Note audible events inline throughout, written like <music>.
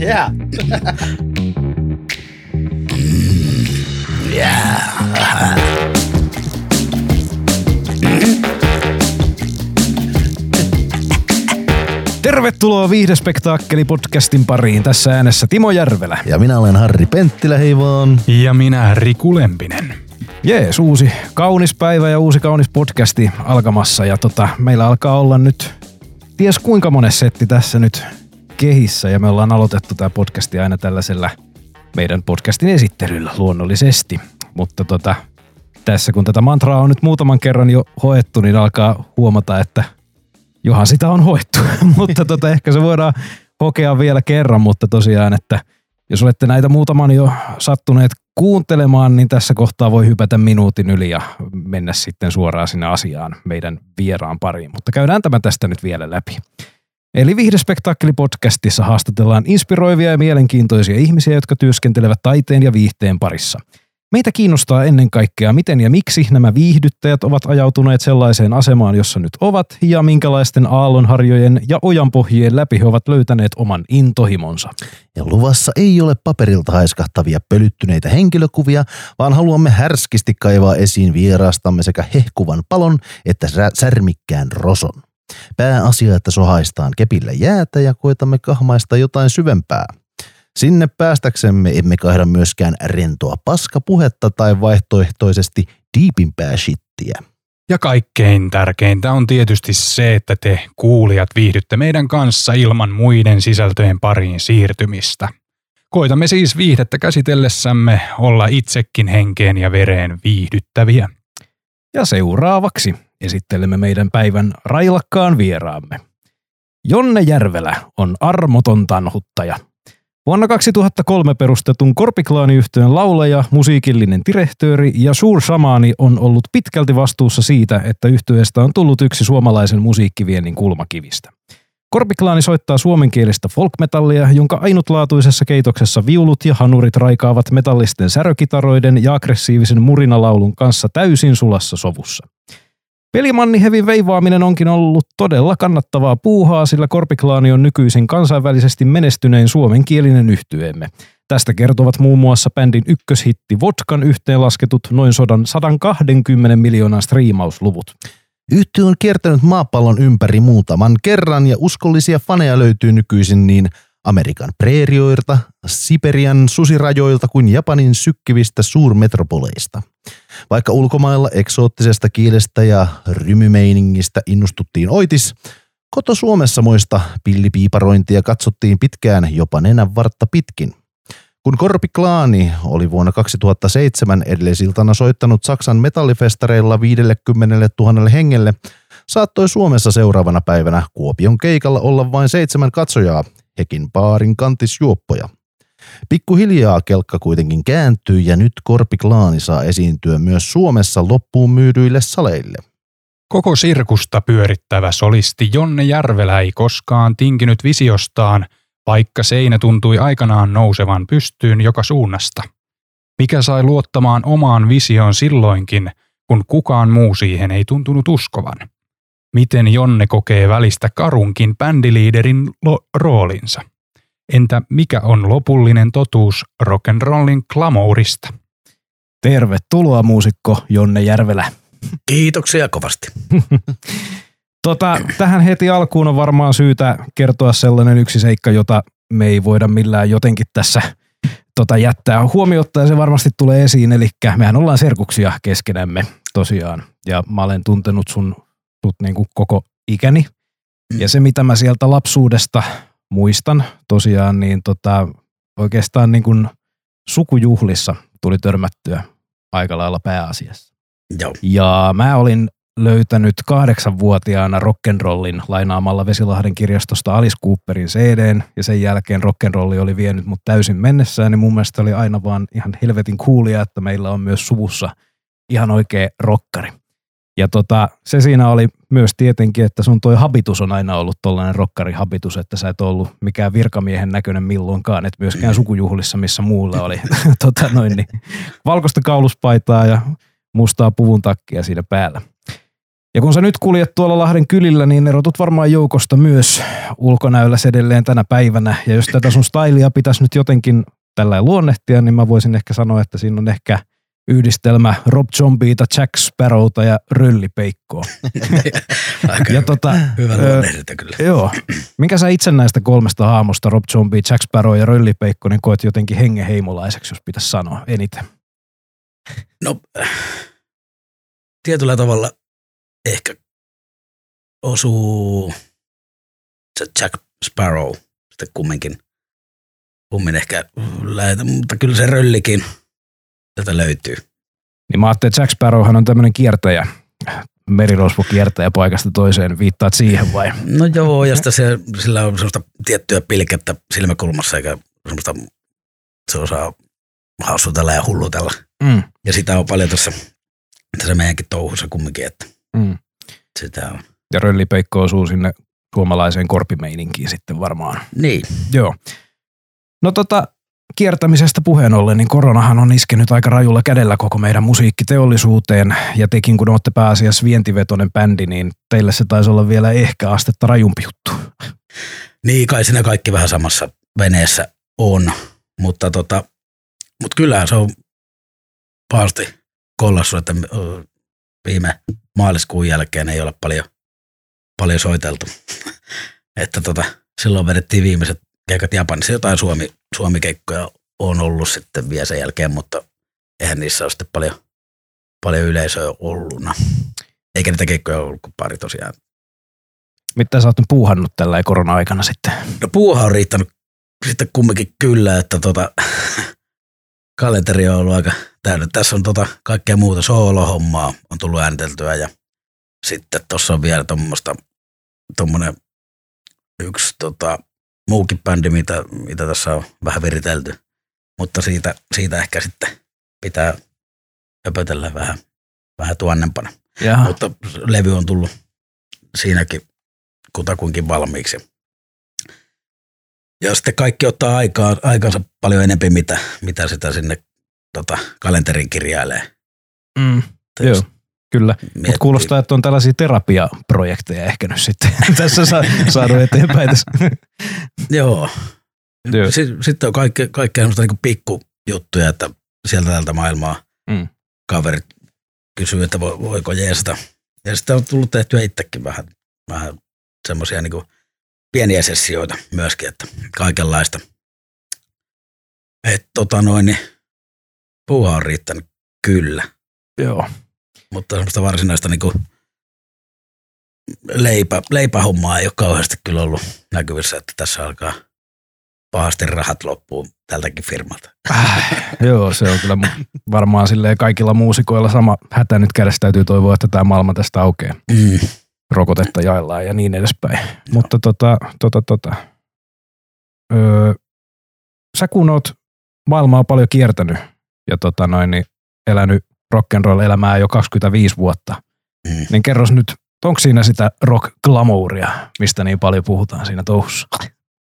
Yeah. <laughs> <laughs> Tervetuloa Viihdespektaakkeli-podcastin pariin. Tässä äänessä Timo Järvelä. Ja minä olen Harri Penttilä, hei vaan. Ja minä Riku Lempinen. Jees, uusi kaunis päivä ja uusi kaunis podcasti alkamassa. Ja tota, meillä alkaa olla nyt ties kuinka monen setti tässä nyt kehissä. Ja me ollaan aloitettu tämä podcasti aina tällaisella meidän podcastin esittelyllä luonnollisesti. Mutta tota, tässä kun tätä mantraa on nyt muutaman kerran jo hoettu, niin alkaa huomata, että johan sitä on hoettu. <laughs> mutta tota, ehkä se voidaan hokea vielä kerran, mutta tosiaan, että jos olette näitä muutaman jo sattuneet kuuntelemaan, niin tässä kohtaa voi hypätä minuutin yli ja mennä sitten suoraan sinne asiaan meidän vieraan pariin. Mutta käydään tämä tästä nyt vielä läpi. Eli Viihdespektaakkeli-podcastissa haastatellaan inspiroivia ja mielenkiintoisia ihmisiä, jotka työskentelevät taiteen ja viihteen parissa. Meitä kiinnostaa ennen kaikkea, miten ja miksi nämä viihdyttäjät ovat ajautuneet sellaiseen asemaan, jossa nyt ovat, ja minkälaisten aallonharjojen ja ojanpohjien läpi he ovat löytäneet oman intohimonsa. Ja luvassa ei ole paperilta haiskahtavia pölyttyneitä henkilökuvia, vaan haluamme härskisti kaivaa esiin vieraastamme sekä hehkuvan palon että sä- särmikkään roson. Pääasia, että sohaistaan kepillä jäätä ja koetamme kahmaista jotain syvempää. Sinne päästäksemme emme kaihda myöskään rentoa paskapuhetta tai vaihtoehtoisesti diipimpää shittiä. Ja kaikkein tärkeintä on tietysti se, että te kuulijat viihdytte meidän kanssa ilman muiden sisältöjen pariin siirtymistä. Koitamme siis viihdettä käsitellessämme olla itsekin henkeen ja vereen viihdyttäviä. Ja seuraavaksi esittelemme meidän päivän railakkaan vieraamme. Jonne Järvelä on armoton tanhuttaja. Vuonna 2003 perustetun Korpiklaaniyhtiön laulaja, musiikillinen direhtööri ja Suur Samani on ollut pitkälti vastuussa siitä, että yhtyeestä on tullut yksi suomalaisen musiikkiviennin kulmakivistä. Korpiklaani soittaa suomenkielistä folkmetallia, jonka ainutlaatuisessa keitoksessa viulut ja hanurit raikaavat metallisten särökitaroiden ja aggressiivisen murinalaulun kanssa täysin sulassa sovussa. Pelimannihevin veivaaminen onkin ollut todella kannattavaa puuhaa, sillä Korpiklaani on nykyisin kansainvälisesti menestynein suomenkielinen yhtyeemme. Tästä kertovat muun muassa bändin ykköshitti Vodkan yhteenlasketut noin sodan 120 miljoonan striimausluvut. Yhtiö on kiertänyt maapallon ympäri muutaman kerran ja uskollisia faneja löytyy nykyisin niin Amerikan preerioilta, Siperian susirajoilta kuin Japanin sykkivistä suurmetropoleista. Vaikka ulkomailla eksoottisesta kielestä ja rymymeiningistä innostuttiin oitis, koto Suomessa moista pillipiiparointia katsottiin pitkään jopa nenän vartta pitkin. Kun Korpiklaani oli vuonna 2007 edellisiltana soittanut Saksan metallifestareilla 50 000 hengelle, saattoi Suomessa seuraavana päivänä Kuopion keikalla olla vain seitsemän katsojaa, hekin baarin kantisjuoppoja. Pikkuhiljaa kelkka kuitenkin kääntyy ja nyt Korpiklaani saa esiintyä myös Suomessa loppuun myydyille saleille. Koko sirkusta pyörittävä solisti Jonne Järvelä ei koskaan tinkinyt visiostaan, vaikka seinä tuntui aikanaan nousevan pystyyn joka suunnasta. Mikä sai luottamaan omaan visioon silloinkin, kun kukaan muu siihen ei tuntunut uskovan? Miten Jonne kokee välistä karunkin bändiliiderin lo- roolinsa? Entä mikä on lopullinen totuus rock'n'rollin glamourista? Tervetuloa muusikko Jonne Järvelä. Kiitoksia kovasti. <laughs> Tota, tähän heti alkuun on varmaan syytä kertoa sellainen yksi seikka, jota me ei voida millään jotenkin tässä tota, jättää huomiota ja se varmasti tulee esiin. Eli mehän ollaan serkuksia keskenämme tosiaan ja mä olen tuntenut sun niin kuin koko ikäni. Ja se mitä mä sieltä lapsuudesta muistan tosiaan, niin tota, oikeastaan niin kuin sukujuhlissa tuli törmättyä aika lailla pääasiassa. Joo. Ja mä olin löytänyt kahdeksanvuotiaana rock'n'rollin lainaamalla Vesilahden kirjastosta Alice Cooperin CDn ja sen jälkeen rock'n'rolli oli vienyt mut täysin mennessään, niin mun mielestä oli aina vaan ihan helvetin kuulia, että meillä on myös suvussa ihan oikea rokkari. Ja tota, se siinä oli myös tietenkin, että sun toi habitus on aina ollut tollainen rokkarihabitus, että sä et ollut mikään virkamiehen näköinen milloinkaan, et myöskään sukujuhlissa, missä muulla oli <laughs> tota noin, niin, valkoista kauluspaitaa ja mustaa puvun takkia siinä päällä. Ja kun sä nyt kuljet tuolla Lahden kylillä, niin erotut varmaan joukosta myös ulkonäölläsi edelleen tänä päivänä. Ja jos tätä sun stylia pitäisi nyt jotenkin tällä luonnehtia, niin mä voisin ehkä sanoa, että siinä on ehkä yhdistelmä Rob Zombieta, Jack Sparrowta ja Röllipeikkoa. <laughs> Aika Ja tota, hyvä luonnehdinta kyllä. Joo. Minkä sä itse näistä kolmesta haamosta, Rob Zombie, Jack Sparrow ja Röllipeikko, niin koet jotenkin hengenheimolaiseksi, jos pitäisi sanoa eniten? No, tietyllä tavalla ehkä osuu se Jack Sparrow sitten kumminkin, kummin ehkä lähetä, mutta kyllä se röllikin tätä löytyy. Niin mä ajattelin, että Jack Sparrowhan on tämmöinen kiertäjä, merirosvo kiertäjä paikasta toiseen. Viittaat siihen vai? No joo, ja sitten se, sillä on sellaista tiettyä pilkettä silmäkulmassa, eikä semmoista, se osaa hassutella ja hullutella. Mm. Ja sitä on paljon tässä, tässä meidänkin touhussa kumminkin, että Mm. sitä on. Ja Röllipeikko osuu sinne suomalaiseen korpimeininkiin sitten varmaan. Niin, Joo. No tota, kiertämisestä puheen ollen, niin koronahan on iskenyt aika rajulla kädellä koko meidän musiikkiteollisuuteen. Ja tekin, kun olette pääasiassa vientivetoinen bändi, niin teille se taisi olla vielä ehkä astetta rajumpi juttu. Niin, kai siinä kaikki vähän samassa veneessä on, mutta tota, mut kyllähän se on pahasti kollassu, että viime maaliskuun jälkeen ei ole paljon, paljon soiteltu. <laughs> että tota, silloin vedettiin viimeiset keikat Japanissa. Jotain Suomi, Suomi-keikkoja on ollut sitten vielä sen jälkeen, mutta eihän niissä ole sitten paljon, paljon yleisöä ollut. Eikä niitä keikkoja ollut kuin pari tosiaan Mitä sä oot puuhannut tällä korona-aikana sitten? No puuha on riittänyt sitten kumminkin kyllä, että tota, <laughs> kalenteri on ollut aika täynnä. Tässä on tota kaikkea muuta soolohommaa on tullut ääniteltyä ja sitten tuossa on vielä tuommoista tuommoinen yksi tota, muukin bändi, mitä, mitä tässä on vähän viritelty. Mutta siitä, siitä ehkä sitten pitää höpötellä vähän, vähän tuonnempana. Jaha. Mutta levy on tullut siinäkin kutakuinkin valmiiksi. Ja sitten kaikki ottaa aikaa, aikansa paljon enemmän, mitä, mitä sitä sinne tota, kalenterin kirjailee. Mm. Joo, kyllä. Mutta kuulostaa, että on tällaisia terapiaprojekteja ehkä nyt sitten <laughs> tässä sa- saanut eteenpäin. Tässä. <laughs> Joo. Si- sitten on kaikkea, kaikkea semmoista niinku pikkujuttuja, että sieltä tältä maailmaa Mm. kaverit kysyy, että vo- voiko jeesata. Ja sitten on tullut tehtyä itsekin vähän, vähän semmoisia niinku pieniä sessioita myöskin, että kaikenlaista. Et tota noin, niin puuha on riittänyt kyllä, Joo. Mutta semmoista varsinaista niinku leipä, leipähommaa ei ole kauheasti kyllä ollut näkyvissä, että tässä alkaa pahasti rahat loppuu tältäkin firmalta. Äh, joo, se on kyllä varmaan silleen kaikilla muusikoilla sama hätä nyt kädessä täytyy toivoa, että tämä maailma tästä aukeaa. Mm. Rokotetta jaellaan ja niin edespäin. Mutta tota, tota, tota. Öö, sä kun oot maailmaa paljon kiertänyt ja tota noin, niin elänyt rock'n'roll elämää jo 25 vuotta, Mm. niin kerros nyt, onko siinä sitä rock glamouria, mistä niin paljon puhutaan siinä touhussa?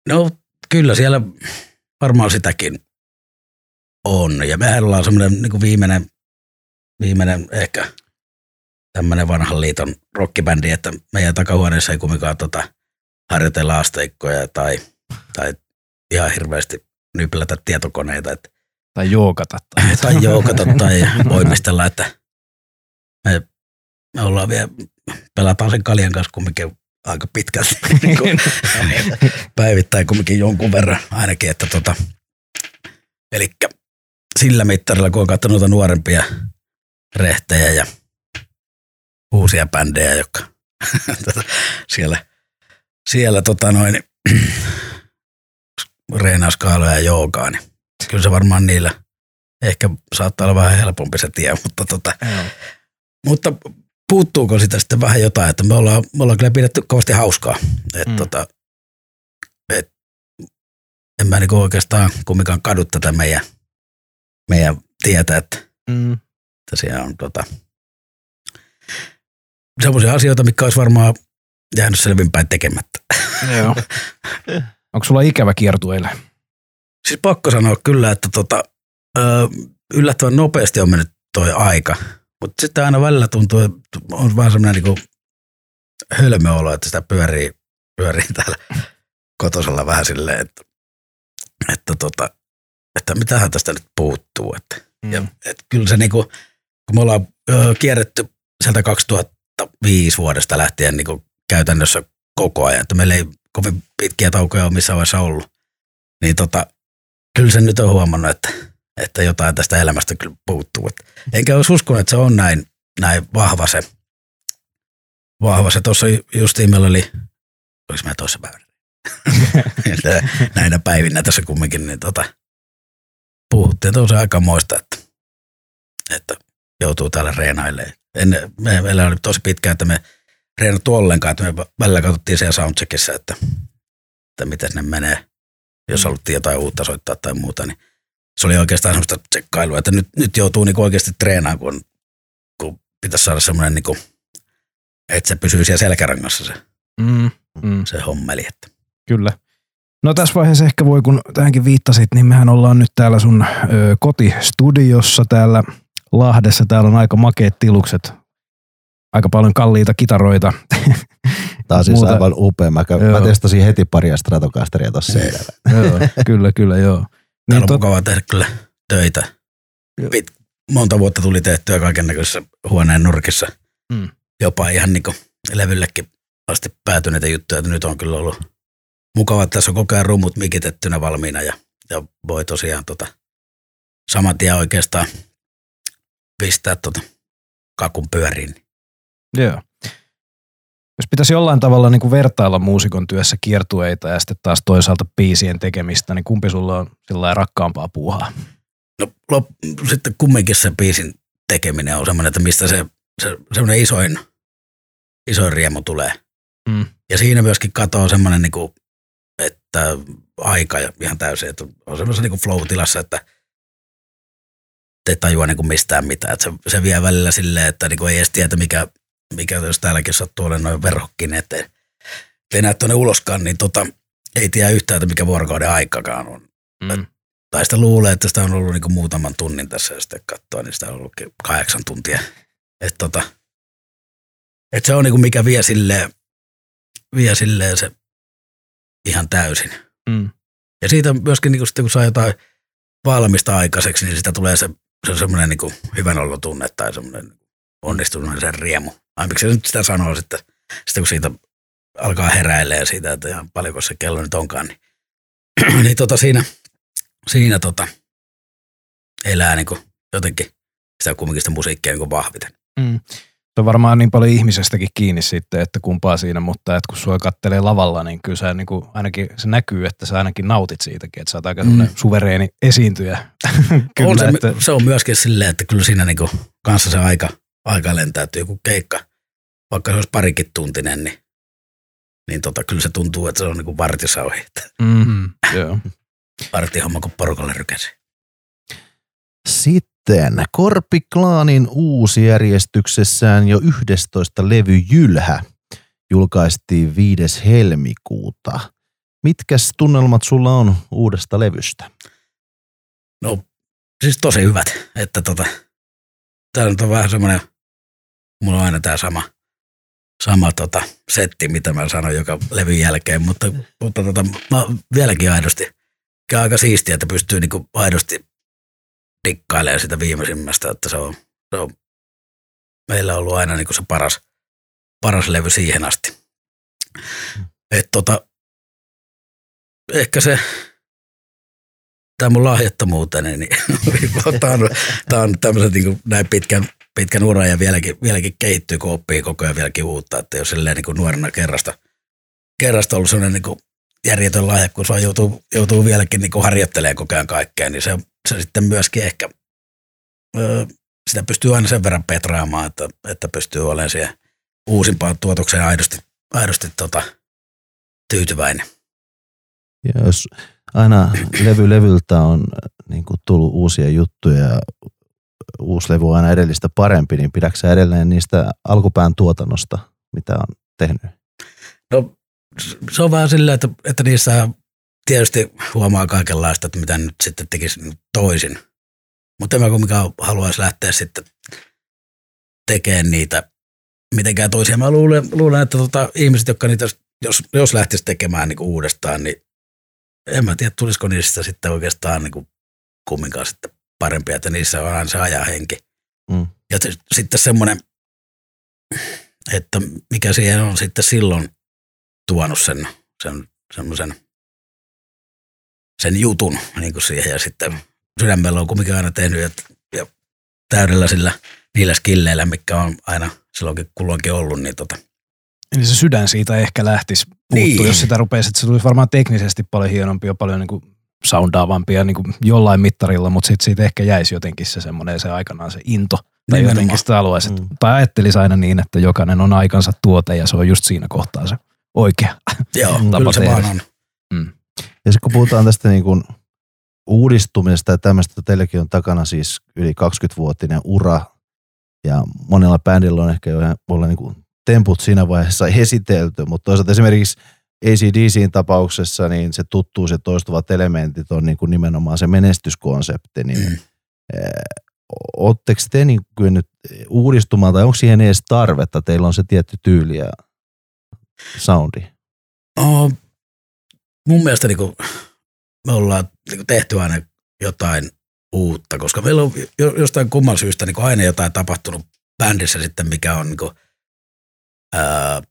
No kyllä siellä varmaan sitäkin on. Ja mehän ollaan semmoinen niin viimeinen, viimeinen ehkä tämmöinen vanhan liiton rockibändi, että meidän takahuoneessa ei kumminkaan tota, harjoitella asteikkoja tai, tai ihan hirveästi nyplätä tietokoneita että, Tai joogata? Tai, tai joukata tai <laughs> <laughs> voimistella, että me, me ollaan vielä, pelataan sen kaljan kanssa kumminkin aika pitkälti <laughs> niin päivittäin kumminkin jonkun verran ainakin, että tota, eli sillä mittarilla, kun on katsonut noita nuorempia rehtejä ja uusia bändejä, jotka tota, siellä, siellä tota noin, <clears throat> reenaa skaaloja ja joogaa, niin kyllä se varmaan niillä ehkä saattaa olla vähän helpompi se tie, mutta, tota, mutta puuttuuko sitä sitten vähän jotain, että me ollaan, me ollaan kyllä pidetty kovasti hauskaa. Et Mm. mm. tota, et, en mä niinku oikeastaan kumminkaan kadu tätä meidän, meidän tietä, että, mm, että siellä on tota, sellaisia asioita, mitkä olisi varmaan jäänyt selvinpäin tekemättä. joo. <laughs> Onko sulla ikävä kiertueille? Siis pakko sanoa kyllä, että tota, yllättävän nopeasti on mennyt toi aika. Mutta sitten aina välillä tuntuu, että on vähän semmoinen niinku hölmö olo, että sitä pyörii, pyörii <laughs> täällä kotosalla vähän silleen, että, että, tota, että mitähän tästä nyt puuttuu. Että, mm. ja, että kyllä se niinku, kun me ollaan ö, kierretty sieltä 2005 vuodesta lähtien niinku käytännössä koko ajan, että meillä ei kovin pitkiä taukoja ole missään vaiheessa ollut, niin tota, kyllä se nyt on huomannut, että, että jotain tästä elämästä kyllä puuttuu. Enkä olisi uskonut, että se on näin, näin vahva se, vahva se. Tuossa justiin meillä oli, oliko mä toisessa päivänä? <laughs> Näinä päivinä tässä kumminkin, niin tota, puhuttiin, se aika moista, että, että joutuu täällä reenailemaan. En, me, meillä oli tosi pitkään, että me reenattu ollenkaan, että me välillä katsottiin siellä soundcheckissa, että, että miten ne menee, jos haluttiin jotain uutta soittaa tai muuta, niin se oli oikeastaan semmoista tsekkailua, että nyt, nyt joutuu niinku oikeasti treenaamaan, kun, kun pitäisi saada semmoinen, niinku, että se pysyy siellä selkärangassa se, Mm, mm, se hommeli. Että. kyllä. No tässä vaiheessa ehkä voi, kun tähänkin viittasit, niin mehän ollaan nyt täällä sun ö, kotistudiossa täällä Lahdessa. Täällä on aika makeat tilukset, aika paljon kalliita kitaroita. <laughs> Tämä on siis Muuta- aivan upea. Mä, mä testasin heti paria Stratocasteria tuossa seinällä. <laughs> joo, kyllä, kyllä, joo. Täällä Niin on tot, mukavaa tehdä kyllä töitä. Pit, monta vuotta tuli tehtyä kaiken näköisissä huoneen nurkissa. Mm. Jopa ihan niin levyllekin asti päätyneitä juttuja, että nyt on kyllä ollut mukava, että tässä on koko ajan rummut mikitettynä valmiina ja, ja voi tosiaan tota, saman tien oikeastaan pistää tota kakun pyöriin. joo. Jos pitäisi jollain tavalla niin kuin vertailla muusikon työssä kiertueita ja sitten taas toisaalta biisien tekemistä, niin kumpi sulla on sillä rakkaampaa puuhaa? No lop, sitten kumminkin se biisin tekeminen on semmoinen, että mistä se, se semmoinen isoin, isoin riemu tulee. Mm. Ja siinä myöskin katoo semmoinen, niin kuin, että aika ja ihan täysin, että on semmoisessa niin flow-tilassa, että te tajua niin kuin mistään mitään. Että se, se, vie välillä silleen, että niin kuin ei edes tiedä, mikä, mikä jos täälläkin sattuu olemaan noin verhokkin, ei näe tuonne uloskaan, niin tota, ei tiedä yhtään, että mikä vuorokauden aikakaan on. Mm. Tai sitä luulee, että sitä on ollut niin muutaman tunnin tässä ja sitten katsoa, niin sitä on ollutkin kahdeksan tuntia. Että tota, et se on niin kuin mikä vie silleen, vie silleen se ihan täysin. Mm. Ja siitä myöskin, niin kun, sitten, kun saa jotain valmista aikaiseksi, niin sitä tulee se, se on semmoinen niin hyvän olon tunne tai semmoinen onnistumisen riemu. Ai miksi se nyt sitä sanoo sitten, sitten kun siitä alkaa heräilee siitä, että ihan paljonko se kello nyt onkaan, niin, <clears throat> niin tota siinä, siinä tota, elää niin kuin jotenkin sitä kumminkin sitä musiikkia niin kuin vahviten. Mm. Se on varmaan niin paljon ihmisestäkin kiinni sitten, että kumpaa siinä, mutta että kun sua kattelee lavalla, niin kyllä sä niin kuin, ainakin se näkyy, että sä ainakin nautit siitäkin, että sä oot aika mm. suvereeni esiintyjä. kyllä, <laughs> on se, että, se, on myöskin silleen, että kyllä siinä niinku kanssa se aika, aika lentäytyy, joku keikka, vaikka se olisi parikin tuntinen, niin, niin tota, kyllä se tuntuu, että se on niinku vartissa ohi. Että mm, <laughs> joo. partihomma, kun porukalle rykäsi. Sitten Korpiklaanin uusi järjestyksessään jo 11 levy Jylhä julkaistiin 5. helmikuuta. Mitkäs tunnelmat sulla on uudesta levystä? No siis tosi hyvät, että tota, tää nyt on vähän semmoinen, mulla on aina tämä sama, sama tota, setti, mitä mä sanon joka levyn jälkeen, mutta, mutta tota, mä vieläkin aidosti, aika siistiä, että pystyy niinku aidosti dikkailemaan sitä viimeisimmästä, että se on, se on meillä on ollut aina niinku se paras, paras levy siihen asti. Et tota, ehkä se, tämä mun lahjattomuuteni, niin <laughs> tämä on, tää on tämmöisen niin näin pitkän, pitkän uran ja vieläkin, vieläkin kehittyy, kun oppii koko ajan vieläkin uutta, että jos silleen niin kuin nuorena kerrasta, kerrasta ollut sellainen niin järjetön lahjakkuus, vaan joutuu, joutuu vieläkin niin kuin harjoittelemaan koko ajan kaikkea, niin se, se sitten myöskin ehkä, ö, sitä pystyy aina sen verran petraamaan, että, että pystyy olemaan siihen uusimpaan tuotokseen aidosti, aidosti tota, tyytyväinen. Ja jos aina levy levyltä on niin kuin tullut uusia juttuja ja uusi levy on aina edellistä parempi, niin pidätkö sä edelleen niistä alkupään tuotannosta, mitä on tehnyt? No se on vähän silleen, että, että niissä tietysti huomaa kaikenlaista, että mitä nyt sitten tekisi toisin. Mutta en mä kumminkaan haluaisi lähteä sitten tekemään niitä mitenkään toisia. Mä luulen, luulen että tota, ihmiset, jotka niitä, jos, jos lähtisi tekemään niin uudestaan, niin en mä tiedä, tulisiko niistä sitten oikeastaan niin kuin kumminkaan sitten parempia, että niissä on aina se ajahenki. Mm. Ja t- sitten semmoinen, että mikä siihen on sitten silloin tuonut sen, sen semmoisen sen jutun niin kuin siihen ja sitten sydämellä on kumminkin aina tehnyt ja, ja täydellä sillä niillä skilleillä, mikä on aina silloinkin kulloinkin ollut, niin tota, Eli se sydän siitä ehkä lähtisi puuttua, Niin. jos sitä rupeisi, että se tulisi varmaan teknisesti paljon hienompi ja paljon niin kuin soundaavampi niin kuin jollain mittarilla, mutta sitten siitä ehkä jäisi jotenkin se semmoinen se aikanaan se into. Tai Nimenomaan. jotenkin sitä haluaisit, Mm. tai ajattelisi aina niin, että jokainen on aikansa tuote ja se on just siinä kohtaa se oikea. <laughs> joo, Mm. kyllä se Tapa vaan tehdä. on. Ja sitten kun puhutaan tästä niin kuin uudistumisesta ja tämmöistä, että teilläkin on takana siis yli 20-vuotinen ura ja monella bändillä on ehkä jo ihan- olla niin kuin temput siinä vaiheessa <laughs> esitelty, mutta toisaalta esimerkiksi ACDCin tapauksessa niin se tuttuus ja toistuvat elementit on niin kuin nimenomaan se menestyskonsepti, niin Mm. Oletteko te niin kuin nyt uudistumaan tai onko siihen edes tarvetta? Teillä on se tietty tyyli ja soundi. Oh, mun mielestä niin kuin, me ollaan niin kuin tehty aina jotain uutta, koska meillä on jo- jostain kumman syystä niin kuin aina jotain tapahtunut bändissä sitten, mikä on niin kuin, ää,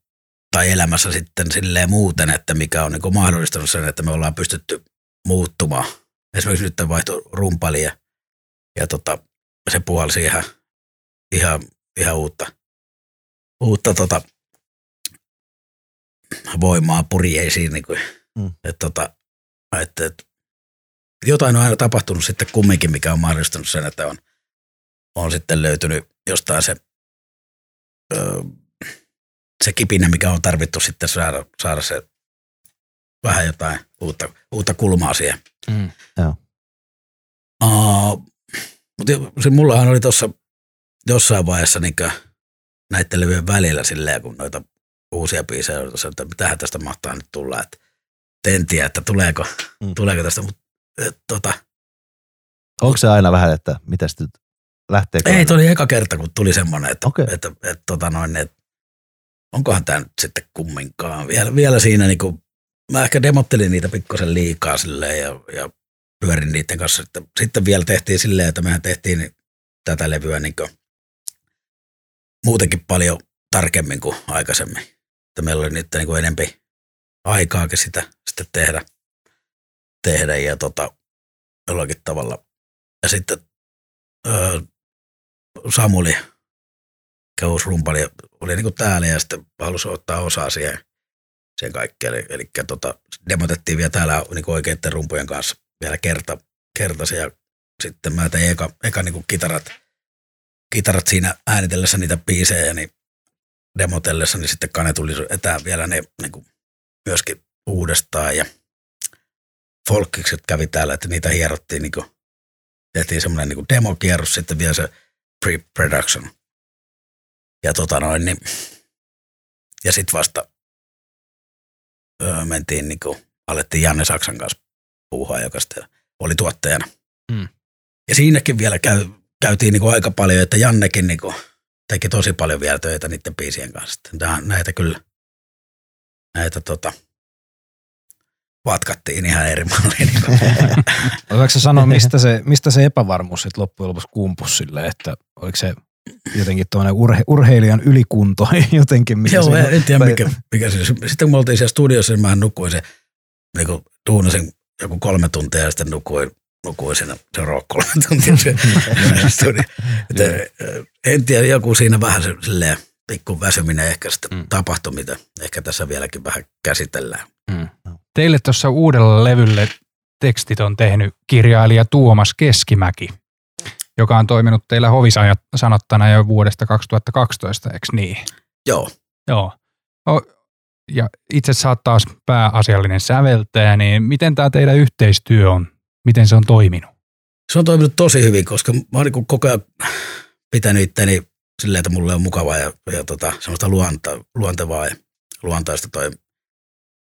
tai elämässä sitten silleen muuten, että mikä on niin mahdollistanut sen, että me ollaan pystytty muuttumaan. Esimerkiksi nyt vaihtoi rumpali ja, ja tota, se puhalsi ihan, ihan, ihan uutta, uutta tota, voimaa purjeisiin. Niin kuin, mm. et, tota, et, et, jotain on aina tapahtunut sitten kumminkin, mikä on mahdollistanut sen, että on, on sitten löytynyt jostain se, ö, se kipinä, mikä on tarvittu sitten saada, saada se vähän jotain uutta, uutta kulmaa siihen. Mm. Uh, mutta se mullahan oli tuossa jossain vaiheessa niin näiden levyjen välillä silleen, kun noita uusia biisejä oli tuossa, että mitähän tästä mahtaa nyt tulla, että et en tiedä, että tuleeko, Mm. tuleeko tästä, mutta tota, Onko se aina vähän, että mitä nyt lähtee? ei, toi oli eka kerta, kun tuli semmoinen, että, okay. että, että, että, tota noin, että onkohan tämä nyt sitten kumminkaan. Vielä, vielä siinä, niin kuin, mä ehkä demottelin niitä pikkusen liikaa silleen ja, ja pyörin niiden kanssa. Sitten, sitten vielä tehtiin silleen, että mehän tehtiin tätä levyä niin kuin, muutenkin paljon tarkemmin kuin aikaisemmin. Että meillä oli nyt niin enempi aikaakin sitä sitten tehdä, tehdä ja tota, jollakin tavalla. Ja sitten öö, Samuli, keus rumpali, oli niin kuin täällä ja sitten halusi ottaa osaa siihen, siihen kaikkeen. Eli, eli tota, demotettiin vielä täällä niin kuin oikeiden rumpujen kanssa vielä kerta, kertasi ja sitten mä tein eka, eka niin kuin kitarat, kitarat siinä äänitellessä niitä biisejä, niin demotellessa, niin sitten Kane tuli etään vielä ne niin kuin myöskin uudestaan ja folkkikset kävi täällä, että niitä hierottiin niin kuin, tehtiin semmoinen niin demokierros, sitten vielä se pre-production. Ja tota noin, niin, ja sitten vasta öö, mentiin niin kuin, alettiin Janne Saksan kanssa puuhaa, joka sitten oli tuottajana. Mm. Ja siinäkin vielä käy, käytiin niin kuin aika paljon, että Jannekin niin kuin, teki tosi paljon vielä töitä niiden biisien kanssa. Tää, näitä kyllä, näitä tota, vatkattiin ihan eri malliin. Niin kuin. <laughs> Osaatko sanoa, mistä <laughs> se, mistä se epävarmuus sitten loppujen lopuksi kumpus silleen, että oliko se jotenkin tuonne urhe, urheilijan ylikunto <laughs> jotenkin? Mikä Joo, siinä- en, tiedä tai- mikä, mikä se Sitten kun me oltiin siellä studiossa, niin mä nukuin se, niin kuin duunasin joku kolme tuntia ja sitten nukuin, nukuin siinä seuraava kolme tuntia se, <laughs> se. Että, ö, en tiedä, joku siinä vähän se, silleen, pikku väsyminen ehkä sitten Mm. mm. tapahtui, mitä ehkä tässä vieläkin vähän käsitellään. Mm. Teille tuossa uudella levylle tekstit on tehnyt kirjailija Tuomas Keskimäki, joka on toiminut teillä hovisanottana jo vuodesta 2012, eikö niin? Joo, Joo. O, ja itse sä oot taas pääasiallinen säveltäjä, niin miten tämä teidän yhteistyö on, miten se on toiminut? se on toiminut tosi hyvin, koska mä oon niin koko ajan pitänyt itteni silleen, että mulle on mukavaa ja, ja tota, semmoista luonta, luontevaa ja luontaista toi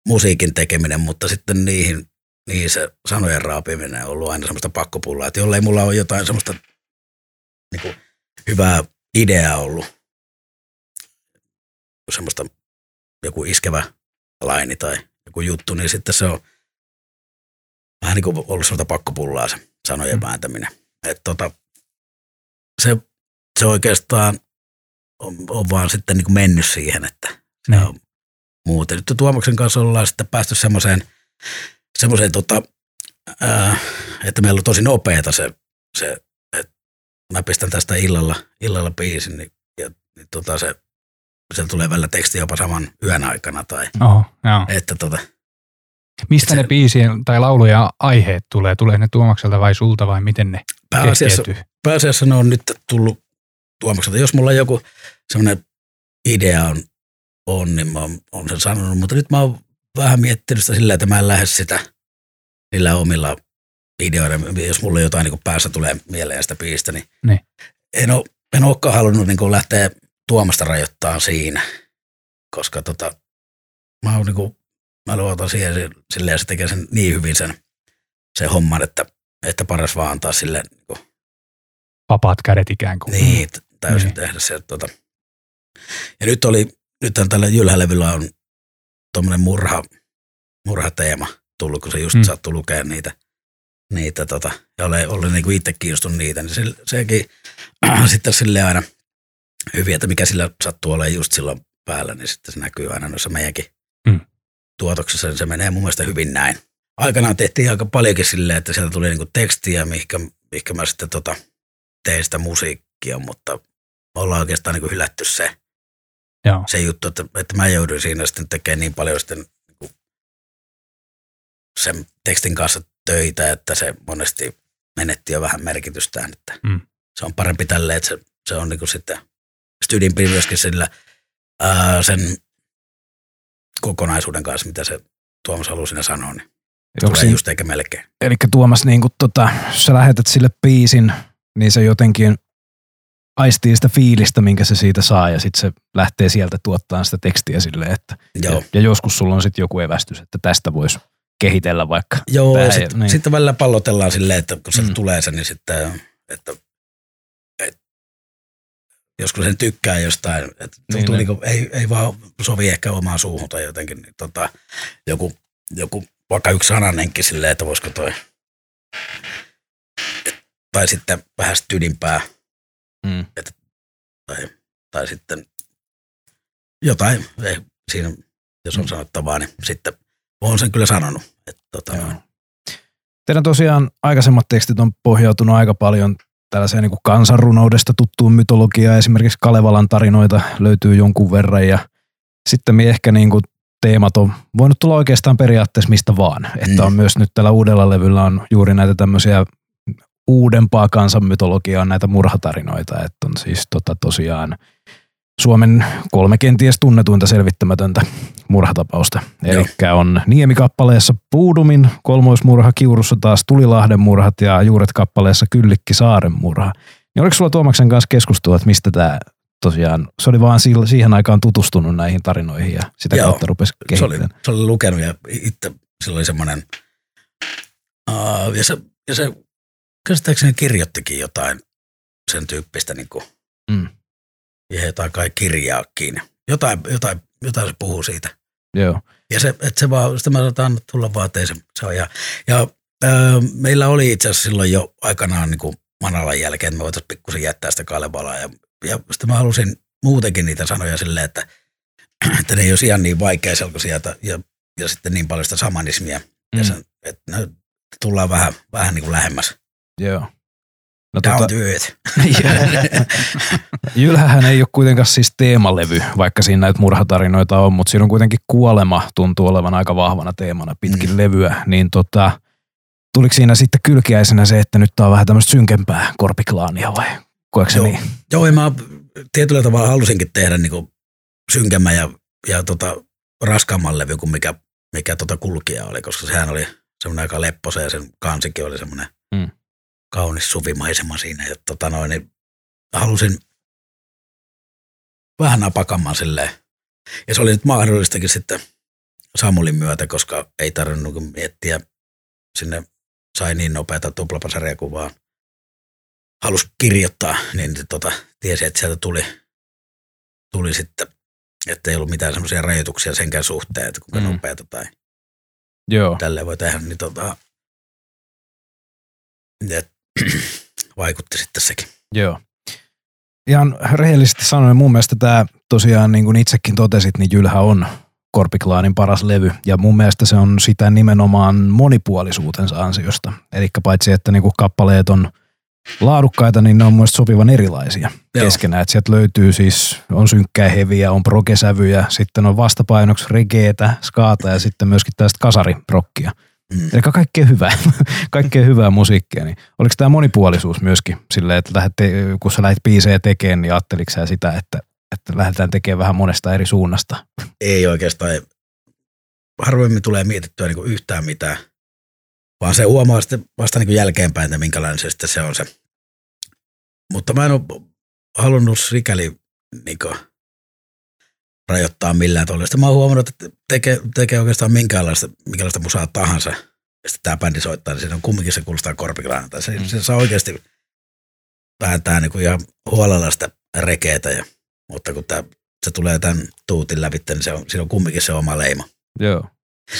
musiikin tekeminen, mutta sitten niihin, niihin se sanojen raapiminen on ollut aina semmoista pakkopullaa, että jollei mulla ole jotain semmoista niin kuin, hyvää ideaa ollut, semmoista joku iskevä laini tai joku juttu, niin sitten se on vähän niin kuin ollut semmoista pakkopullaa se sanojen Mm. vääntäminen. Et tota, se, se oikeastaan on, on vaan sitten niin kuin mennyt siihen, että se Niin. on muuten. Nyt Tuomaksen kanssa ollaan sitten päästy semmoiseen, semmoiseen tota, ää, että meillä on tosi nopeeta se, se mä pistän tästä illalla, illalla biisin, niin, ja, niin tota se, se tulee välillä teksti jopa saman yön aikana, tai Oho, joo. että tota, Mistä Se- ne biisien tai laulujen aiheet tulee? Tulee ne Tuomakselta vai sulta vai miten ne pääasiassa, kehkeytyy? pääasiassa ne on nyt tullut Tuomakselta. Jos mulla joku semmoinen idea on, on niin mä oon, oon sen sanonut, mutta nyt mä oon vähän miettinyt sitä sillä, että mä en lähde sitä niillä omilla ideoilla, jos mulla jotain niin päässä tulee mieleen sitä biistä, niin, Niin. en, ole, en olekaan halunnut niin lähteä Tuomasta rajoittaa siinä, koska tota, mä oon niin kuin, mä luotan siihen si- silleen, se tekee sen niin hyvin sen, sen homman, että, että paras vaan antaa sille niin kuin, Vapaat kädet ikään kuin. niin, t- täysin Niin. tehdä se. Tota. Ja nyt oli, nythän tällä Jylhälevyllä on tuommoinen murha, murhateema tullut, kun se just Mm. mm. sattui lukea niitä, niitä tota, ja olen, olen niin kuin itse kiinnostunut niitä, niin se, sekin <clears throat> sitten sille aina hyvin, että mikä sillä sattuu olemaan just silloin päällä, niin sitten se näkyy aina noissa meidänkin Mm. tuotoksissa, niin se menee mun mielestä hyvin näin. Aikanaan tehtiin aika paljonkin silleen, että sieltä tuli niinku tekstiä, mihinkä, mihinkä mä sitten tota, tein sitä musiikkia, mutta ollaan oikeastaan niin hylätty se, Joo. se juttu, että, että mä jouduin siinä sitten tekemään niin paljon sitten sen tekstin kanssa töitä, että se monesti menetti jo vähän merkitystään, että Mm. se on parempi tälleen, että se, se on niin kuin sitten Stydinpi myöskin sillä ää, sen kokonaisuuden kanssa, mitä se Tuomas halusi siinä sanoa, niin Onko tulee siinä, just eikä melkein. eli Tuomas, niin kuin tota, sä lähetät sille biisin, niin se jotenkin aistii sitä fiilistä, minkä se siitä saa, ja sitten se lähtee sieltä tuottamaan sitä tekstiä silleen, että Joo. ja, ja joskus sulla on sitten joku evästys, että tästä voisi kehitellä vaikka. Joo, Vähän, sitten niin. sit välillä pallotellaan silleen, että kun sieltä Mm. tulee se, niin sitten, että, että joskus sen tykkää jostain, että Niin, niin, niin. niin. ei, ei vaan sovi ehkä omaan suuhun tai jotenkin, niin tota, joku, joku vaikka yksi sananenkin silleen, että voisiko toi, tai sitten vähän tydimpää, Mm. tai, tai sitten jotain, ei, siinä, jos on Mm. sanottavaa, niin sitten olen sen kyllä sanonut. Että, tota, Joo. Teidän tosiaan aikaisemmat tekstit on pohjautunut aika paljon tällaiseen niin kuin kansanrunoudesta tuttuun mytologiaan. Esimerkiksi Kalevalan tarinoita löytyy jonkun verran ja sitten ehkä niin kuin teemat on voinut tulla oikeastaan periaatteessa mistä vaan. Että Mm. on myös nyt tällä uudella levyllä on juuri näitä tämmöisiä uudempaa kansanmytologiaa, näitä murhatarinoita. Että on siis tota tosiaan Suomen kolme kenties tunnetuinta selvittämätöntä murhatapausta. Eli on Niemi-kappaleessa Puudumin kolmoismurha, Kiurussa taas Tulilahden murhat ja Juuret-kappaleessa Kyllikki Saaren murha. Niin oliko sulla Tuomaksen kanssa keskustelua, että mistä tämä tosiaan, se oli vaan siihen aikaan tutustunut näihin tarinoihin ja sitä Joo. kautta rupesi se oli, kehittämään. se oli lukenut ja itse sillä oli semmoinen, uh, ja se, ja se käsittääkseni kirjoittikin jotain sen tyyppistä, niin kuin, Mm. Ja jotain kai kirjaakin. Jotain, jotain, jotain se puhuu siitä. Joo. Ja se, että se vaan, sitä mä sanotaan tulla vaan, että se, on. Ja, ja ää, meillä oli itse asiassa silloin jo aikanaan niin kuin Manalan jälkeen, että me voitaisiin pikkusen jättää sitä Kalevalaa. Ja, ja sitten mä halusin muutenkin niitä sanoja silleen, että, <clears throat> että ne ei olisi ihan niin vaikeaselkoisia ja, ja, ja sitten niin paljon sitä samanismia. Mm. Ja sen, että ne tullaan vähän, vähän niin kuin lähemmäs. Joo. No, Down tota, to earth. <laughs> Jylhähän ei ole kuitenkaan siis teemalevy, vaikka siinä näitä murhatarinoita on, mutta siinä on kuitenkin kuolema tuntuu olevan aika vahvana teemana pitkin mm. Levyä. Niin tota, tuliko siinä sitten kylkiäisenä se, että nyt tää on vähän tämmöistä synkempää korpiklaania vai koetko se Joo. niin? Joo, ja mä tietyllä tavalla halusinkin tehdä niin kuin synkemmän ja, ja tota, raskaamman levy kuin mikä, mikä tota kulkija oli, koska sehän oli semmoinen aika lepposa ja sen kansikin oli semmoinen Mm. Kaunis suvimaisema siinä. Ja tota noin, niin halusin vähän napakamman silleen. Ja se oli nyt mahdollistakin sitten Samulin myötä, koska ei tarvinnut miettiä sinne sai niin nopeata tuplapasaria kuin vaan halusi kirjoittaa, niin tota, tiesi, että sieltä tuli, tuli sitten Että ei ollut mitään semmoisia rajoituksia senkään suhteen, että kuinka mm. nopeata tai Joo. tälleen voi tehdä, niin tota, et, vaikutti sitten sekin. Joo. Ihan rehellisesti sanoen mun mielestä tämä tosiaan niin kuin itsekin totesit, niin Jylhä on Korpiklaanin paras levy ja mun mielestä se on sitä nimenomaan monipuolisuutensa ansiosta. Eli paitsi että niin kuin kappaleet on laadukkaita, niin ne on mun mielestä sopivan erilaisia Joo. keskenään. Et sieltä löytyy siis, on synkkää heviä, on progesävyjä, sitten on vastapainoksi regeetä, skaata ja sitten myöskin tästä kasariprokkia. Mm. Eli kaikkea hyvää, <laughs> kaikkea hyvää musiikkia. Niin oliko tämä monipuolisuus myöskin silleen, että lähdette, kun sä lähdit biisejä tekemään, niin ajatteliko sä sitä, että, että lähdetään tekemään vähän monesta eri suunnasta? Ei oikeastaan, harvemmin tulee mietittyä niin yhtään mitään, vaan se huomaa sitten vasta niin jälkeenpäin, että minkälainen se sitten se on se. Mutta mä en ole halunnut sikäli niin rajoittaa millään. Sitten mä oon huomannut, että tekee, tekee oikeastaan minkäänlaista, minkälaista musaa tahansa. Ja sitten tämä bändi soittaa, niin siinä on kumminkin se kuulostaa korpiklaanilta. Se, Mm. se saa oikeasti vääntää niin kuin ihan huolella sitä rekeetä. Ja, mutta kun tää, se tulee tämän tuutin läpi, niin se on, siinä on kumminkin se oma leima. Joo.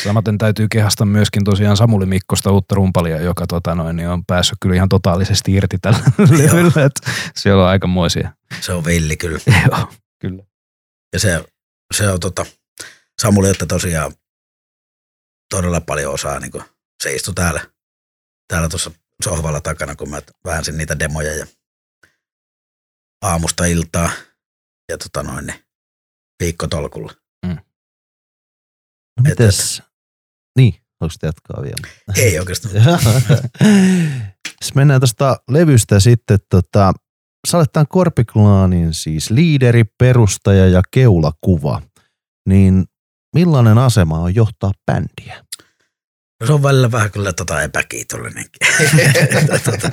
Samaten täytyy kehasta myöskin tosiaan Samuli Mikkosta uutta rumpalia, joka tota noin, niin on päässyt kyllä ihan totaalisesti irti tällä <laughs> levyllä. että Siellä on aikamoisia. Se on villi kyllä. <laughs> Joo, kyllä. Ja se, se on tota, Samuli, että tosiaan todella paljon osaa, niin kuin, se istui täällä, täällä tuossa sohvalla takana, kun mä väänsin niitä demoja ja aamusta iltaa ja tota noin, niin viikkotolkulla. No mites? Niin, onko jatkaa vielä? Ei oikeastaan. <laughs> Jos mennään tuosta levystä sitten, tota, sä olet tämän Korpiklaanin siis liideri, perustaja ja keulakuva. Niin millainen asema on johtaa bändiä? No se on välillä vähän kyllä tota epäkiitollinenkin. <laughs> tota,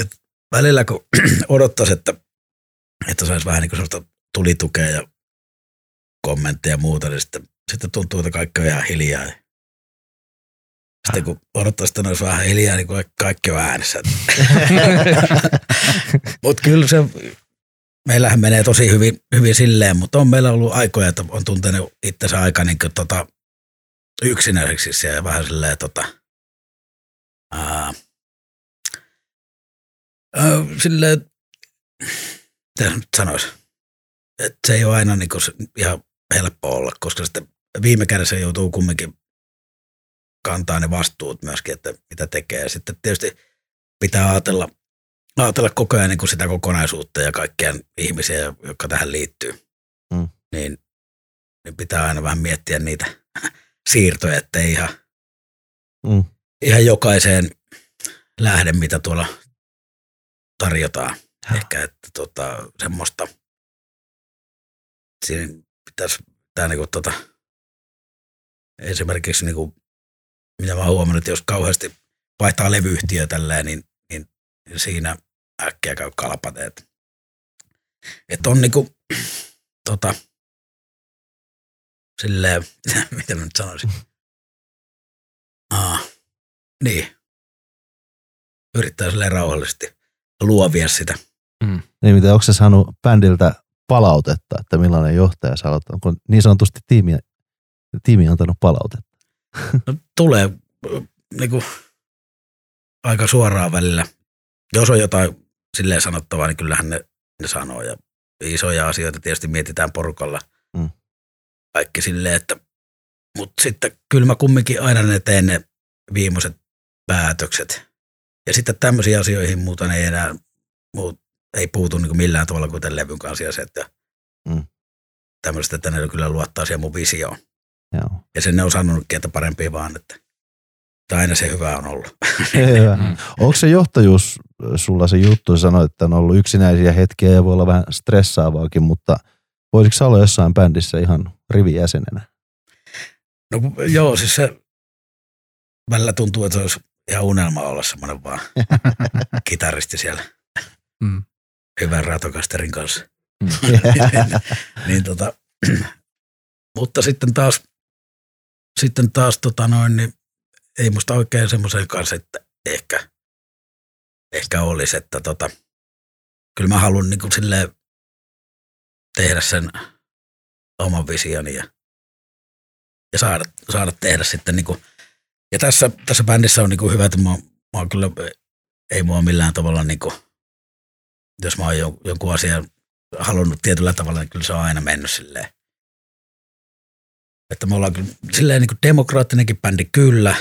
et välillä kun <clears throat> odottaisi, että, että saisi vähän niin kuin tulitukea ja kommentteja ja muuta, niin sitten, sitten tuntuu, että kaikki on ihan hiljaa. Sitten kun odottaisi, että olisi vähän hiljaa, niin kaikki on äänessä. <laughs> mutta kyllä se, meillähän menee tosi hyvin, hyvin silleen, mutta on meillä ollut aikoja, että on tuntenut itsensä aika niin kuin, tota, yksinäiseksi ja vähän silleen tota, ää, ää, silleen, mitä nyt sanoisi, että se ei ole aina niin kuin ihan helppo olla, koska sitten viime kädessä joutuu kumminkin kantaa ne vastuut myöskin, että mitä tekee. Sitten tietysti pitää ajatella, ajatella koko ajan niin kuin sitä kokonaisuutta ja kaikkia ihmisiä, jotka tähän liittyy. Mm. Niin, niin pitää aina vähän miettiä niitä <laughs> siirtoja, ettei ihan, Mm. ihan jokaiseen lähde, mitä tuolla tarjotaan. Ehkä, että tota, semmoista, siinä pitäisi, tää niinku tota, esimerkiksi niinku, mitä mä huomannut, että jos kauheasti vaihtaa levyyhtiöä tälleen, niin, niin, niin siinä äkkiä käy kalpateet. Että on niinku, tota, silleen, <laughs> miten mä nyt sanoisin. Aa, niin. Yrittää silleen rauhallisesti luovia sitä. Niin mitä, onko se saanut bändiltä palautetta, että millainen johtaja sä olet? Onko niin sanotusti tiimi, tiimi antanut palautetta? <laughs> No, tulee äh, niinku, aika suoraan välillä. Jos on jotain silleen sanottavaa, niin kyllähän ne, ne sanoo. Ja isoja asioita tietysti mietitään porukalla. Mm. Kaikki silleen, että mutta sitten kyllä mä kumminkin aina ne teen ne viimeiset päätökset. Ja sitten tämmöisiin asioihin muuta ei enää muut, ei puutu niin millään tavalla kuin tämän levyn kanssa ja se, että Mm. tämmöistä, että ne kyllä luottaa siihen mun visioon. Joo. Ja sen ne on sanonutkin, että parempi vaan, että, että aina se hyvä on ollut. <laughs> Hyvä. Mm. Onko se johtajuus sulla se juttu, sanoit, että on ollut yksinäisiä hetkiä ja voi olla vähän stressaavaakin, mutta voisiko sä olla jossain bändissä ihan rivijäsenenä? No joo, siis se välillä tuntuu, että se olisi ihan unelma olla semmoinen vaan <laughs> kitaristi siellä Mm. hyvän ratokasterin kanssa. Mm. <laughs> niin tota, <clears throat> mutta sitten taas, sitten taas tota noin, niin ei musta oikein semmoisen kanssa, että ehkä, ehkä olisi, että tota, kyllä mä haluan niin silleen tehdä sen oman visioni ja, ja saada, saada tehdä sitten niin kuin, ja tässä, tässä bändissä on niin kuin hyvä, että mä, mä oon kyllä, ei mua millään tavalla niin kuin, jos mä oon jonkun asian halunnut tietyllä tavalla, niin kyllä se on aina mennyt silleen. Että me ollaan kyllä silleen niin kuin demokraattinenkin bändi kyllä,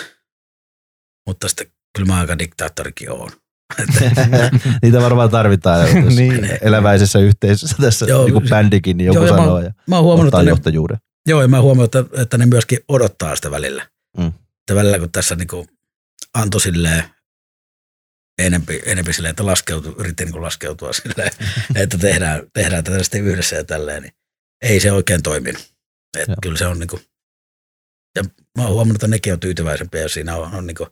mutta sitten kyllä mä aika diktaattorikin oon. <laughs> Niitä varmaan tarvitaan <laughs> niin. eläväisessä yhteisössä tässä joo, niin kuin bändikin, niin joku joo, sanoo mä, ja mä oon huomannut, että johtajuuden. Ne, joo, ja mä huomannut, että, että ne myöskin odottaa sitä välillä. Mm. Että välillä kun tässä niin kuin antoi silleen enempi, enempi silleen, että laskeutu, yritti niin laskeutua silleen, <laughs> että tehdään, tehdään tätä sitten yhdessä ja tälleen, niin ei se oikein toiminut. Että kyllä se on niin kuin, ja mä oon huomannut, että nekin on tyytyväisempiä, jos siinä on, on niin kuin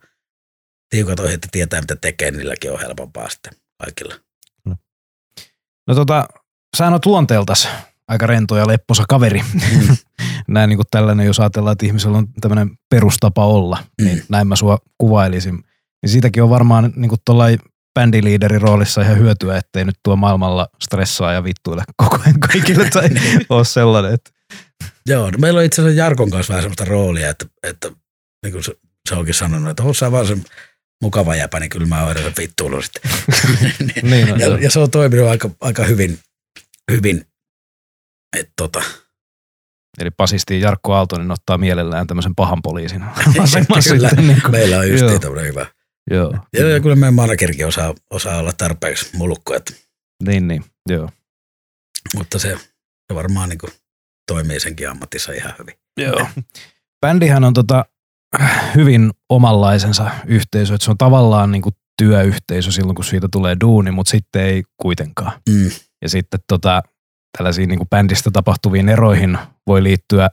tiukat ohjeet, että tietää mitä tekee, niin niilläkin on helpompaa sitten kaikilla. No, no tota, sä oot luonteeltas aika rento ja lepposa kaveri. Mm. <laughs> näin niin kuin tällainen, jos ajatellaan, että ihmisellä on tämmöinen perustapa olla, niin mm. niin näin mä sua kuvailisin. Niin siitäkin on varmaan niin kuin bändiliiderin roolissa ihan hyötyä, ettei nyt tuo maailmalla stressaa ja vittuille koko ajan kaikille tai <laughs> ole sellainen. Että. Joo, no meillä on itse asiassa Jarkon kanssa vähän sellaista roolia, että, että niin kuin se, se onkin sanonut, että on vaan se mukava jäpä, niin kyllä mä oon vittuillut sitten. <laughs> niin, niin ja, ja, se on toiminut aika, aika hyvin, hyvin että tota, Eli pasisti Jarkko Aaltonen ottaa mielellään tämmöisen pahan poliisin <laughs> Kyllä, niin kuin, meillä on just tämmöinen hyvä. Joo. Ja, ja kyllä meidän managerikin osaa, osaa olla tarpeeksi mulukko. Että. Niin, niin, joo. Mutta se, se varmaan niin kuin toimii senkin ammatissa ihan hyvin. Joo. Bändihän on tota, hyvin omanlaisensa yhteisö, että se on tavallaan niin kuin työyhteisö silloin, kun siitä tulee duuni, mutta sitten ei kuitenkaan. Mm. Ja sitten tota, tällaisiin niin kuin bändistä tapahtuviin eroihin voi liittyä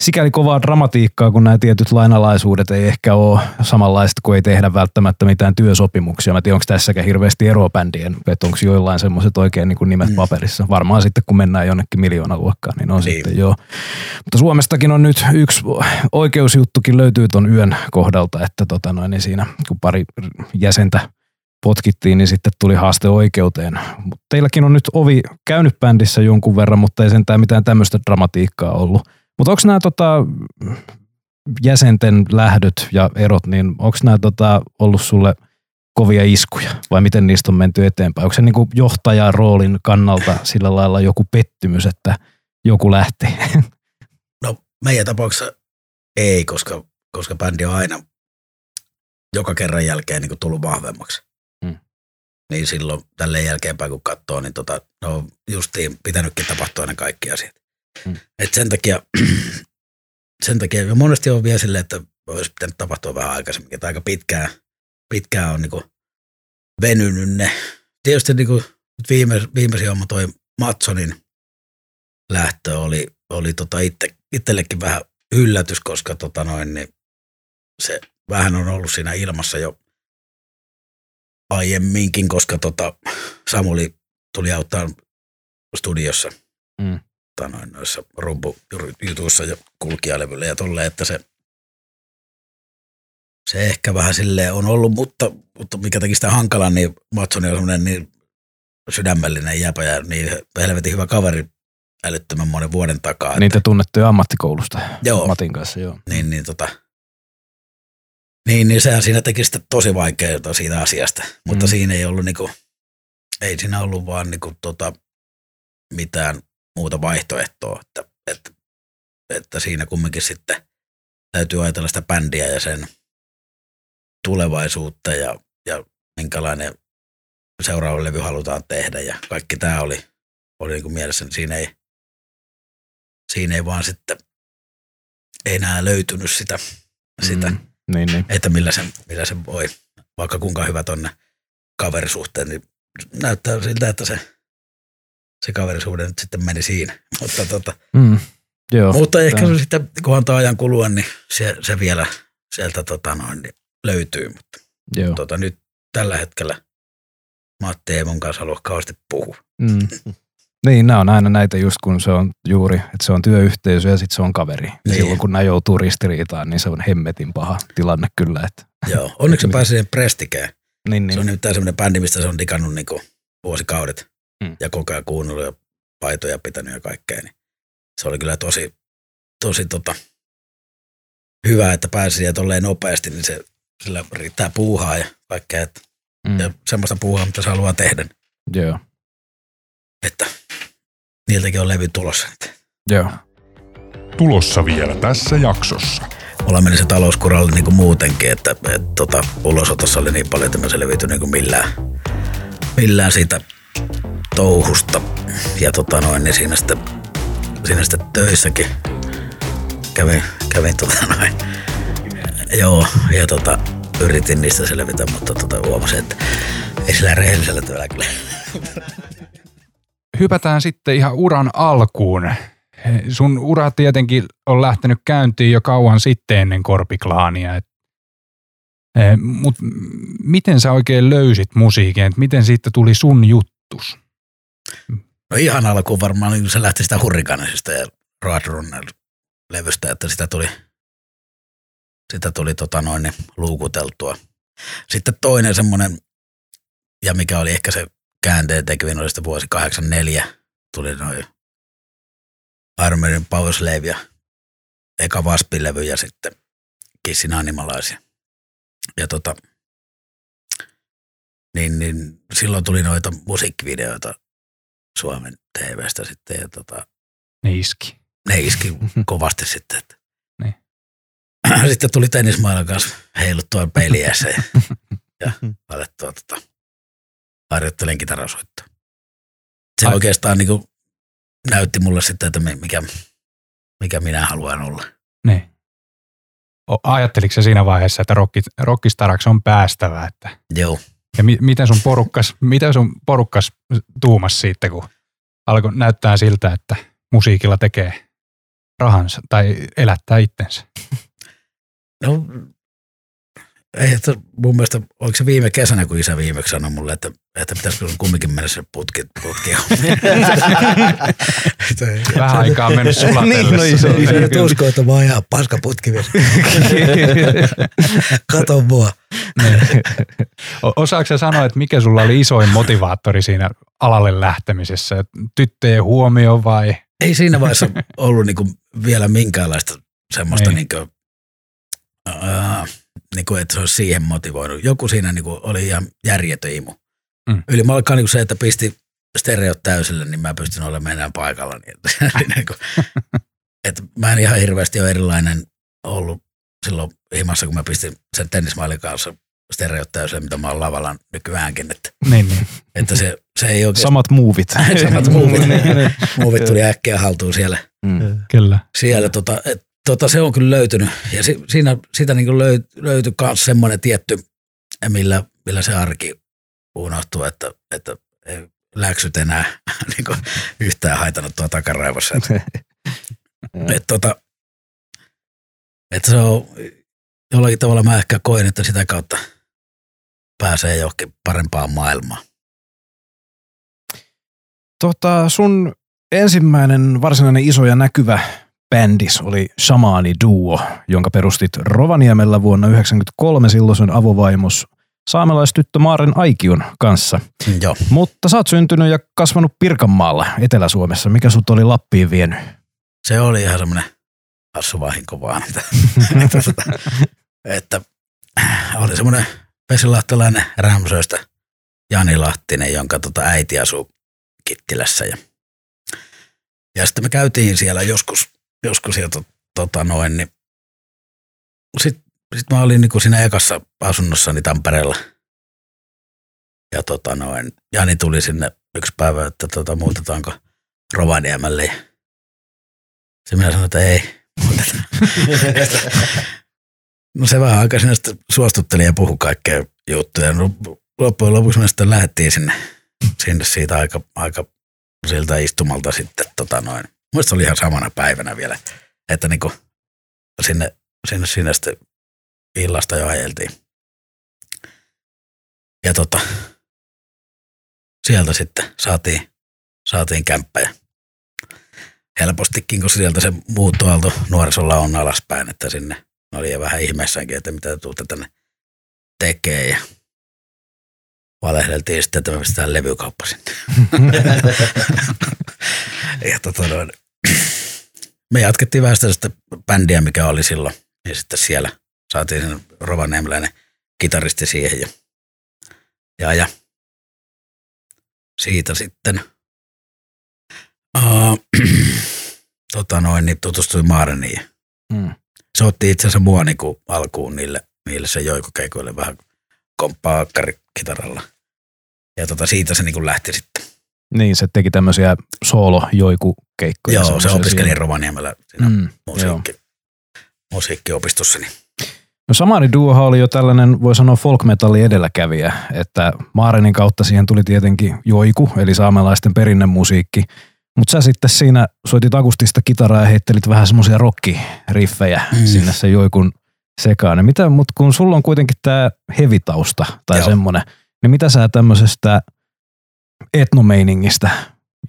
sikäli kovaa dramatiikkaa, kun nämä tietyt lainalaisuudet ei ehkä ole samanlaista, kun ei tehdä välttämättä mitään työsopimuksia. Mä en tiedä, onko tässäkään hirveästi eroa bändien, että onko joillain semmoiset oikein niin kuin nimet mm. paperissa. Varmaan sitten, kun mennään jonnekin miljoonaluokkaan, niin on niin. sitten joo. Mutta Suomestakin on nyt yksi oikeusjuttukin löytyy ton yön kohdalta, että tota noin, niin siinä kun pari jäsentä potkittiin, niin sitten tuli haaste oikeuteen. Mut teilläkin on nyt ovi käynyt bändissä jonkun verran, mutta ei sentään mitään tämmöistä dramatiikkaa ollut. Mutta onko nämä tota, jäsenten lähdöt ja erot, niin onko nämä tota, ollut sulle kovia iskuja vai miten niistä on menty eteenpäin? Onko se niinku johtajan roolin kannalta sillä lailla joku pettymys, että joku lähti? No meidän tapauksessa ei, koska, koska bändi on aina joka kerran jälkeen niin tullut vahvemmaksi niin silloin tälleen jälkeenpäin kun katsoo, niin tota, no justiin pitänytkin tapahtua ne kaikki asiat. Mm. Et sen takia, <clears throat> sen takia ja monesti on vielä silleen, että olisi pitänyt tapahtua vähän aikaisemmin, että aika pitkään, pitkään on niinku venynyt ne. Tietysti niinku viime, viimeisin homma toi Matsonin lähtö oli, oli tota itse, itsellekin vähän yllätys, koska tota noin, niin se vähän on ollut siinä ilmassa jo aiemminkin, koska tota, Samuli tuli auttaa studiossa mm. Tota noin, noissa rumpujutuissa ja kulkijalevyllä ja tolleen, että se, se ehkä vähän silleen on ollut, mutta, mutta mikä teki sitä hankalan, niin Matsoni on semmoinen niin sydämellinen jäpä ja niin helvetin hyvä kaveri älyttömän monen vuoden takaa. Niin te tunnette ammattikoulusta joo. Matin kanssa, joo. Niin, niin tota, niin, niin sehän siinä teki sitä tosi vaikeaa siitä asiasta, mutta mm. siinä ei ollut niinku, ei siinä ollut vaan niinku tota, mitään muuta vaihtoehtoa, että, että, että siinä kumminkin sitten täytyy ajatella sitä bändiä ja sen tulevaisuutta ja, ja minkälainen seuraava levy halutaan tehdä ja kaikki tämä oli, oli niin kuin mielessä, niin siinä ei, siinä ei vaan sitten enää löytynyt sitä, sitä mm niin, niin. että millä se, millä se voi, vaikka kuinka hyvä tonne kaverisuhteen, niin näyttää siltä, että se, se kaverisuhde nyt sitten meni siinä. Mutta, tota, mm, joo, mutta ehkä se sitten, kun antaa ajan kulua, niin se, se vielä sieltä tota noin, niin löytyy. Mutta joo. Tota, nyt tällä hetkellä Matti ei mun kanssa halua kauheasti puhua. Mm. Niin, nämä on aina näitä just kun se on juuri, että se on työyhteisö ja sitten se on kaveri. Niin. Silloin kun nämä joutuu ristiriitaan, niin se on hemmetin paha tilanne kyllä. Että, Joo, onneksi <laughs> se pääsi siihen prestikeen. Niin, niin. Se on nimittäin semmoinen bändi, mistä se on digannut niin vuosikaudet mm. ja koko ajan kuunnellut ja paitoja pitänyt ja kaikkea. Niin se oli kyllä tosi, tosi tota, hyvä, että pääsi siihen tolleen nopeasti, niin se, sillä riittää puuhaa ja kaikkea, että, Mm. ja semmoista puuhaa, mitä se haluaa tehdä, Joo. että niiltäkin on levy tulossa. Joo. Tulossa vielä tässä jaksossa. Mulla meni se talouskuralle niin kuin muutenkin, että, että tota, ulosotossa oli niin paljon, että mä selviytyin niin kuin millään, millään siitä touhusta. Ja tota noin, niin siinä sitten, siinä sitten töissäkin kävin, kävin tota noin, joo, ja tota, yritin niistä selvitä, mutta tota, huomasin, että ei sillä rehellisellä työllä kyllä. Hypätään sitten ihan uran alkuun. Sun ura tietenkin on lähtenyt käyntiin jo kauan sitten ennen Korpiklaania. Eh, mut miten sä oikein löysit musiikin? Et miten siitä tuli sun juttus? No ihan alkuun varmaan niin se lähti sitä hurrikanisesta ja Roadrunner levystä, että sitä tuli, sitä tuli tota noin, niin luukuteltua. Sitten toinen semmoinen, ja mikä oli ehkä se käänteen tekevin, oli sitten vuosi 84, tuli noin Armorin Power Slave ja eka Vaspilevy ja sitten Kissin animalaisia. Ja tota, niin, niin silloin tuli noita musiikkivideoita Suomen TVstä sitten ja tota, Ne iski. ne iski <laughs> kovasti sitten. Että. Niin. <clears throat> Sitten tuli tennismaailman kanssa heiluttua peiliässä ja, ja <laughs> alettua tota, harjoittelen kitarasoittoa. Se Ai- oikeastaan niin kuin näytti mulle sitten, että mi- mikä, mikä minä haluan olla. Niin. Ajatteliko se siinä vaiheessa, että rocki, rockistaraksi on päästävä? Että, Joo. Ja mi, miten sun porukkas, miten sun porukkas tuumas siitä, kun alkoi näyttää siltä, että musiikilla tekee rahansa tai elättää itsensä? No, ei, että mun mielestä, oliko se viime kesänä, kun isä viimeksi sanoi mulle, että, että pitäisikö sun kumminkin mennä sinne putki, putki <laughs> Vähän aikaa on mennyt sulatellessa. Niin, no iso- Sä iso- nyt usko, että mä ihan paska putkimies. <laughs> Kato mua. Osaatko sanoa, että mikä sulla oli isoin motivaattori siinä alalle lähtemisessä? Tyttöjen huomio vai? Ei siinä vaiheessa ollut niinku vielä minkäänlaista semmoista, Niin. niinku, ää, niinku, että se olisi siihen motivoinut. Joku siinä niinku oli ihan järjetön imu. Mm. Ylimalkaan niinku se, että pisti stereot täysille, niin mä pystyn olemaan enää paikalla. Niin, että, <laughs> niinku, että mä en ihan hirveästi ole erilainen ollut silloin himassa, kun mä pistin sen tennismaalin kanssa stereot täysille, mitä mä oon lavalla nykyäänkin. Että, Niin, niin. että se, se ei oikein... Samat muuvit. <laughs> Samat muuvit. <laughs> Muuvit tuli äkkiä haltuun siellä Mm. Kyllä. siellä tota, et, tota, se on kyllä löytynyt. Ja si, siinä, siitä niin löy, löytyi myös semmoinen tietty, millä, millä se arki unohtuu, että, että ei läksyt enää <laughs> niin kuin, yhtään haitannut tuo takaraivossa. Et, <laughs> et, tota, et se on jollakin tavalla mä ehkä koen, että sitä kautta pääsee johonkin parempaan maailmaan. Tota, sun ensimmäinen varsinainen iso ja näkyvä bändis oli Shamani Duo, jonka perustit Rovaniemellä vuonna 1993 silloisen avovaimos saamelaistyttö Maaren Aikion kanssa. Joo. Mutta sä oot syntynyt ja kasvanut Pirkanmaalla Etelä-Suomessa. Mikä sut oli Lappiin vienyt? se oli ihan semmoinen hassu vahinko vaan. Että, <laughs> että, että oli semmoinen vesilahtelainen Rämsöistä Jani Lahtinen, jonka tota äiti asuu Kittilässä. Ja, ja sitten me käytiin siellä joskus, joskus ja to, tota noin, niin sitten sit mä olin niin siinä ekassa asunnossani Tampereella. Ja tota noin, Jani tuli sinne yksi päivä, että tota, muutetaanko Rovaniemelle. Ja se minä sanoin, että ei. <laughs> no se vähän aikaa sinne suostutteli ja puhui kaikkea juttuja. No, loppujen lopuksi me sitten lähdettiin sinne, sinne siitä aika, aika siltä istumalta sitten tota noin. Mielestäni se oli ihan samana päivänä vielä, että niinku sinne, sinne, sinne sitten illasta jo ajeltiin. Ja tota, sieltä sitten saatiin, saatiin kämppä ja helpostikin, kun sieltä se muuttoaalto nuorisolla on alaspäin, että sinne oli jo vähän ihmeessäänkin, että mitä tuutte tänne tekee ja valehdeltiin sitten, että me pistetään levykauppa sinne. <laughs> <laughs> ja tota noin, me jatkettiin vähän sitä, bändiä, mikä oli silloin. Ja sitten siellä saatiin sen rovaniemeläinen kitaristi siihen. Ja, ja, ja siitä sitten uh, <clears throat> tota noin, niin tutustuin Maareniin. Mm. Se otti itse asiassa mua niin kuin alkuun niille, niille se joikokeikoille vähän komppaa kitaralla. Ja tota, siitä se niin kuin lähti sitten. Niin, se teki tämmöisiä soolo-joikukeikkoja. Joo, se opiskeli siinä. Rovaniemellä siinä Mm, joo. musiikki, musiikkiopistossa. Niin. No Samari Duohan oli jo tällainen, voi sanoa folk metalli edelläkävijä, että Maarenin kautta siihen tuli tietenkin joiku, eli saamelaisten perinnemusiikki. Mutta sä sitten siinä soitit akustista kitaraa ja heittelit vähän semmoisia rockiriffejä Mm. sinne sen joikun sekaan. Mitä, mutta kun sulla on kuitenkin tämä hevitausta tai Joo. semmoinen, niin mitä sä tämmöisestä etnomeiningistä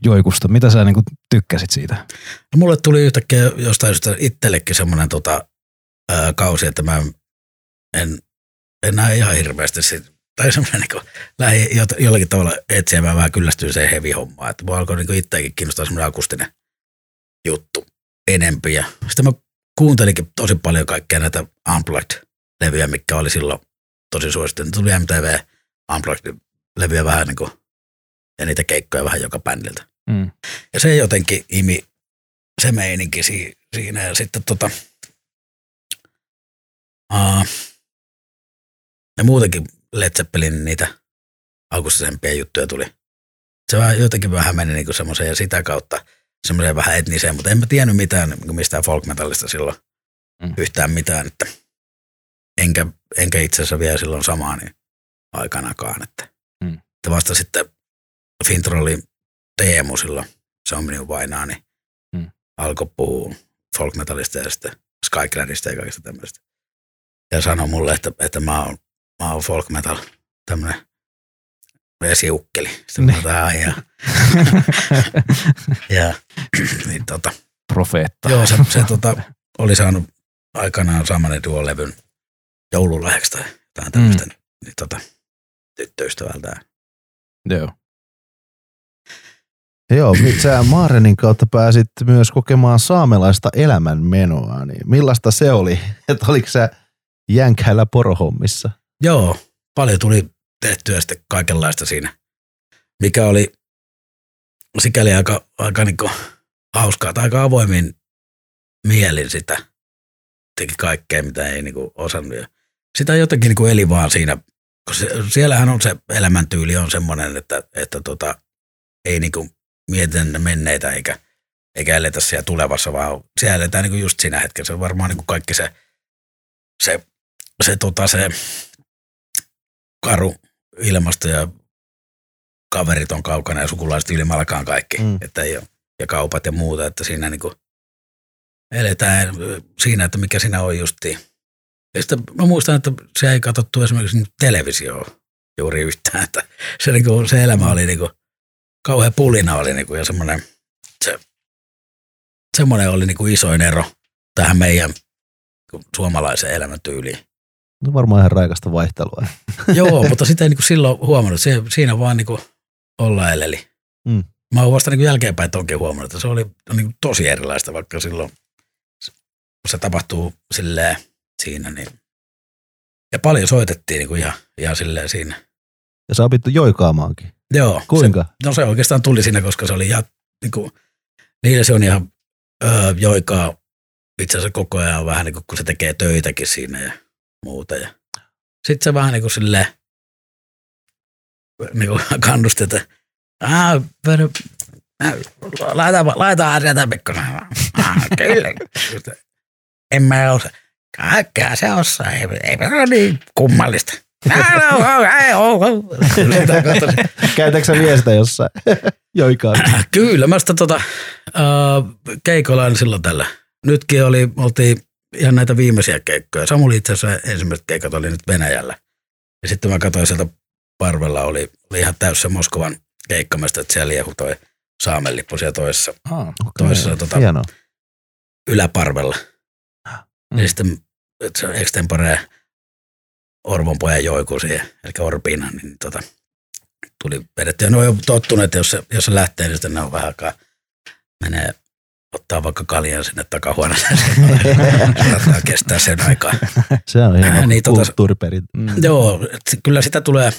joikusta, mitä sä niinku tykkäsit siitä? No, mulle tuli yhtäkkiä jostain syystä itsellekin semmoinen tota, ää, kausi, että mä en, en näe ihan hirveästi sit, tai semmoinen niin lähi jo, jollakin tavalla etsiä, mä vähän kyllästyin se heavy hommaan, että mua alkoi niin itseäkin kiinnostaa semmoinen akustinen juttu enempi ja sitten mä kuuntelinkin tosi paljon kaikkea näitä Unplugged-levyjä, mikä oli silloin tosi suosittu. Tuli MTV Unplugged-levyjä vähän niin kuin, ja niitä keikkoja vähän joka bändiltä. Mm. Ja se jotenkin imi se meininki si- siinä. Ja sitten tota, aa, ja muutenkin Led Zeppelin niitä akustisempia juttuja tuli. Se vähän, jotenkin vähän meni niinku semmoiseen ja sitä kautta semmoiseen vähän etniseen, mutta en mä tiennyt mitään niinku mistään folk metallista silloin mm. yhtään mitään, että enkä, enkä itse asiassa vielä silloin samaa niin aikanakaan, että, Mm. että vasta sitten Fintrollin Teemu silloin, se on minun vainaa, niin Mm. mm. alkoi puhua folk metallista ja sitten Skycladista ja kaikista tämmöistä. Ja sanoi mulle, että, että mä oon, mä oon folk metal, tämmönen vesiukkeli. Sitten mä otan, "Ai <laughs> ja, ja <clears throat> niin tota, Profeetta. joo, se, se tota, oli saanut aikanaan Samanen Duo-levyn joululahjaksi tai jotain tämmöistä, mm. niin tota, tyttöystävältään. Joo. Joo, sä Maarenin kautta pääsit myös kokemaan saamelaista elämänmenoa, niin millaista se oli? Että oliko sä jänkäillä porohommissa? Joo, paljon tuli tehtyä sitten kaikenlaista siinä, mikä oli sikäli aika, aika niin hauskaa tai aika avoimin mielin sitä. Teki kaikkea, mitä ei niin osannut. Sitä jotenkin niin eli vaan siinä, kun se, siellähän on se elämäntyyli on semmoinen, että, että tota, ei niin mietitä menneitä eikä, eikä eletä siellä tulevassa, vaan siellä eletään niin just siinä hetkessä. Se on varmaan niin kaikki se, se, se, tota, se karu ilmasto ja kaverit on kaukana ja sukulaiset ylimalkaan kaikki, Mm. että ei ole, ja kaupat ja muuta, että siinä niinku eletään siinä, että mikä siinä on justiin. Ja sitten mä muistan, että se ei katsottu esimerkiksi televisioon juuri yhtään, että se, niinku, se elämä oli niinku, kauhean pulina oli niinku, ja semmoinen, se, semmoinen oli niinku isoin ero tähän meidän suomalaiseen elämäntyyliin. No varmaan ihan raikasta vaihtelua. <laughs> Joo, mutta sitä ei niinku silloin huomannut. Se, siinä vaan niinku olla eleli. Mm. Mä oon vasta niinku jälkeenpäin tonkin huomannut, että se oli niinku tosi erilaista, vaikka silloin kun se tapahtuu silleen siinä. Niin. Ja paljon soitettiin niinku ihan, ihan silleen siinä. Ja sä opittu joikaamaankin. Joo. Kuinka? Se, no se oikeastaan tuli siinä, koska se oli ihan, niinku, niille se on ihan öö, joikaa itse asiassa koko ajan vähän niin kuin, kun se tekee töitäkin siinä ja muuta. Ja sitten se vähän niin kuin silleen niin kuin <laughs> kannusti, että ah, laita, laita asiata Mikkonen. Ah, kyllä. En mä osaa. Kaikkea se osaa. Ei, ei ole niin kummallista. Oh, <laughs> oh. Käytätkö sä viestitä jossain? <laughs> Joikaan. Kyllä, mä sitä tota, äh, keikoilla aina silloin tällä. Nytkin oli, oltiin ihan näitä viimeisiä keikkoja. Samuli itse asiassa ensimmäiset keikat oli nyt Venäjällä. Ja sitten mä katsoin sieltä parvella, oli, oli ihan täyssä Moskovan keikkamesta, että siellä liehu toi saamelippu siellä toisessa Ah, Toisessa, tota- Hienoa. yläparvella. Mm. Ja sitten että se on extempore Orvon pojan joiku siihen, eli Orpiina, niin tota, tuli vedetty. Ja ne on jo tottuneet, että jos se, jos se lähtee, niin sitten ne on vähän aikaa menee ottaa vaikka kaljan sinne takahuoneeseen. <laughs> Saattaa kestää sen aikaa. Se on hieno Niin, tota- kulttuuriperintö. Mm. Joo, et kyllä sitä tulee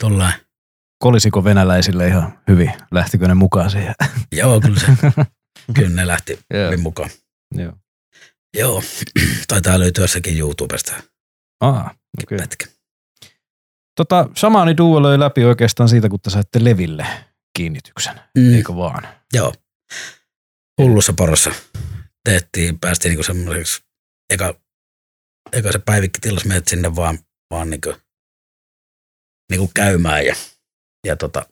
tuollain. Kolisiko venäläisille ihan hyvin? Lähtikö ne mukaan siihen? <laughs> Joo, kyllä se. <laughs> Kyllä ne lähti hyvin mukaan. Joo. Joo, <clears throat> taitaa löytyä sekin YouTubesta Aa, okei. pätkä. Tota, Samani Duo löi läpi oikeastaan siitä, kun te saitte Leville kiinnityksen, Mm, eikö vaan? joo. Hullussa porossa tehtiin, päästiin niinku semmoiseksi, eka, eka se päivikki tilas meidät sinne vaan, vaan niinku, niinku käymään ja, ja tota,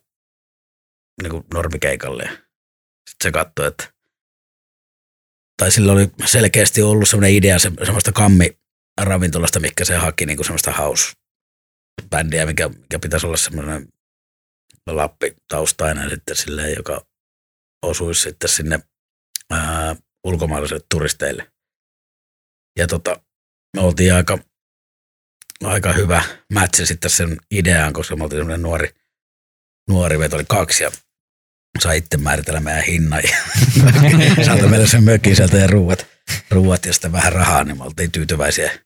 niinku normikeikalle. Sitten se katsoi, että tai sillä oli selkeästi ollut semmoinen idea se, semmoista kammi ravintolasta, mikä se haki niinku semmoista house bändiä, mikä, mikä pitäisi olla semmoinen Lappi taustainen sitten silleen, joka osuisi sitten sinne ää, ulkomaalaisille turisteille. Ja tota, me oltiin aika, aika hyvä matchi sitten sen ideaan, koska me oltiin semmoinen nuori, nuori meitä oli kaksi ja sai itse määritellä meidän hinnan ja <laughs> saatoi meille sen mökin sieltä ja ruuat, ruuat ja sitten vähän rahaa, niin me oltiin tyytyväisiä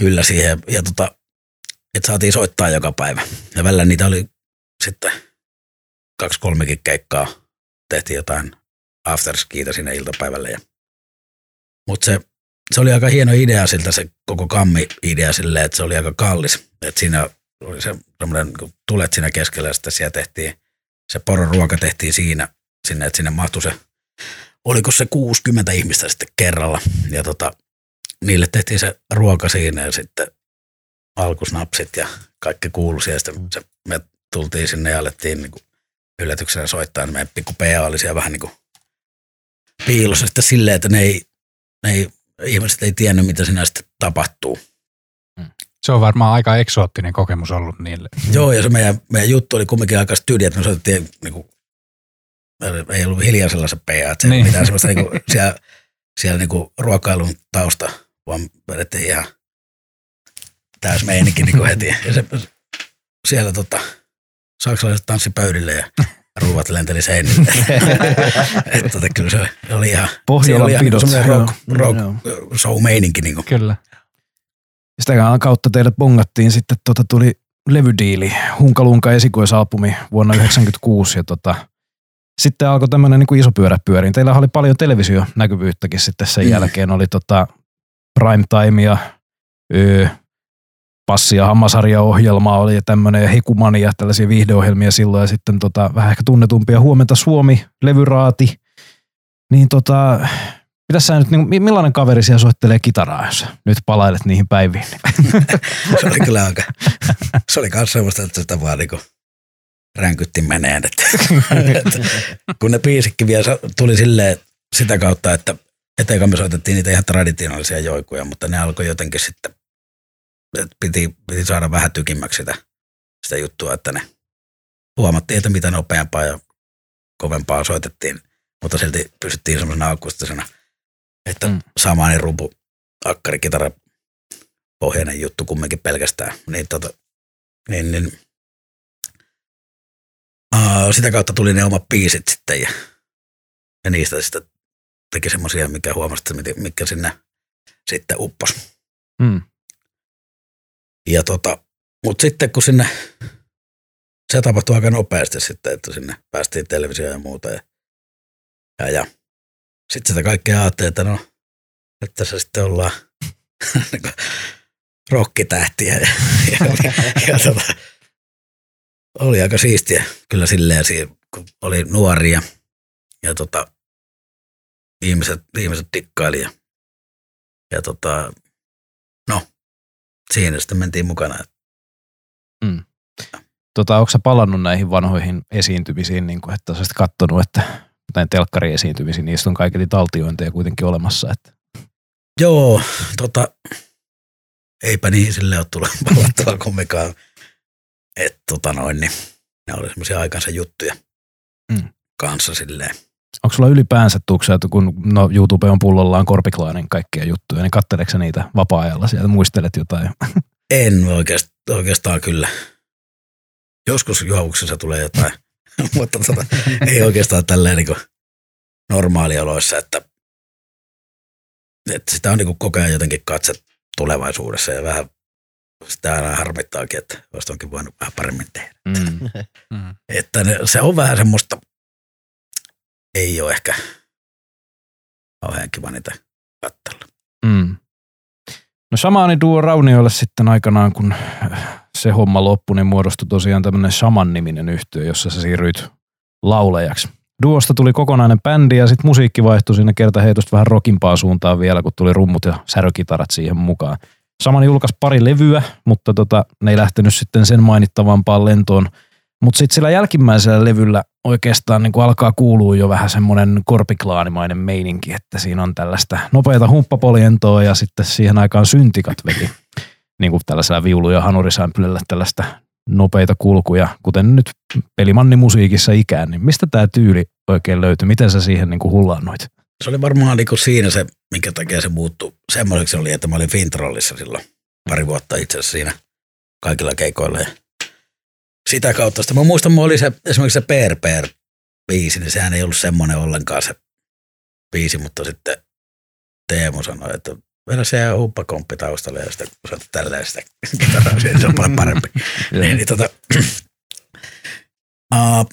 kyllä siihen. Ja tota, että saatiin soittaa joka päivä. Ja välillä niitä oli sitten kaksi kolmekin keikkaa. Tehtiin jotain afterskiita sinne iltapäivälle. Mutta se, se, oli aika hieno idea siltä se koko kammi-idea silleen, että se oli aika kallis. Että siinä oli se semmoinen, kun tulet siinä keskellä sitten siellä tehtiin, se poron ruoka tehtiin siinä, sinne, että sinne mahtui se, oliko se 60 ihmistä sitten kerralla. Ja tota, niille tehtiin se ruoka siinä ja sitten alkusnapsit ja kaikki kuului siellä. Sitten se, me tultiin sinne ja alettiin niin kuin yllätyksenä soittaa, niin meidän pikku PA oli siellä vähän niin kuin piilossa sitten silleen, että ne ei, ne ei, ihmiset ei tiennyt, mitä siinä sitten tapahtuu. Se on varmaan aika eksoottinen kokemus ollut niille. Joo, ja se meidän, meidän juttu oli kumminkin aika studi, että me soitettiin, niin kuin, ei ollut hiljaisella se PA, että se Niin. mitään semmoista niin kuin, siellä, siellä niin kuin ruokailun tausta, vaan vedettiin ihan täys meininki niin heti. <laughs> Ja se, siellä tota, saksalaiset tanssi pöydille ja ruuat lenteli seinille. <laughs> että tota, kyllä se oli ihan, se Pohjolan oli ihan pidot. semmoinen rock, Joo, rock joo. show meininki. Niin kuin. Kyllä. Sitä kautta teille bongattiin sitten, tota, tuli levydiili, Hunkalunka esikoisalbumi vuonna 1996 ja tota, sitten alkoi tämmöinen niin iso pyörä pyöriin. Teillä oli paljon televisionäkyvyyttäkin sitten sen Mm. jälkeen. Oli tota Prime Timea, öö, Passi- ja hammasarjaohjelmaa oli ja tämmöinen Hekumania, tällaisia viihdeohjelmia silloin ja sitten tota, vähän ehkä tunnetumpia Huomenta Suomi, Levyraati. Niin tota, Mitäs sä nyt, niin, mi- millainen kaveri siellä soittelee kitaraa, jos nyt palailet niihin päiviin? <laughs> Se oli kyllä aika, se oli myös semmoista, että sitä vaan niinku ränkytti meneen. Että, että, kun ne biisikki vielä tuli silleen sitä kautta, että että me soitettiin niitä ihan traditionaalisia joikuja, mutta ne alkoi jotenkin sitten, että piti, piti saada vähän tykimmäksi sitä, sitä juttua, että ne huomattiin, että mitä nopeampaa ja kovempaa soitettiin, mutta silti pysyttiin semmoisena akustisena, että Mm. samainen rumpu, akkari, kitara, pohjainen juttu kumminkin pelkästään. Niin, tota, niin, niin aa, sitä kautta tuli ne omat biisit sitten ja, ja niistä sitten teki semmoisia, mikä huomasi, että mikä sinne sitten uppos. Mm. Ja tota, mutta sitten kun sinne, se tapahtui aika nopeasti sitten, että sinne päästiin televisioon ja muuta. Ja, ja, ja. sitten sitä kaikkea ajattelin, että no, että tässä sitten ollaan <laughs> niinku rokkitähtiä. Ja, ja, ja, ja tota, oli aika siistiä kyllä silleen, kun oli nuoria ja tota, ihmiset, ihmiset dikkaili ja, ja tota, no, siinä sitten mentiin mukana. Tota, onko sä palannut näihin vanhoihin esiintymisiin, niin kuin, että sä olisit kattonut, että näin telkkariesiintymisiin, niistä on kaiketi taltiointeja kuitenkin olemassa. Että. Joo, tota, eipä niihin sille ole tullut <laughs> palattua kumminkaan. Että tota noin, niin ne oli semmoisia aikansa juttuja Mm. mm. kanssa silleen. Onko sulla ylipäänsä tuksia, että kun no, YouTube on pullollaan korpiklaanin kaikkia juttuja, niin katseleeko sä niitä vapaa-ajalla sieltä, muistelet jotain? <laughs> En oikeastaan, oikeastaan kyllä. Joskus juovuksessa tulee jotain, <laughs> mutta tota, ei oikeastaan tälleen niin normaalioloissa, että, että sitä on niin koko ajan jotenkin katse tulevaisuudessa ja vähän sitä aina harmittaakin, että olisi onkin voinut vähän paremmin tehdä. Mm. <laughs> Mm. Että ne, se on vähän semmoista, ei ole ehkä kauhean kiva niitä katsella. Mm. No samaani duo Raunioille sitten aikanaan, kun se homma loppui, niin muodostui tosiaan tämmöinen Shaman-niminen yhtiö, jossa sä siirryit laulejaksi. Duosta tuli kokonainen bändi ja sitten musiikki vaihtui siinä kertaheitosta vähän rokimpaa suuntaan vielä, kun tuli rummut ja särökitarat siihen mukaan. Saman julkaisi pari levyä, mutta tota, ne ei lähtenyt sitten sen mainittavampaan lentoon. Mutta sitten sillä jälkimmäisellä levyllä oikeastaan niin alkaa kuulua jo vähän semmoinen korpiklaanimainen meininki, että siinä on tällaista nopeata humppapoljentoa ja sitten siihen aikaan syntikat veti niin kuin tällaisella viulu- ja hanurisämpylillä tällaista nopeita kulkuja, kuten nyt pelimannimusiikissa ikään, niin mistä tämä tyyli oikein löytyi? Miten sä siihen niin kuin hullannoit? Se oli varmaan niin kuin siinä se, minkä takia se muuttui. Semmoiseksi oli, että mä olin Fintrollissa silloin pari vuotta itse asiassa siinä kaikilla keikoilla. Ja sitä kautta sitten mä muistan, mulla oli se, esimerkiksi se Per Per biisi, niin sehän ei ollut semmoinen ollenkaan se biisi, mutta sitten Teemu sanoi, että vedä se huppakomppi taustalle ja sitten kun sä tälleen sitä kitaraa, se on paljon parempi. <laughs> niin, niin tota, <clears throat> uh,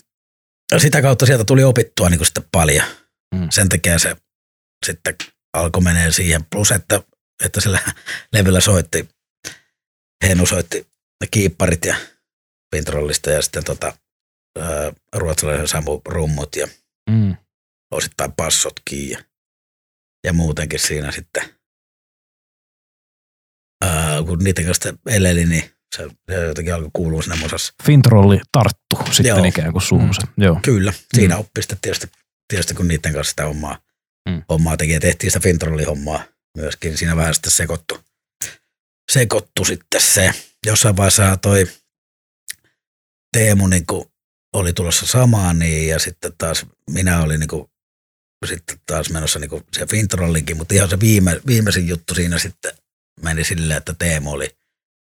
sitä kautta sieltä tuli opittua niin kuin sitten paljon. Mm. Sen takia se sitten alkoi menee siihen. Plus, että, että sillä levyllä soitti, Henu soitti ne kiipparit ja Pintrollista ja sitten tota, ää, ruotsalaisen Samu rummut ja Mm. osittain passotkin ja, ja muutenkin siinä sitten. Ää, kun niiden kanssa eleli, niin se, se jotenkin alkoi kuulua sinne musassa. Fintrolli tarttu sitten Joo. ikään kuin suunsa. Mm. Joo. Kyllä, siinä mm. oppi sitten tietysti, tietysti, kun niiden kanssa sitä omaa, Mm. mm. omaa teki ja tehtiin sitä Fintrolli-hommaa myöskin. Siinä vähän sitten sekoittu, sekoittu sitten se. Jossain vaiheessa toi Teemu niin kuin oli tulossa samaan niin, ja sitten taas minä olin niin kuin, sitten taas menossa niin se Fintrollinkin, mutta ihan se viime, viimeisin juttu siinä sitten meni silleen, että Teemu oli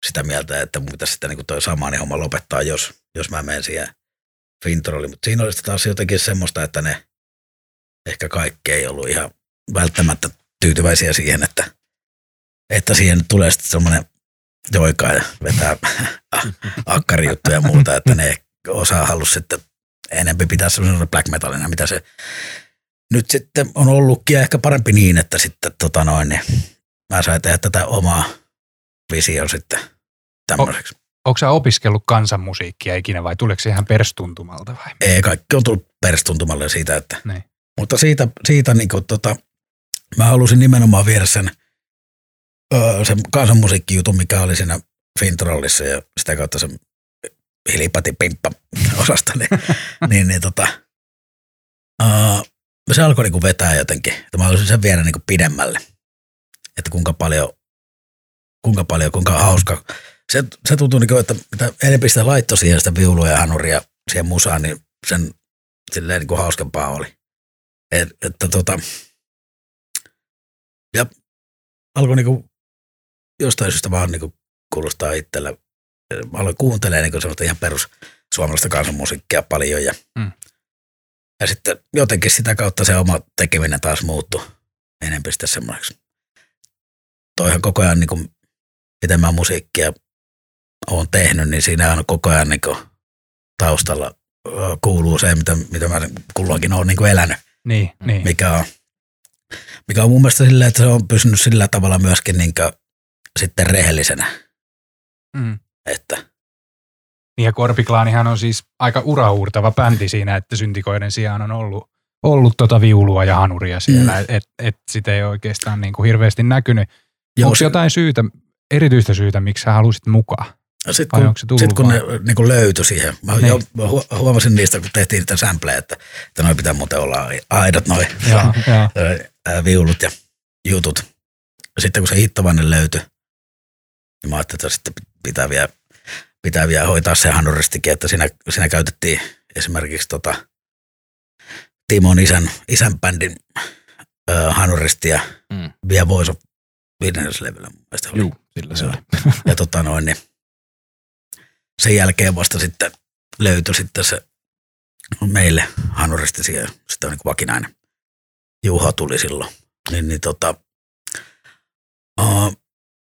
sitä mieltä, että mun pitäisi sitten niin kuin toi samaani homma lopettaa, jos, jos mä menen siihen Fintrolliin. Mutta siinä oli sitten taas jotenkin semmoista, että ne ehkä kaikki ei ollut ihan välttämättä tyytyväisiä siihen, että, että siihen tulee sitten semmoinen joikaa ja vetää <laughs> akkarijuttuja ja muuta, että ne osaa halus sitten enempi pitää semmoisena black metalina, mitä se nyt sitten on ollutkin ja ehkä parempi niin, että sitten tota noin, niin mä sain tehdä tätä omaa vision sitten tämmöiseksi. Onko sä opiskellut kansanmusiikkia ikinä vai tuleeko se ihan perstuntumalta vai? Ei, kaikki on tullut perstuntumalle siitä, että Niin. Mutta siitä, siitä niin kuin, tota, mä halusin nimenomaan viedä sen, sen kansanmusiikkijutun, mikä oli siinä Fintrollissa ja sitä kautta sen hilipati pimppa <laughs> osasta, niin, <laughs> niin, niin tota, öö, se alkoi niin kuin vetää jotenkin. Että mä halusin sen viedä niin kuin pidemmälle. Että kuinka paljon, kuinka paljon, kuinka hauska. Se, se tuntui, niin kuin, että mitä enemmän sitä laittoi siihen sitä viulua ja hanuria siihen musaan, niin sen silleen niin kuin hauskempaa oli. Et, että tota, ja alkoi niinku jostain syystä vaan niinku kuulostaa itsellä. Mä aloin kuuntelemaan niinku semmoista ihan perus suomalaista kansanmusiikkia paljon ja, Mm. ja sitten jotenkin sitä kautta se oma tekeminen taas muuttui enemmän sitten semmoiseksi. Toihan koko ajan niinku, miten mä musiikkia oon tehnyt, niin siinä on koko ajan niinku taustalla ö, kuuluu se, mitä, mitä mä kulloinkin oon niinku elänyt Niin, niin. mikä on, mikä on mun mielestä silleen, että se on pysynyt sillä tavalla myöskin niin sitten rehellisenä, Mm. että Niin ja Korpiklaanihan on siis aika uraurtava bändi siinä, että syntikoiden sijaan on ollut, ollut tota viulua ja hanuria siellä, mm. että et, sitä ei oikeastaan niin kuin hirveästi näkynyt. Onko se- jotain syytä, erityistä syytä, miksi sä halusit mukaan? sit vai kun, se sit kun ne niin kuin löytyi siihen, mä Niin. jo, hu- huomasin niistä, kun tehtiin niitä sampleja, että, että noi pitää muuten olla aidot noi Joo, joo. <laughs> ää, viulut ja jutut. Sitten kun se hittavainen löytyi, niin mä ajattelin, että sitten pitää vielä, pitää vielä hoitaa se hanuristikin, että siinä, siinä käytettiin esimerkiksi tota Timon isän, isän bändin ö, hanuristi ja Mm. vielä Voice of Witness-levyllä mun mielestä oli. Juu, sillä se oli. Ja tota noin, niin sen jälkeen vasta sitten löytyi sitten se meille hanuristi siihen, sitten on niin vakinainen. Juha tuli silloin. Niin, niin tota, uh,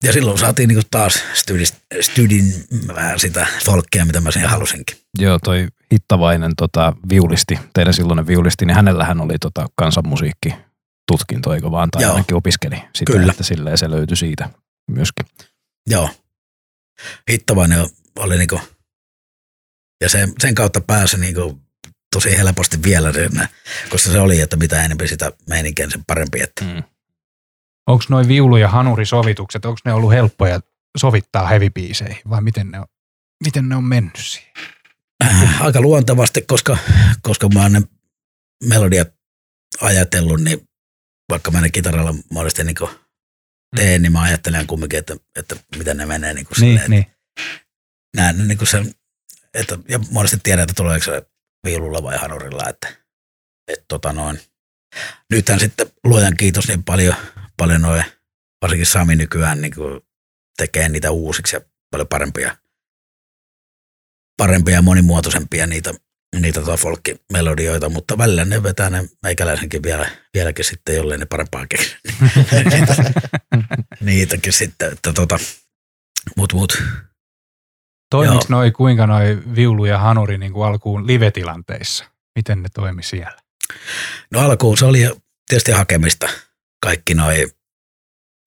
ja silloin saatiin niinku taas stydin, stydin vähän sitä folkkia, mitä mä siihen halusinkin. Joo, toi Hittavainen tota, viulisti, teidän silloinen viulisti, niin hänellähän oli tota, kansanmusiikki tutkinto, eikö vaan, tai Joo. ainakin opiskeli sitä, Kyllä. että silleen se löytyi siitä myöskin. Joo. Hittavainen oli niinku, ja sen, sen kautta pääsi niinku tosi helposti vielä sinne, koska se oli, että mitä enemmän sitä meininkiä, niin sen parempi. Että Mm. Onko noin viulu- ja hanurisovitukset, onko ne ollut helppoja sovittaa hevipiiseihin vai miten ne on, miten ne on mennyt siihen? <clears throat> aika luontevasti, koska, koska mä oon ne melodiat ajatellut, niin vaikka mä ne kitaralla monesti niin teen, niin mä ajattelen kumminkin, että, että miten ne menee niin kuin Niin, silleen, niin. näen niin kuin sen, että, ja monesti tiedän, että tuleeko se viululla vai hanurilla, että, että tota noin. Nythän sitten luojan kiitos niin paljon, paljon noin, varsinkin Sami nykyään niin kuin tekee niitä uusiksi ja paljon parempia, parempia ja monimuotoisempia niitä, niitä tota folkkimelodioita, mutta välillä ne vetää ne meikäläisenkin vielä, vieläkin sitten, jollei ne parempaa keksi. niitä, <laughs> niitäkin sitten, että tota, mut mut, Toimiks noi, kuinka noi viulu ja hanuri niin kuin alkuun live-tilanteissa? Miten ne toimi siellä? No alkuun se oli tietysti hakemista kaikki noi,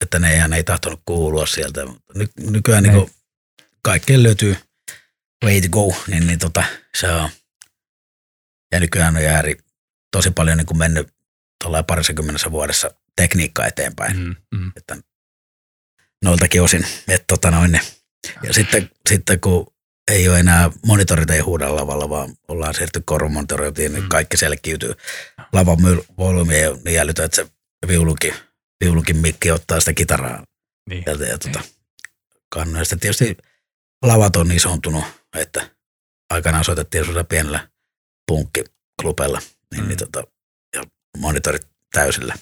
että ne ihan ei tahtonut kuulua sieltä. Ny, nykyään Ne. niin kaikkeen löytyy way to go, niin, niin tota, se on. Ja nykyään on ääri tosi paljon niin kuin mennyt tuolla parisikymmenessä vuodessa tekniikka eteenpäin, mm. Mm, mm. että noiltakin osin. Että tota noin, ne. Ja sitten, sitten kun ei ole enää monitorit ei huuda lavalla, vaan ollaan siirty korvamonitorioitiin, niin Mm. kaikki selkiytyy. Lavan volyymi ei ole niin älytön, että se viulukin, viulukin mikki ottaa sitä kitaraa Niin. ja tota, kannu. Ja sitten tietysti lavat on isontunut, että aikanaan soitettiin semmoisella pienellä punkkiklubella, niin, Mm. niin tota, ja monitorit täysillä.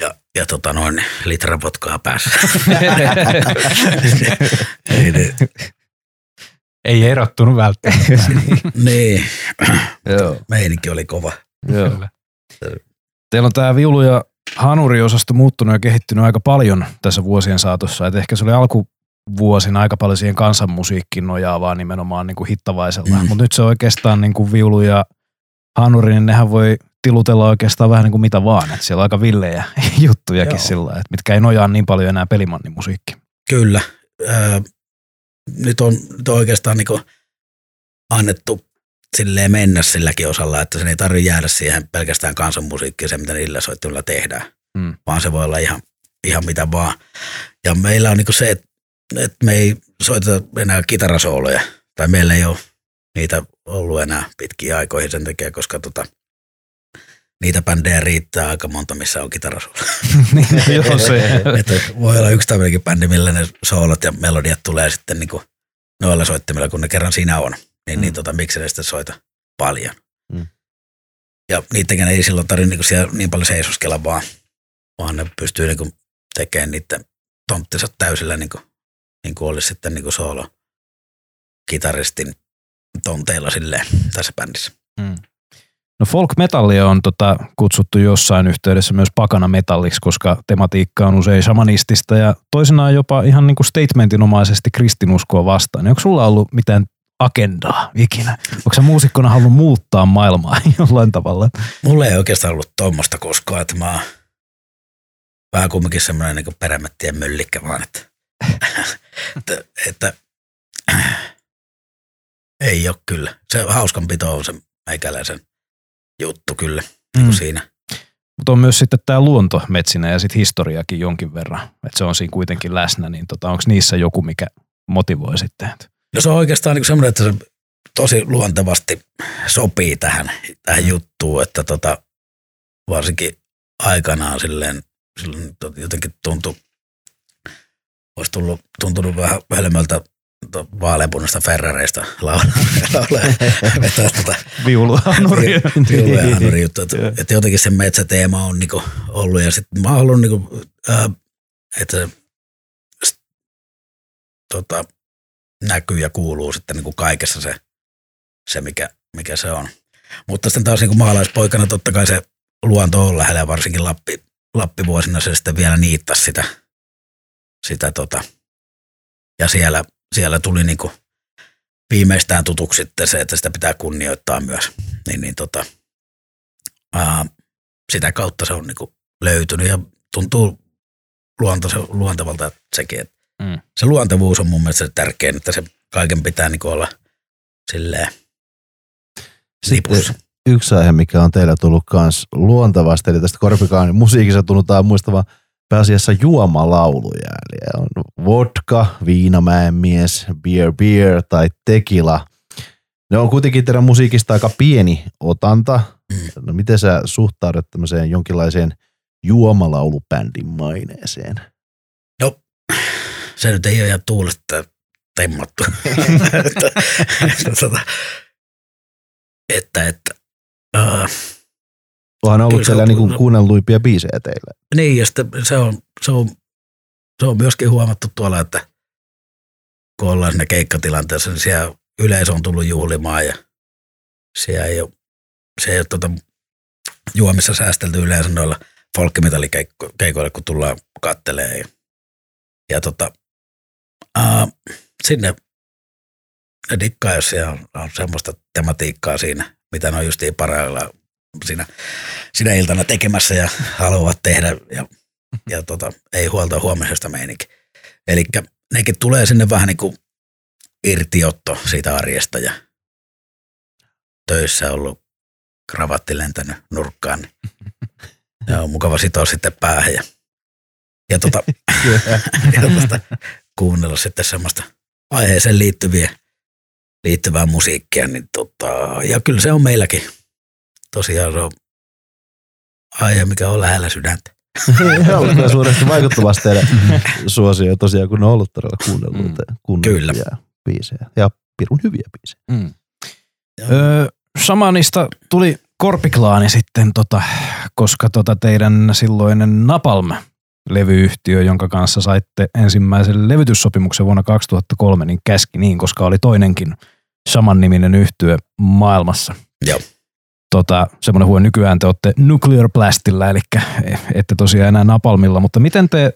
Ja, ja tota noin, litra potkaa päässä. <laughs> Ei, niin, Ei erottunut välttämättä. niin, Joo, meininki oli kova. joo. Teillä on tämä viulu- ja hanuriosasto muuttunut ja kehittynyt aika paljon tässä vuosien saatossa. Et ehkä se oli alkuvuosina aika paljon siihen kansanmusiikkiin nojaavaa nimenomaan niin kuin hittavaisella. Mm. Mutta nyt se oikeastaan niin kuin viulu ja hanuri, niin nehän voi tilutella oikeastaan vähän niin kuin mitä vaan. Et siellä on aika villejä <laughs> juttujakin Joo. sillä että mitkä ei nojaa niin paljon enää pelimannimusiikkiin. Kyllä. Öö, nyt, on, nyt on oikeastaan niin annettu silleen mennä silläkin osalla, että sen ei tarvitse jäädä siihen pelkästään kansanmusiikkiin, se mitä niillä soittimilla tehdään, Mm. vaan se voi olla ihan, ihan mitä vaan. Ja meillä on niin se, että, että me ei soiteta enää kitarasooloja, tai meillä ei ole niitä ollut enää pitkiä aikoihin sen takia, koska tota, niitä bändejä riittää aika monta, missä on kitarasoolo. <laughs> Niin, Joo, se. <laughs> että voi olla yksi tämmöinenkin bändi, millä ne soolot ja melodiat tulee sitten niin kuin noilla soittimilla, kun ne kerran siinä on. Niin, mm. niin tota, miksi ne sitten soita paljon. Mm. Ja niitäkään ei silloin tarvitse niin, siellä niin paljon seisoskella vaan, vaan ne pystyy niin kuin tekemään niiden tonttinsa täysillä niin kuin, niin kuin olisi sitten niin kuin soolo kitaristin tonteilla silleen tässä bändissä. Mm. No folk metallia on tota, kutsuttu jossain yhteydessä myös pakana metalliksi, koska tematiikka on usein shamanistista ja toisinaan jopa ihan niin kuin statementinomaisesti kristinuskoa vastaan. Onko sulla ollut mitään agendaa ikinä? Onko sä muusikkona halunnut muuttaa maailmaa <laughs> jollain tavalla? Mulla ei oikeastaan ollut tuommoista koskaan, että mä oon vähän kumminkin semmoinen niin perämättien myllikkä vaan, että, <laughs> että, että <clears throat> ei ole kyllä. Se hauskanpito on se meikäläisen juttu kyllä niin Mm. kuin siinä. Mutta on myös sitten tämä luonto metsinä ja sitten historiakin jonkin verran. Että se on siinä kuitenkin läsnä, niin tota, onko niissä joku, mikä motivoi sitten? No se on oikeastaan niin semmoinen, että se tosi luontevasti sopii tähän, tähän juttuun, että tota, varsinkin aikanaan silleen, silloin to- jotenkin tuntui, olisi tullut, tuntunut vähän hölmöltä to- vaaleanpunaista Ferrareista laulaa, tota Viuluhanuri. <laughs> viulu- ja hanuri juttu, <laughs> että, että jotenkin se metsäteema on niinku ollut ja sitten mä oon halunnut niinku, ää, että tota, näkyy ja kuuluu sitten niinku kaikessa se, se mikä, mikä se on. Mutta sitten taas niin kuin maalaispoikana totta kai se luonto on lähellä ja varsinkin Lappi, Lappivuosina se sitten vielä niittasi sitä, sitä tota, ja siellä, siellä tuli niin kuin viimeistään tutuksi sitten se, että sitä pitää kunnioittaa myös. Niin, niin tota, ää, sitä kautta se on niin kuin löytynyt ja tuntuu luonto, luontevalta sekin, että Mm. se luontevuus on mun mielestä se tärkein, että se kaiken pitää niin olla silleen Sitten yksi aihe, mikä on teillä tullut myös luontevasti, eli tästä Korpikaan musiikissa tunnutaan muistava pääasiassa juomalauluja. Eli on vodka, viinamäen mies, beer beer tai tequila. Ne on kuitenkin teidän musiikista aika pieni otanta. No miten sä suhtaudut tämmöiseen jonkinlaiseen juomalaulubändin maineeseen? Se nyt ei ole ihan tuulesta temmattu. että, että, tota, että, että uh, Onhan ollut Kyllä se siellä on- niinku kuunnelluimpia biisejä teille. Niin, ja sitten se on, se on, se on myöskin huomattu tuolla, että kun ollaan siinä keikkatilanteessa, niin siellä yleisö on tullut juhlimaan ja siellä ei ole, se ei ole tuota, juomissa säästelty yleensä noilla folkkimetallikeikoilla, kun tullaan kattelee. Ja, ja tota, ää, sinne ne dikkaa, jos siellä on, on semmoista tematiikkaa siinä, mitä ne on justiin parhaillaan siinä, sinä iltana tekemässä ja haluavat tehdä ja, ja tota, ei huolta huomisesta meininki. Eli nekin tulee sinne vähän niin kuin irtiotto siitä arjesta ja töissä ollut kravatti lentänyt nurkkaan, niin <laughs> ja on mukava sitoa sitten päähän ja, ja, tota, <laughs> ja tota, kuunnella sitten semmoista aiheeseen liittyviä, liittyvää musiikkia. Niin tota, ja kyllä se on meilläkin. Tosiaan se on aihe, mikä on lähellä sydäntä. <laughs> on ollut kyllä suuresti vaikuttavasti teidän <laughs> suosio tosiaan, kun on ollut todella kuunnellut Mm. kuunneltuja biisejä. Ja pirun hyviä biisejä. Mm. Öö, Samanista tuli Korpiklaani sitten, tota, koska tota teidän silloinen Napalm-levyyhtiö, jonka kanssa saitte ensimmäisen levytyssopimuksen vuonna 2003, niin käski niin, koska oli toinenkin samanniminen yhtyö maailmassa. Joo. Tota, semmoinen huono nykyään te olette Nuclear Blastilla, eli ette tosiaan enää Napalmilla, mutta miten te,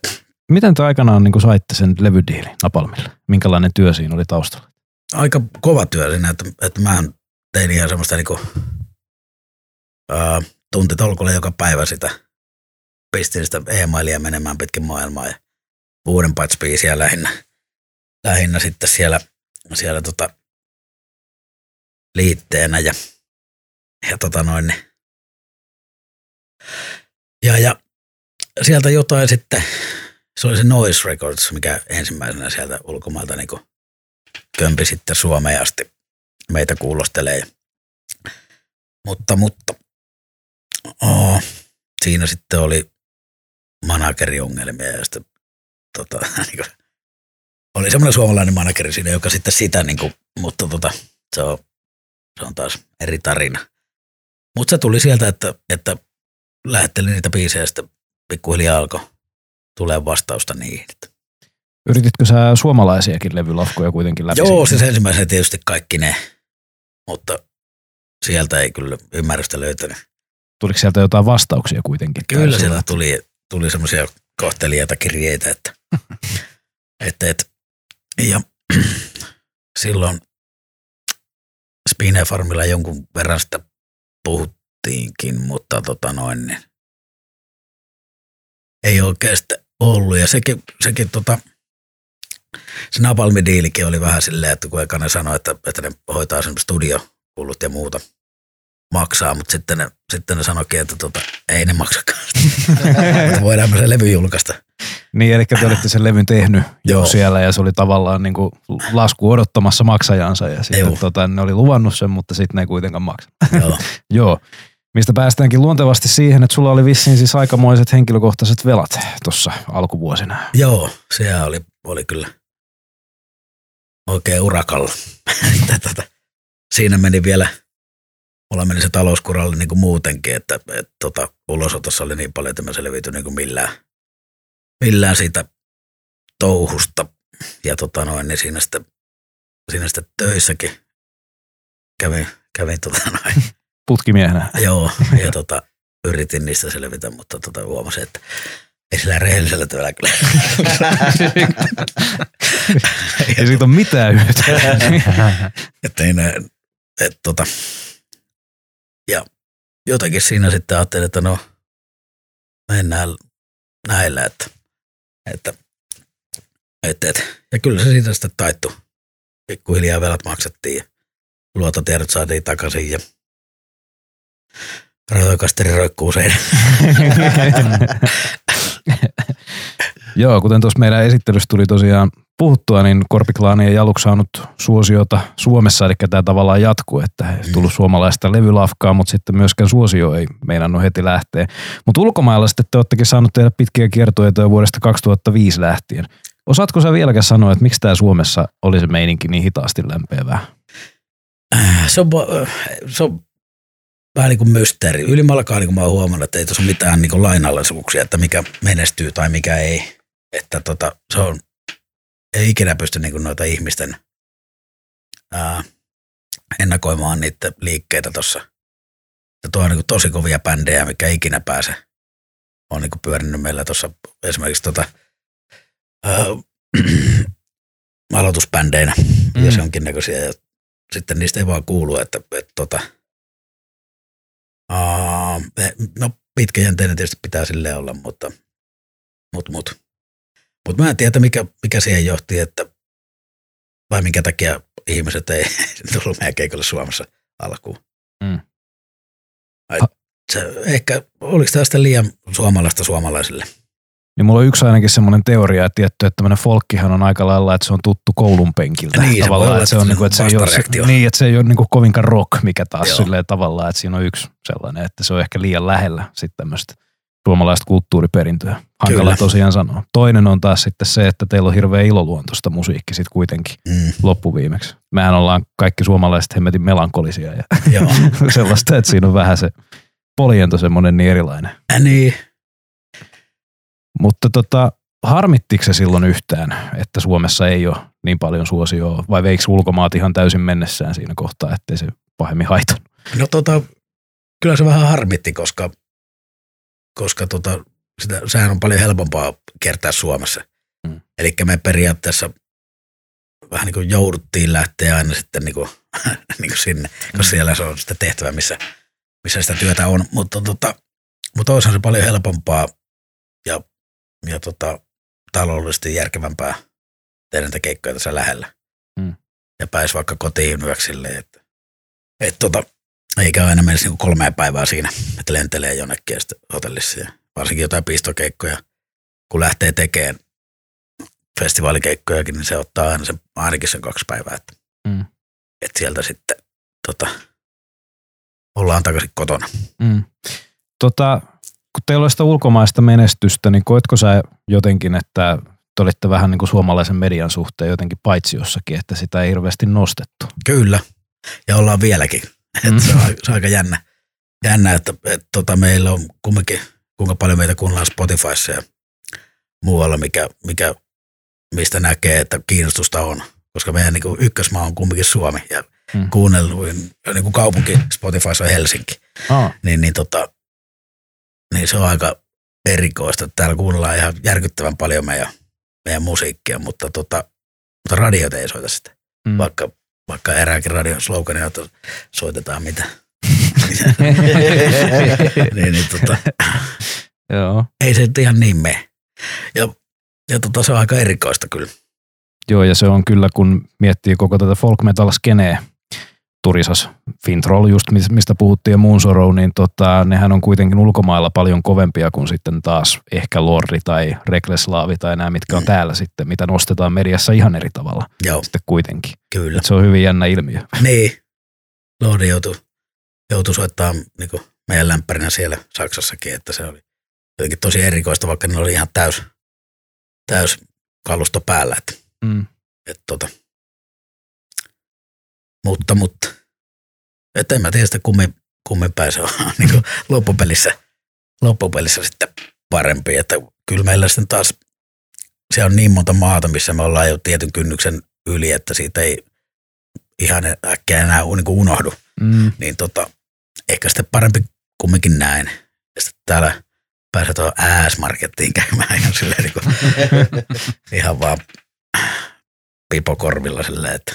miten te aikanaan niin saitte sen levydiilin Napalmilla? Minkälainen työ siinä oli taustalla? Aika kova työ että, että mä tein ihan semmoista niinku, ää, tuntitolkulla joka päivä sitä. Pistin sitä e-mailia menemään pitkin maailmaa ja uuden patch-biisiä lähinnä, lähinnä sitten siellä, siellä tota, liitteenä ja, ja tota noin, niin. ja, ja sieltä jotain sitten, se oli se Noise Records, mikä ensimmäisenä sieltä ulkomailta niin kömpi sitten Suomeen asti meitä kuulostelee. Mutta, mutta oh, siinä sitten oli manageriongelmia ja sitten tota, <laughs> niin kuin, oli semmoinen suomalainen manageri siinä, joka sitten sitä, niin kuin, mutta tota, se, on, se on taas eri tarina. Mutta se tuli sieltä, että, että lähettelin niitä biisejä ja sitten pikkuhiljaa alkoi tulee vastausta niihin. Yrititkö sä suomalaisiakin levylafkoja kuitenkin läpi? Joo, siis ensimmäisenä tietysti kaikki ne, mutta sieltä ei kyllä ymmärrystä löytänyt. Tuliko sieltä jotain vastauksia kuitenkin? Kyllä sieltä tuli, tuli semmoisia kohteliaita kirjeitä, että, <laughs> että, että ja <clears throat> silloin Spine Farmilla jonkun verran sitä puhuttiinkin, mutta tota noin, niin ei oikeastaan ollut. Ja sekin, sekin tota, se Napalmi-diilikin oli vähän silleen, että kun ekana sanoi, että, että ne hoitaa sen studiokulut ja muuta maksaa, mutta sitten ne, sitten ne sanoikin, että tota, ei ne maksakaan. <laughs> Että voidaan se levy julkaista. Niin, eli te olitte sen levyn tehnyt jo Joo. siellä ja se oli tavallaan niin kuin lasku odottamassa maksajansa ja sitten Joo. tota, ne oli luvannut sen, mutta sitten ne ei kuitenkaan maksa. Joo. <laughs> Joo. Mistä päästäänkin luontevasti siihen, että sulla oli vissiin siis aikamoiset henkilökohtaiset velat tuossa alkuvuosina. Joo, se oli, oli kyllä oikein urakalla. <laughs> Tota, siinä meni vielä, mulla meni se talouskuralle niin kuin muutenkin, että, että tota, ulosotossa oli niin paljon, että mä selviytyin niin kuin millään, millään siitä touhusta. Ja tota noin, niin siinä sitten, siinä sitten töissäkin kävin, kävin tota noin, putkimiehenä. Joo, ja tota, yritin niistä selvitä, mutta tota, huomasin, että ei sillä rehellisellä työllä kyllä. Ei siitä ole mitään hyötyä. että ei ne, et, tota, ja jotenkin siinä sitten ajattelin, että no mennään näillä, että, että, että, että ja kyllä se siitä sitten taittu. Pikkuhiljaa velat maksettiin ja luottotiedot saatiin takaisin ja rahoikasteri roikkuu seinä. <laughs> Joo, kuten tuossa meidän esittelyssä tuli tosiaan puhuttua, niin Korpiklaani ja Jaluk saanut suosiota Suomessa, eli tämä tavallaan jatkuu, että ei tullut suomalaista levylafkaa, mutta sitten myöskään suosio ei meinannut heti lähteä. Mutta ulkomailla sitten te olettekin saanut tehdä pitkiä kiertoja jo vuodesta 2005 lähtien. Osaatko sä vieläkään sanoa, että miksi tämä Suomessa oli se meininki niin hitaasti lämpeävää? se, on, va- se on vähän niin kuin mysteeri. Ylimalkaan niin kuin mä oon huomannut, että ei tuossa ole mitään niin lainalaisuuksia, että mikä menestyy tai mikä ei. Että tota, se on, ei ikinä pysty niin noita ihmisten ää, ennakoimaan niitä liikkeitä tuossa. Ja tuo on niin tosi kovia bändejä, mikä ikinä pääse. On niin pyörinyt meillä tuossa esimerkiksi tota, ää, <clears throat> aloitusbändeinä mm. ja se onkin näköisiä. Ja sitten niistä ei vaan kuulu, että, että tota, aa, no pitkäjänteinen tietysti pitää silleen olla, mutta mut, mut. Mut mä en tiedä, mikä, mikä siihen johti, että vai minkä takia ihmiset ei <laughs> tullut meidän keikolle Suomessa alkuun. Mm. Ai, se, ehkä, oliko tästä liian suomalaista suomalaisille? Niin mulla on yksi ainakin semmoinen teoria, että tietty, että tämmöinen folkkihan on aika lailla, että se on tuttu koulun penkiltä. Niin, se olla, että se on, että niinku, että se ei ole, niin, että se ei ole niinku kovinkaan rock, mikä taas Joo. silleen tavallaan, että siinä on yksi sellainen, että se on ehkä liian lähellä sitten tämmöistä suomalaista kulttuuriperintöä. Hankala Kyllä. tosiaan sanoa. Toinen on taas sitten se, että teillä on hirveän iloluontoista musiikki sitten kuitenkin Mm, loppuviimeksi. Mehän ollaan kaikki suomalaiset hemmetin melankolisia ja <laughs> joo. <laughs> sellaista, että siinä on vähän se poljento semmoinen niin erilainen. Äh, niin, Mutta tota, harmittiko se silloin yhtään, että Suomessa ei ole niin paljon suosioa, vai veikö ulkomaat ihan täysin mennessään siinä kohtaa, ettei se pahemmin haitannut? No tota, kyllä se vähän harmitti, koska, koska tota, sitä, sehän on paljon helpompaa kiertää Suomessa. Mm. Mm. Eli me periaatteessa vähän niin kuin jouduttiin lähteä aina sitten niin kuin, <laughs> niin kuin sinne, koska siellä se on sitä tehtävä, missä, missä sitä työtä on. Mutta, tota, mutta olisihan se paljon helpompaa ja, ja tota, taloudellisesti järkevämpää tehdä niitä keikkoja tässä lähellä. Mm. Ja pääsi vaikka kotiin yöksi silleen, että, että tota, eikä aina menisi niinku kolmea päivää siinä, että lentelee jonnekin ja sitten hotellissa. Ja varsinkin jotain pistokeikkoja, kun lähtee tekemään festivaalikeikkojakin, niin se ottaa aina sen, ainakin sen kaksi päivää, että, Mm. että sieltä sitten tota, ollaan takaisin kotona. Mm. Tota, kun teillä on sitä ulkomaista menestystä, niin koetko sä jotenkin, että te olitte vähän niin kuin suomalaisen median suhteen jotenkin paitsi että sitä ei hirveästi nostettu? Kyllä, ja ollaan vieläkin. <laughs> Mm. Mm. se, on, se on aika jännä, jännä että, että tota, meillä on kumminkin, kuinka paljon meitä kuunnellaan Spotifyssa ja muualla, mikä, mikä, mistä näkee, että kiinnostusta on. Koska meidän niin kuin ykkösmaa on kumminkin Suomi ja Mm. mm. kuunnelluin niin kuin kaupunki Spotifyssa on Helsinki. Aa, Niin, niin, tota, niin se on aika erikoista. Täällä kuunnellaan ihan järkyttävän paljon meidän, meidän musiikkia, mutta, tota, mutta radiot ei soita sitä mm. vaikka, vaikka erääkin radion sloganina, että soitetaan mitä. <laughs> niin, niin tota, Joo. ei se ihan niin mene. Ja, ja tota, se on aika erikoista kyllä. Joo, ja se on kyllä, kun miettii koko tätä folk metal skeneä, Turisas, Fintroll just, mis- mistä puhuttiin, ja Moonsorrow, niin tota, nehän on kuitenkin ulkomailla paljon kovempia kuin sitten taas ehkä Lordi tai Rekleslaavi tai nämä, mitkä on täällä sitten, mitä nostetaan mediassa ihan eri tavalla Joo, sitten kuitenkin. kyllä. Et se on hyvin jännä ilmiö. <laughs> Niin, Lordi joutui, joutui soittamaan niin meidän lämpärinä siellä Saksassakin, että se oli jotenkin tosi erikoista, vaikka ne oli ihan täys, täys kalusto päällä. Että, Mm. että tota. Mutta, mutta, että en mä tiedä sitä kummin, kummin päin se on <laughs> niin kuin loppupelissä, loppupelissä sitten parempi, että kyllä meillä sitten taas, se on niin monta maata, missä me ollaan jo tietyn kynnyksen yli, että siitä ei ihan äkkiä enää niin kuin unohdu Mm. niin tota, ehkä sitten parempi kumminkin näin. Ja sitten täällä pääsee tuohon ääsmarkettiin käymään ihan silleen niin kuin, <laughs> ihan vaan pipokorvilla silleen, että,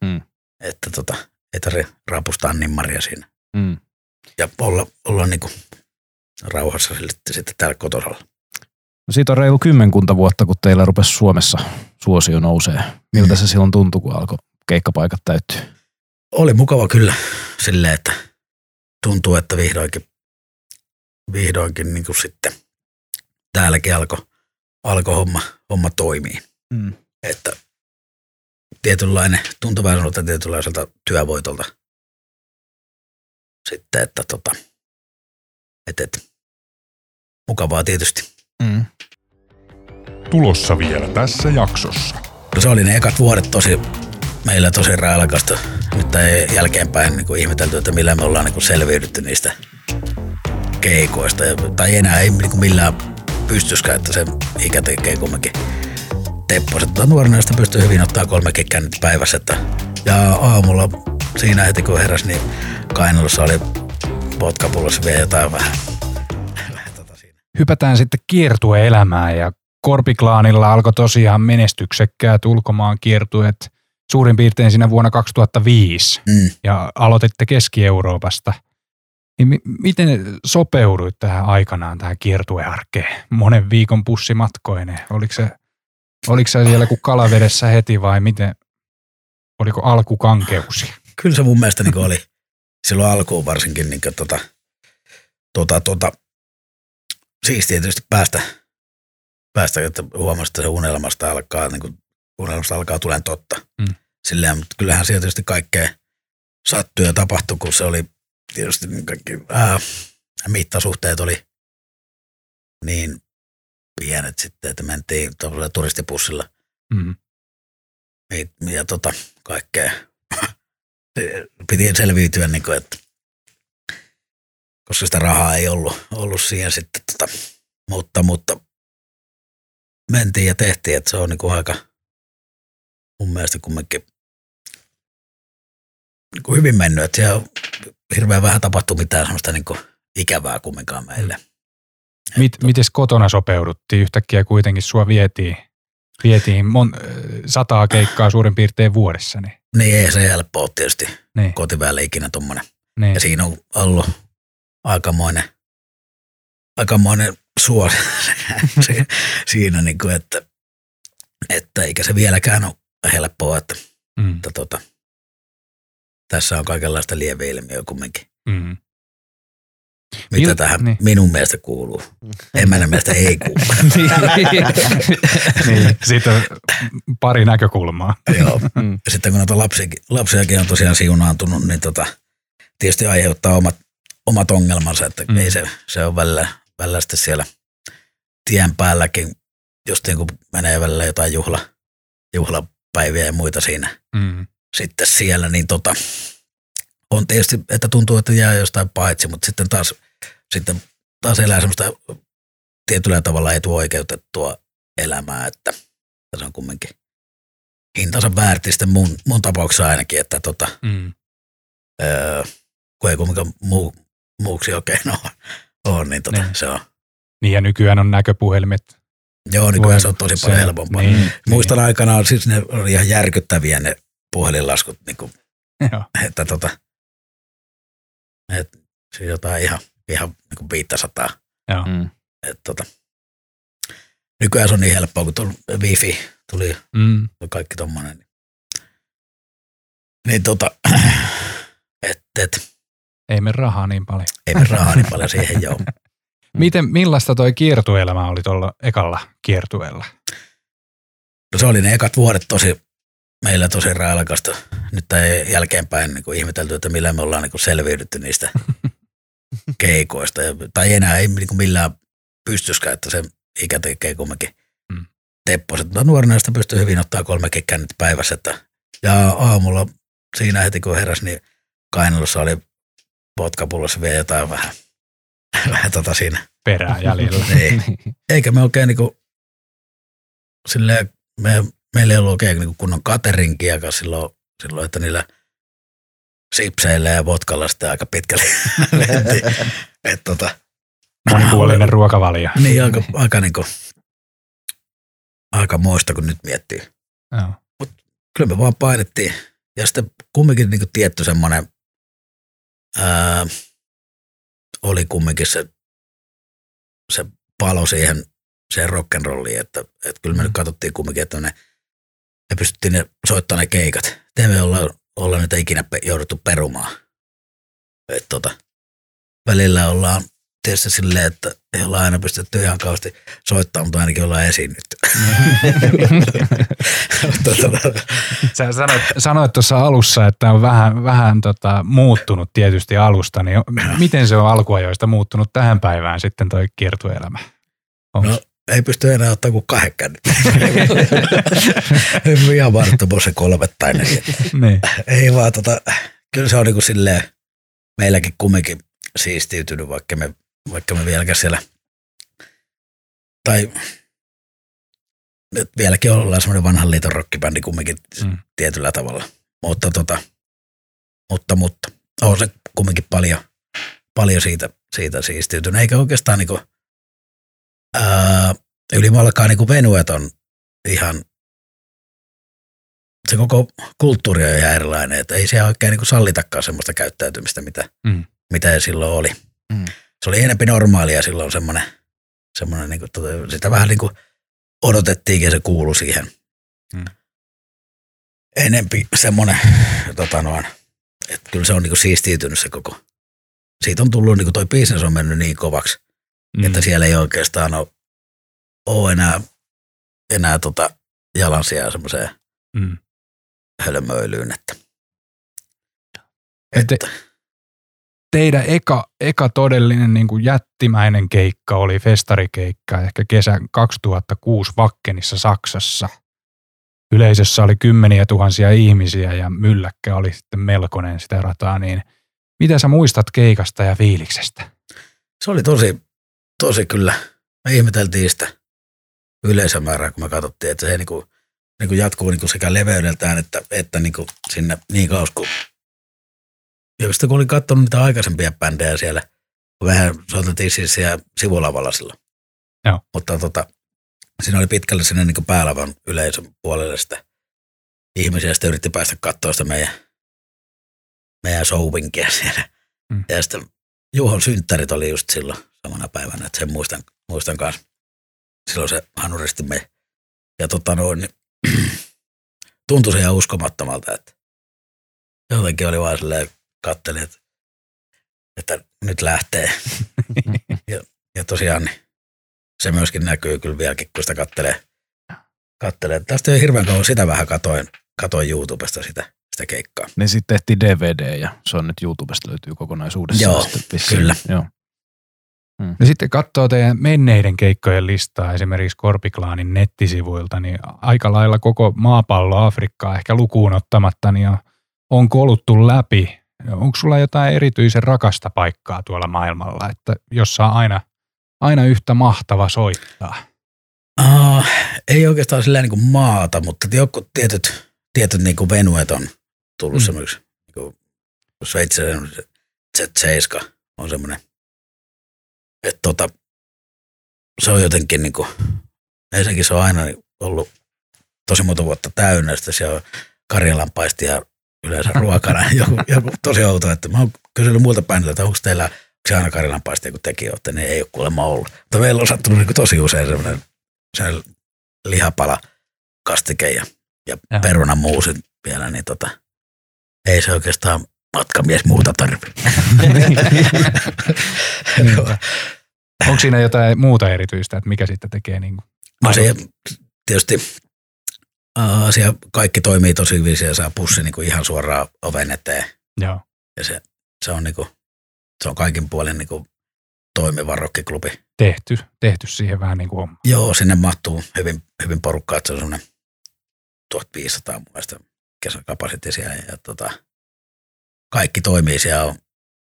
Mm. Että tota, ei tarvitse rapustaa nimmaria siinä. Mm. Ja olla, olla niin kuin rauhassa sitten, sitten täällä kotosalla. No siitä on reilu kymmenkunta vuotta, kun teillä rupesi Suomessa suosio nousee. Miltä Mm. se silloin tuntui, kun alkoi keikkapaikat täyttyä? Oli mukava kyllä silleen, että tuntuu, että vihdoinkin, vihdoinkin niin kuin sitten täälläkin alkoi alko homma, homma toimii. Mm. Että tietynlainen, tuntuu vähän sanota tietynlaiselta työvoitolta sitten, että tota, et, et, mukavaa tietysti. Mm. Tulossa vielä tässä jaksossa. No se oli ne ekat vuodet tosi, meillä tosi railakasta. Nyt ei jälkeenpäin niin kuin ihmetelty, että millä me ollaan niin kuin selviydytty niistä keikoista. Ja, tai enää ei niin kuin millään pystyskään, että se ikä tekee kumminkin teppo. Että nuorena sitä pystyy hyvin ottaa kolmekin kännit päivässä. Että, ja aamulla siinä heti kun heräs, niin kainalossa oli vodkapullossa vielä jotain vähän. tota. Hypätään sitten kiertueelämään ja Korpiklaanilla alkoi tosiaan menestyksekkäät ulkomaan kiertueet suurin piirtein siinä vuonna 2005 Mm. ja aloititte Keski-Euroopasta. Niin mi- miten sopeuduit tähän aikanaan tähän kiertuearkeen monen viikon pussimatkoineen? Oliko se, oliko se siellä kuin kalavedessä heti vai miten? Oliko alkukankeusia? kyllä se mun mielestä niin oli silloin alkuun varsinkin niin tota, tota, tota, siis tietysti päästä, päästä että huomasi, että se unelmasta alkaa, niin kuin, unelmasta alkaa tulen totta. Mm. Silleen, mutta kyllähän siellä tietysti kaikkea sattui ja tapahtui, kun se oli tietysti niin kaikki, ää, mittasuhteet oli niin pienet sitten, että mentiin tavallaan turistipussilla Mm. ja, ja tota, kaikkea. Piti selviytyä, niin kuin, että koska sitä rahaa ei ollut, ollut siihen sitten. Tota, mutta, mutta mentiin ja tehtiin, että se on niin kuin aika mun mielestä kumminkin niin kuin hyvin mennyt, että siellä on hirveän vähän tapahtuu mitään semmoista niin kuin ikävää kumminkaan meille. Mit, mites kotona sopeuduttiin? Yhtäkkiä kuitenkin sua vietiin, vietiin mon, äh, sataa keikkaa suurin piirtein vuodessa. Niin, Niin ei se helppo ole tietysti niin, kotiväelle ikinä tuommoinen. niin. Ja siinä on ollut aikamoinen, aikamoinen suosi si- <laughs> siinä, niin kuin, että, että eikä se vieläkään ole helppoa, että, Mm, että tota, tässä on kaikenlaista lieveilmiöä kumminkin. mm. Mitä Mil- tähän niin. minun mielestä kuuluu. Emännän mielestä ei kuulu. <laughs> niin, siitä on pari näkökulmaa. Joo. Mm. Sitten kun noita lapsiakin, lapsiakin on tosiaan siunaantunut, niin tota, tietysti aiheuttaa omat, omat ongelmansa, että Mm. mm. ei se, se on välillä, välillä sitten siellä tien päälläkin, just niin kuin menee välillä jotain juhla, juhlapäiviä ja muita siinä Mm, sitten siellä, niin tota, on tietysti, että tuntuu, että jää jostain paitsi, mutta sitten taas, sitten taas elää semmoista tietyllä tavalla etuoikeutettua elämää, että se on kumminkin hintansa väärti sitten mun, mun tapauksessa ainakin, että tota, mm, öö, kun ei kumminkaan muu, muuksi oikein <laughs> ole, ole niin, tota, Niin. se on. niin ja nykyään on näköpuhelimet. Joo, niin se on tosi paljon helpompaa. Niin, Niin, Muistan aikanaan, siis ne oli ihan järkyttäviä ne puhelinlaskut, niin kuin, Niin, joo. että tota, et, siis jotain ihan, ihan niin kuin 500. Joo. Mm. Et, tota, nykyään se on niin helppoa, kun tuli wifi, tuli Mm, kaikki tommonen. Niin, niin tota, <clears throat> et, et, ei me rahaa niin paljon. ei me rahaa niin paljon siihen joo. <laughs> Miten, millaista toi kiertueelämä oli tuolla ekalla kiertueella? No se oli ne ekat vuodet tosi, meillä tosi railakasta. Nyt ei jälkeenpäin niin kuin ihmetelty, että millä me ollaan niin kuin selviydytty niistä <laughs> keikoista. Ja, tai enää ei niin kuin millään pystyskään, että se ikä tekee kumminkin Mm. teppo. Että nuorena sitä pystyy hyvin ottaa kolmekin kännit päivässä. Että, ja aamulla siinä heti kun heräs, niin kainalossa oli vodkapullossa vielä jotain vähän, <laughs> vähän tota siinä. Perää jäljellä. <laughs> Niin. Eikä me oikein niinku, silleen, me, meillä ei ollut oikein niinku kunnon cateringiakaan silloin, silloin, että niillä sipseillä ja vodkalla sitten aika pitkälle. <laughs> Et tota, Monipuolinen ruokavalio. niin aika, aika, niinku, aika moista, kun nyt miettii. Joo. Kyllä me vaan painettiin. Ja sitten kumminkin niinku tietty semmoinen, ää, oli kumminkin se, se palo siihen, siihen rock'n'rolliin, että, että kyllä me nyt katsottiin kumminkin, että ne, me pystyttiin ne soittamaan ne keikat. Te me olla, olla niitä ikinä jouduttu perumaan. Et tota, välillä ollaan tietysti silleen, että ei olla aina pystytty ihan kauheasti soittamaan, mutta ainakin ollaan esiinnytty. Mutta tota, Sä sanoit, sanoit tuossa alussa, että on vähän, vähän tota, muuttunut tietysti alusta, niin miten se on alkuajoista muuttunut tähän päivään sitten toi kiertueelämä? Onks- No, ei pysty enää ottaa kuin kahden ole ihan varttu se kolme tai neljä. niin. Ei vaan tota, kyllä se on niinku silleen meilläkin kumminkin siistiytynyt, vaikka me, vaikka me vieläkään siellä, tai nyt vieläkin ollaan semmoinen vanhan liiton rockibändi kumminkin Mm. tietyllä tavalla. Mutta tota, mutta, mutta on se kumminkin paljon, paljon siitä, siitä siistiytynyt. Eikä oikeastaan niinku, ää, ylimalkaan niinku venuet on ihan, se koko kulttuuri on ihan erilainen, että ei siellä oikein niinku sallitakaan semmoista käyttäytymistä, mitä, Mm. mitä silloin oli. Mm. Se oli enempi normaalia silloin semmoinen, semmoinen niinku, tota, sitä vähän niinku odotettiinkin ja se kuulu siihen. Mm. Enempi semmoinen, tota noin, että kyllä se on niinku siistiytynyt se koko. Siitä on tullut, niinku toi business on mennyt niin kovaksi, mm. että siellä ei oikeastaan ole, ole enää, enää tota jalansijaa semmoiseen Mm. hölmöilyyn, että, Te, että teidän eka, eka todellinen niin kuin jättimäinen keikka oli festarikeikka ehkä kesä 2006 Vakkenissa Saksassa. Yleisössä oli kymmeniä tuhansia ihmisiä ja mylläkkä oli sitten melkoinen sitä rataa, niin mitä sä muistat keikasta ja fiiliksestä? se oli tosi, tosi kyllä. Me ihmeteltiin sitä yleisömäärää, kun me katsottiin, että se niinku, niinku jatkuu niinku sekä leveydeltään että, että niinku sinne niin kauas kuin... Ja sitten kun olin katsonut niitä aikaisempia bändejä siellä, kun vähän soitettiin siis siellä sivulavalla silloin. Joo. Mutta tota, siinä oli pitkälle sinne niinku päälavan yleisön puolelle sitä ihmisiä, sitten yritti päästä katsoa sitä meidän, meidän showinkia siellä. Mm. Ja sitten Juhon synttärit oli just silloin samana päivänä, että sen muistan, muistan kanssa. Silloin se hanuristi me. Ja tota noin, niin, <clears throat> tuntui se ihan uskomattomalta, että jotenkin oli vaan silleen, kattelin, että, että nyt lähtee. <laughs> ja, ja tosiaan niin se myöskin näkyy kyllä vieläkin, kun sitä kattelee. kattelee. Tästä ei hirveän kauan sitä vähän katoin, katoin YouTubesta sitä, sitä keikkaa. Niin sitten tehtiin DVD ja se on nyt YouTubesta löytyy kokonaisuudessaan. Joo, kyllä. Joo. No sitten katsoo teidän menneiden keikkojen listaa esimerkiksi Korpiklaanin nettisivuilta, niin aika lailla koko maapallo Afrikkaa ehkä lukuun ottamatta, niin on, on koluttu läpi. Onko sulla jotain erityisen rakasta paikkaa tuolla maailmalla, että jossa on aina, aina yhtä mahtava soittaa? Uh, ei oikeastaan sillä niin kuin maata, mutta jotkut tietyt, tietyt niin kuin venuet on tullut Mm. mm. semmoiksi. Niin kuin Sveitsiläinen Z7 on semmoinen, että tota, se on jotenkin niin kuin, ensinnäkin se on aina ollut tosi monta vuotta täynnä, sitten siellä on karjalanpaistia yleensä <laughs> ruokana. joku, joku, tosi outo, että mä oon kysynyt muilta päiniltä, että onko teillä onko se aina karjalanpaistia, kun tekin olette, niin ei ole kuulemma ollut. Mutta meillä on sattunut niin kuin tosi usein semmoinen se lihapala, kastike ja, ja perunamuusi vielä, niin tota, ei se oikeastaan matkamies muuta tarvi. Niinpä. <laughs> Onko siinä jotain muuta erityistä, että mikä sitten tekee niin kuin No se, tietysti siellä kaikki toimii tosi hyvin, siellä saa pussi niin kuin ihan suoraan oven eteen Joo. ja se, se on, niin kuin, se on kaikin puolin niin kuin toimiva rockiklubi. tehty, tehty siihen vähän niin kuin homma. Joo, sinne mahtuu hyvin, hyvin porukkaa, että se on semmoinen 1500 mun mielestä kesäkapasiteetti siellä. Ja tota, kaikki toimii, siellä on,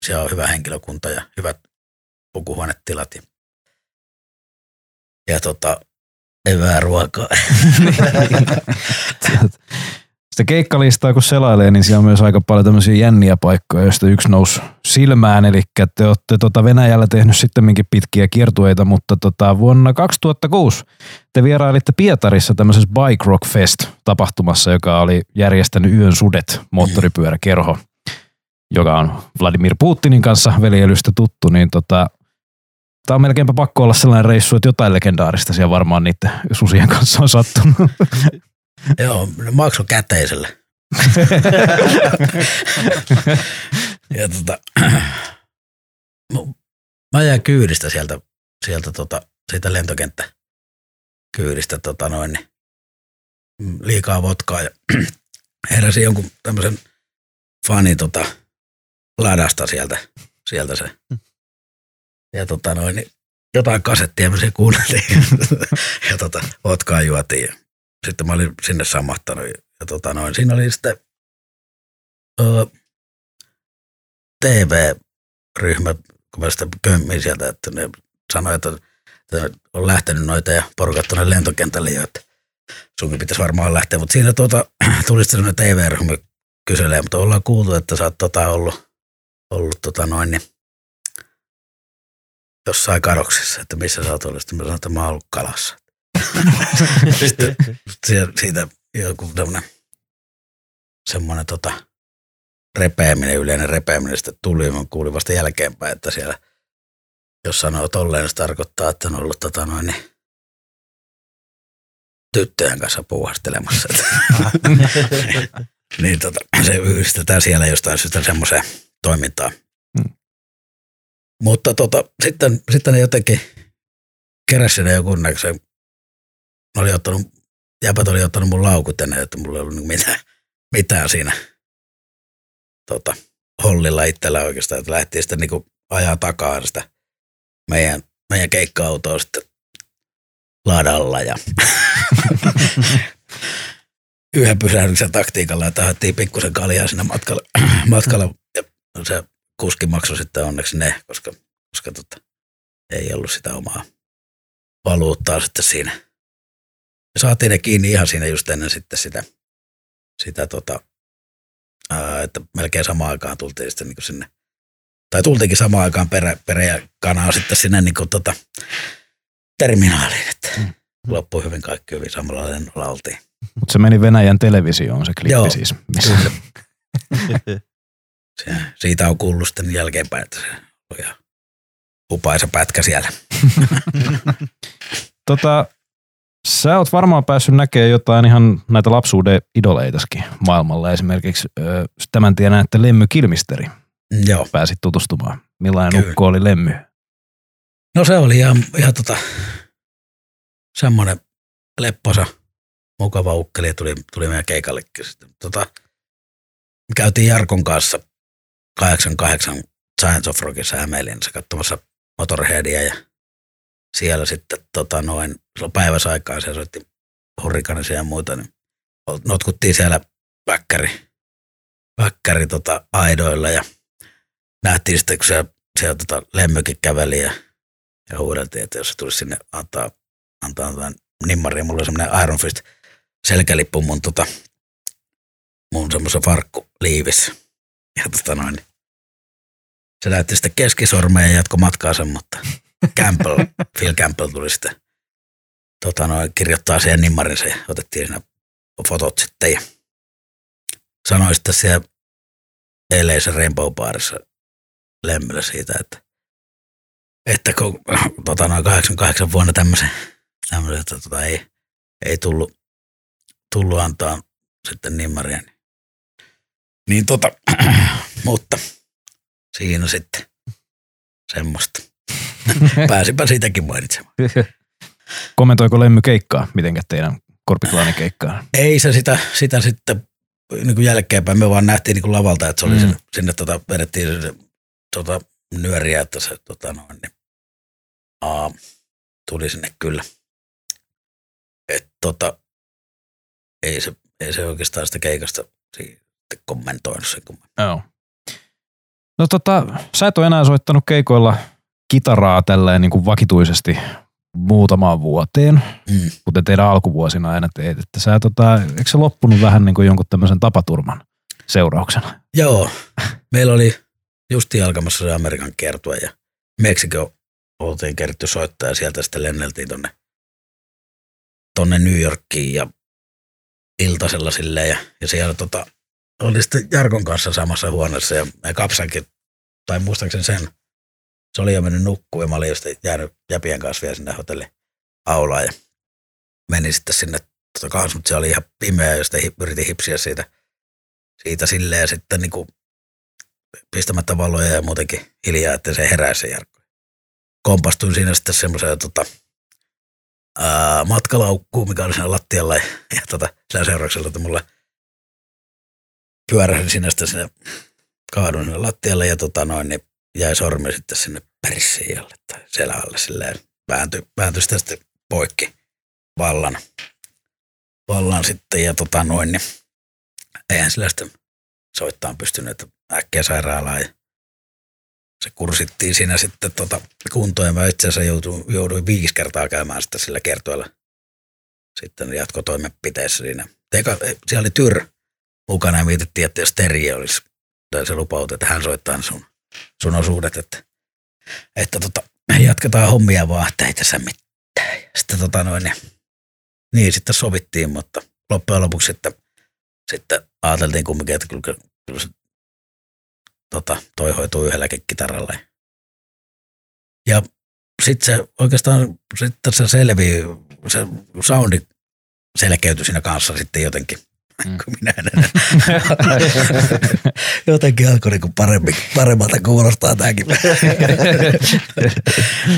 siellä on hyvä henkilökunta ja hyvät pukuhuonetilat. Ja, ja tota, hyvää ruokaa. <laughs> Sitä keikkalistaa kun selailee, niin siellä on myös aika paljon tämmöisiä jänniä paikkoja, joista yksi nousi silmään. Eli te olette tota Venäjällä tehnyt sittenkin pitkiä kiertueita, mutta tota vuonna 2006 te vierailitte Pietarissa tämmöisessä Bike Rock Fest-tapahtumassa, joka oli järjestänyt Yön sudet moottoripyöräkerho, joka on Vladimir Putinin kanssa veljelystä tuttu, niin tota, Tämä on melkeinpä pakko olla sellainen reissu, että jotain legendaarista siellä varmaan niiden susien kanssa on sattunut. <laughs> Joo, ne makso käteisellä. <laughs> ja tota, <clears throat> mä jäin kyydistä sieltä, sieltä tota, siitä lentokenttä kyydistä tota noin, niin liikaa votkaa ja <clears throat> heräsin jonkun tämmöisen fanin tota, ladasta sieltä, sieltä se. Ja tota noin, niin jotain kasettia me se kuunneltiin <laughs> ja tota, votkaa juotiin. Sitten mä olin sinne samahtanut ja tota noin, siinä oli sitten ö, TV-ryhmä, kun mä sitä kömmin sieltä, että ne sanoi, että, että on lähtenyt noita ja porukat tuonne lentokentälle jo, että sunkin pitäisi varmaan lähteä, mutta siinä tuota, <clears throat> tuli sitten TV-ryhmä kyselee, mutta ollaan kuultu, että sä oot tota ollut, ollut tota noin, niin jossain kadoksissa, että missä sä oot ollut. Sitten mä sanoin, että mä oon ollut kalassa. <laughs> Sitten siitä joku tämmöinen semmoinen tota, repeäminen, yleinen repeäminen sitten tuli. Mä kuulin vasta jälkeenpäin, että siellä jos sanoo tolleen, niin se tarkoittaa, että on ollut tota noin, niin tyttöjen kanssa puuhastelemassa. <laughs> niin tota, se yhdistetään siellä jostain syystä semmoiseen toimintaan. Hmm. Mutta tota, sitten, sitten ne jotenkin keräsi ne joku näköisen oli ottanut, jäpät oli ottanut mun laukut tänne, että mulla ei ollut mitään, mitään siinä tota, hollilla itsellä oikeastaan, että lähti sitten niin ajaa takaa sitä meidän, meidän keikka-autoa sitten ladalla ja <laughs> yhden pysähdyksen taktiikalla ja tahattiin pikkusen kaljaa siinä matkalla, <clears throat> matkalla ja se kuski maksoi sitten onneksi ne, koska, koska tota, ei ollut sitä omaa valuuttaa sitten siinä saatiin ne kiinni ihan siinä just ennen sitten sitä, sitä tota, ää, että melkein samaan aikaan tultiin sitten niin sinne, tai tultiinkin samaan aikaan perä, perä ja kanaa sitten sinne niin kuin tota, terminaaliin, että mm. loppui hyvin kaikki hyvin samalla lennolla oltiin. Mutta se meni Venäjän televisioon se klippi Joo, siis. Missä... <laughs> <laughs> se, siitä on kuullut sitten jälkeenpäin, että se oli ihan upaisa pätkä siellä. <laughs> tota, Sä oot varmaan päässyt näkemään jotain ihan näitä lapsuuden idoleitaskin maailmalla. Esimerkiksi tämän tiedän, että Lemmy Kilmisteri Joo. pääsit tutustumaan. Millainen Kyllä. ukko oli Lemmy? No se oli ihan, ihan tota, semmoinen lepposa, mukava ukkeli tuli, tuli meidän keikallekin. Tota, käytiin Jarkon kanssa 88 Science of Rockissa Hämeenlinnassa katsomassa Motorheadia ja siellä sitten tota noin, silloin päiväsaikaan se soitti hurrikanisia ja muuta, niin notkuttiin siellä väkkäri, väkkäri tota aidoilla ja nähtiin sitten, kun siellä, siellä tota lemmykin käveli ja, ja huudeltiin, että jos se tulisi sinne antaa, antaa tämän nimmarin, mulla oli semmoinen Iron Fist selkälippu mun, tota, mun semmoisen farkkuliivis. Ja tota noin, se näytti sitten keskisormeen ja jatko matkaansa, mutta <laughs> Campbell, Phil Campbell tuli sitten tota noin, kirjoittaa siihen nimmarinsa ja otettiin siinä fotot sitten ja sanoi sitten siellä eileisen Rainbow Barissa lemmyllä siitä, että, että kun tota, noin 88 vuonna tämmöisen, tämmöisen että tota, ei, ei tullut, tullut antaa sitten nimmaria. Niin, niin tota, <clears throat> mutta siinä sitten semmoista. <laughs> Pääsipä siitäkin mainitsemaan. Kommentoiko Lemmy keikkaa mitenkä teidän korpiklaanin keikkaa? Ei se sitä, sitä sitten niin kuin jälkeenpäin. Me vaan nähtiin niin kuin lavalta, että se oli mm. sinne, sinne tota, vedettiin sinne, tota, nyöriä, että se tota, noin, niin, aa, tuli sinne kyllä. Et, tota, ei, se, ei se oikeastaan sitä keikasta kommentoinut sen kumman. Joo. No tota, sä et ole enää soittanut keikoilla kitaraa tälleen niin kuin vakituisesti muutamaan vuoteen, Mm. kuten teidän alkuvuosina aina teet. Että sä, tota, eikö se loppunut vähän niin kuin jonkun tämmöisen tapaturman seurauksena? Joo, meillä oli justi alkamassa se Amerikan kiertue ja Meksiko oltiin keritty soittaa ja sieltä sitten lenneltiin tonne, tonne New Yorkiin ja iltasella silleen ja, ja siellä tota, oli sitten Jarkon kanssa samassa huoneessa ja me Kapsankin, tai muistaakseni sen, se oli jo mennyt nukkuun ja mä olin jäänyt Jäpien kanssa vielä sinne hotelli aulaan ja menin sitten sinne tota kanssa, mutta se oli ihan pimeä ja sitten yritin hipsiä siitä, siitä silleen sitten niin kuin pistämättä valoja ja muutenkin hiljaa, että se heräisi se Jarkko. Kompastuin siinä sitten semmoiseen tota, matkalaukkuun, mikä oli siinä lattialla ja, ja tota, sillä seurauksella, että mulla pyörähdin sinne sitten sinne, kaaduin sinne lattialle ja tota noin, niin jäi sormi sitten sinne perssiijalle tai selälle silleen, vääntyi, vääntyi sitä sitten poikki vallan, vallan sitten ja tota noin, niin eihän sillä sitten soittaa pystynyt, että äkkiä sairaalaan ja se kursittiin siinä sitten tota kuntoon ja mä itse asiassa jouduin, jouduin viisi kertaa käymään sitten sillä kertoilla sitten jatkotoimenpiteissä siinä. Teka, siellä oli Tyr mukana ja mietittiin, että jos Terje olisi, tai se lupaut, että hän soittaa sun, sun osuudet, että, että tota, jatketaan hommia vaan, että ei tässä mitään. Ja sitten tota noin, niin, niin sitten sovittiin, mutta loppujen lopuksi sitten, sitten ajateltiin kumminkin, että kyllä, kyllä se tota, toi hoituu yhdelläkin kitaralla. Ja sitten se oikeastaan sitten se selvii, se soundi selkeytyi siinä kanssa sitten jotenkin. Mm. Kun minä en <laughs> jotenkin alkoi niinku paremmin, paremmalta kuulostaa tämäkin. <laughs>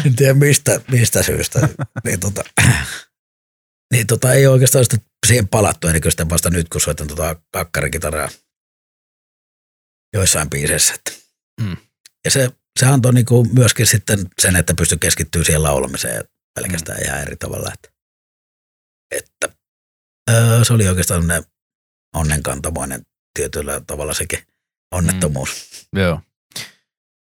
en tiedä mistä, mistä syystä. Niin tota, niin tota, ei oikeastaan sitten siihen palattu, ennen kuin sitten vasta nyt, kun soitan tota kakkarikitaraa joissain biiseissä. Mm. Ja se, se antoi niinku myöskin sitten sen, että pystyi keskittyä siihen laulamiseen pelkästään mm. ihan eri tavalla. Että, että öö, se oli oikeastaan ne onnenkantamoinen tietyllä tavalla sekin onnettomuus. Joo.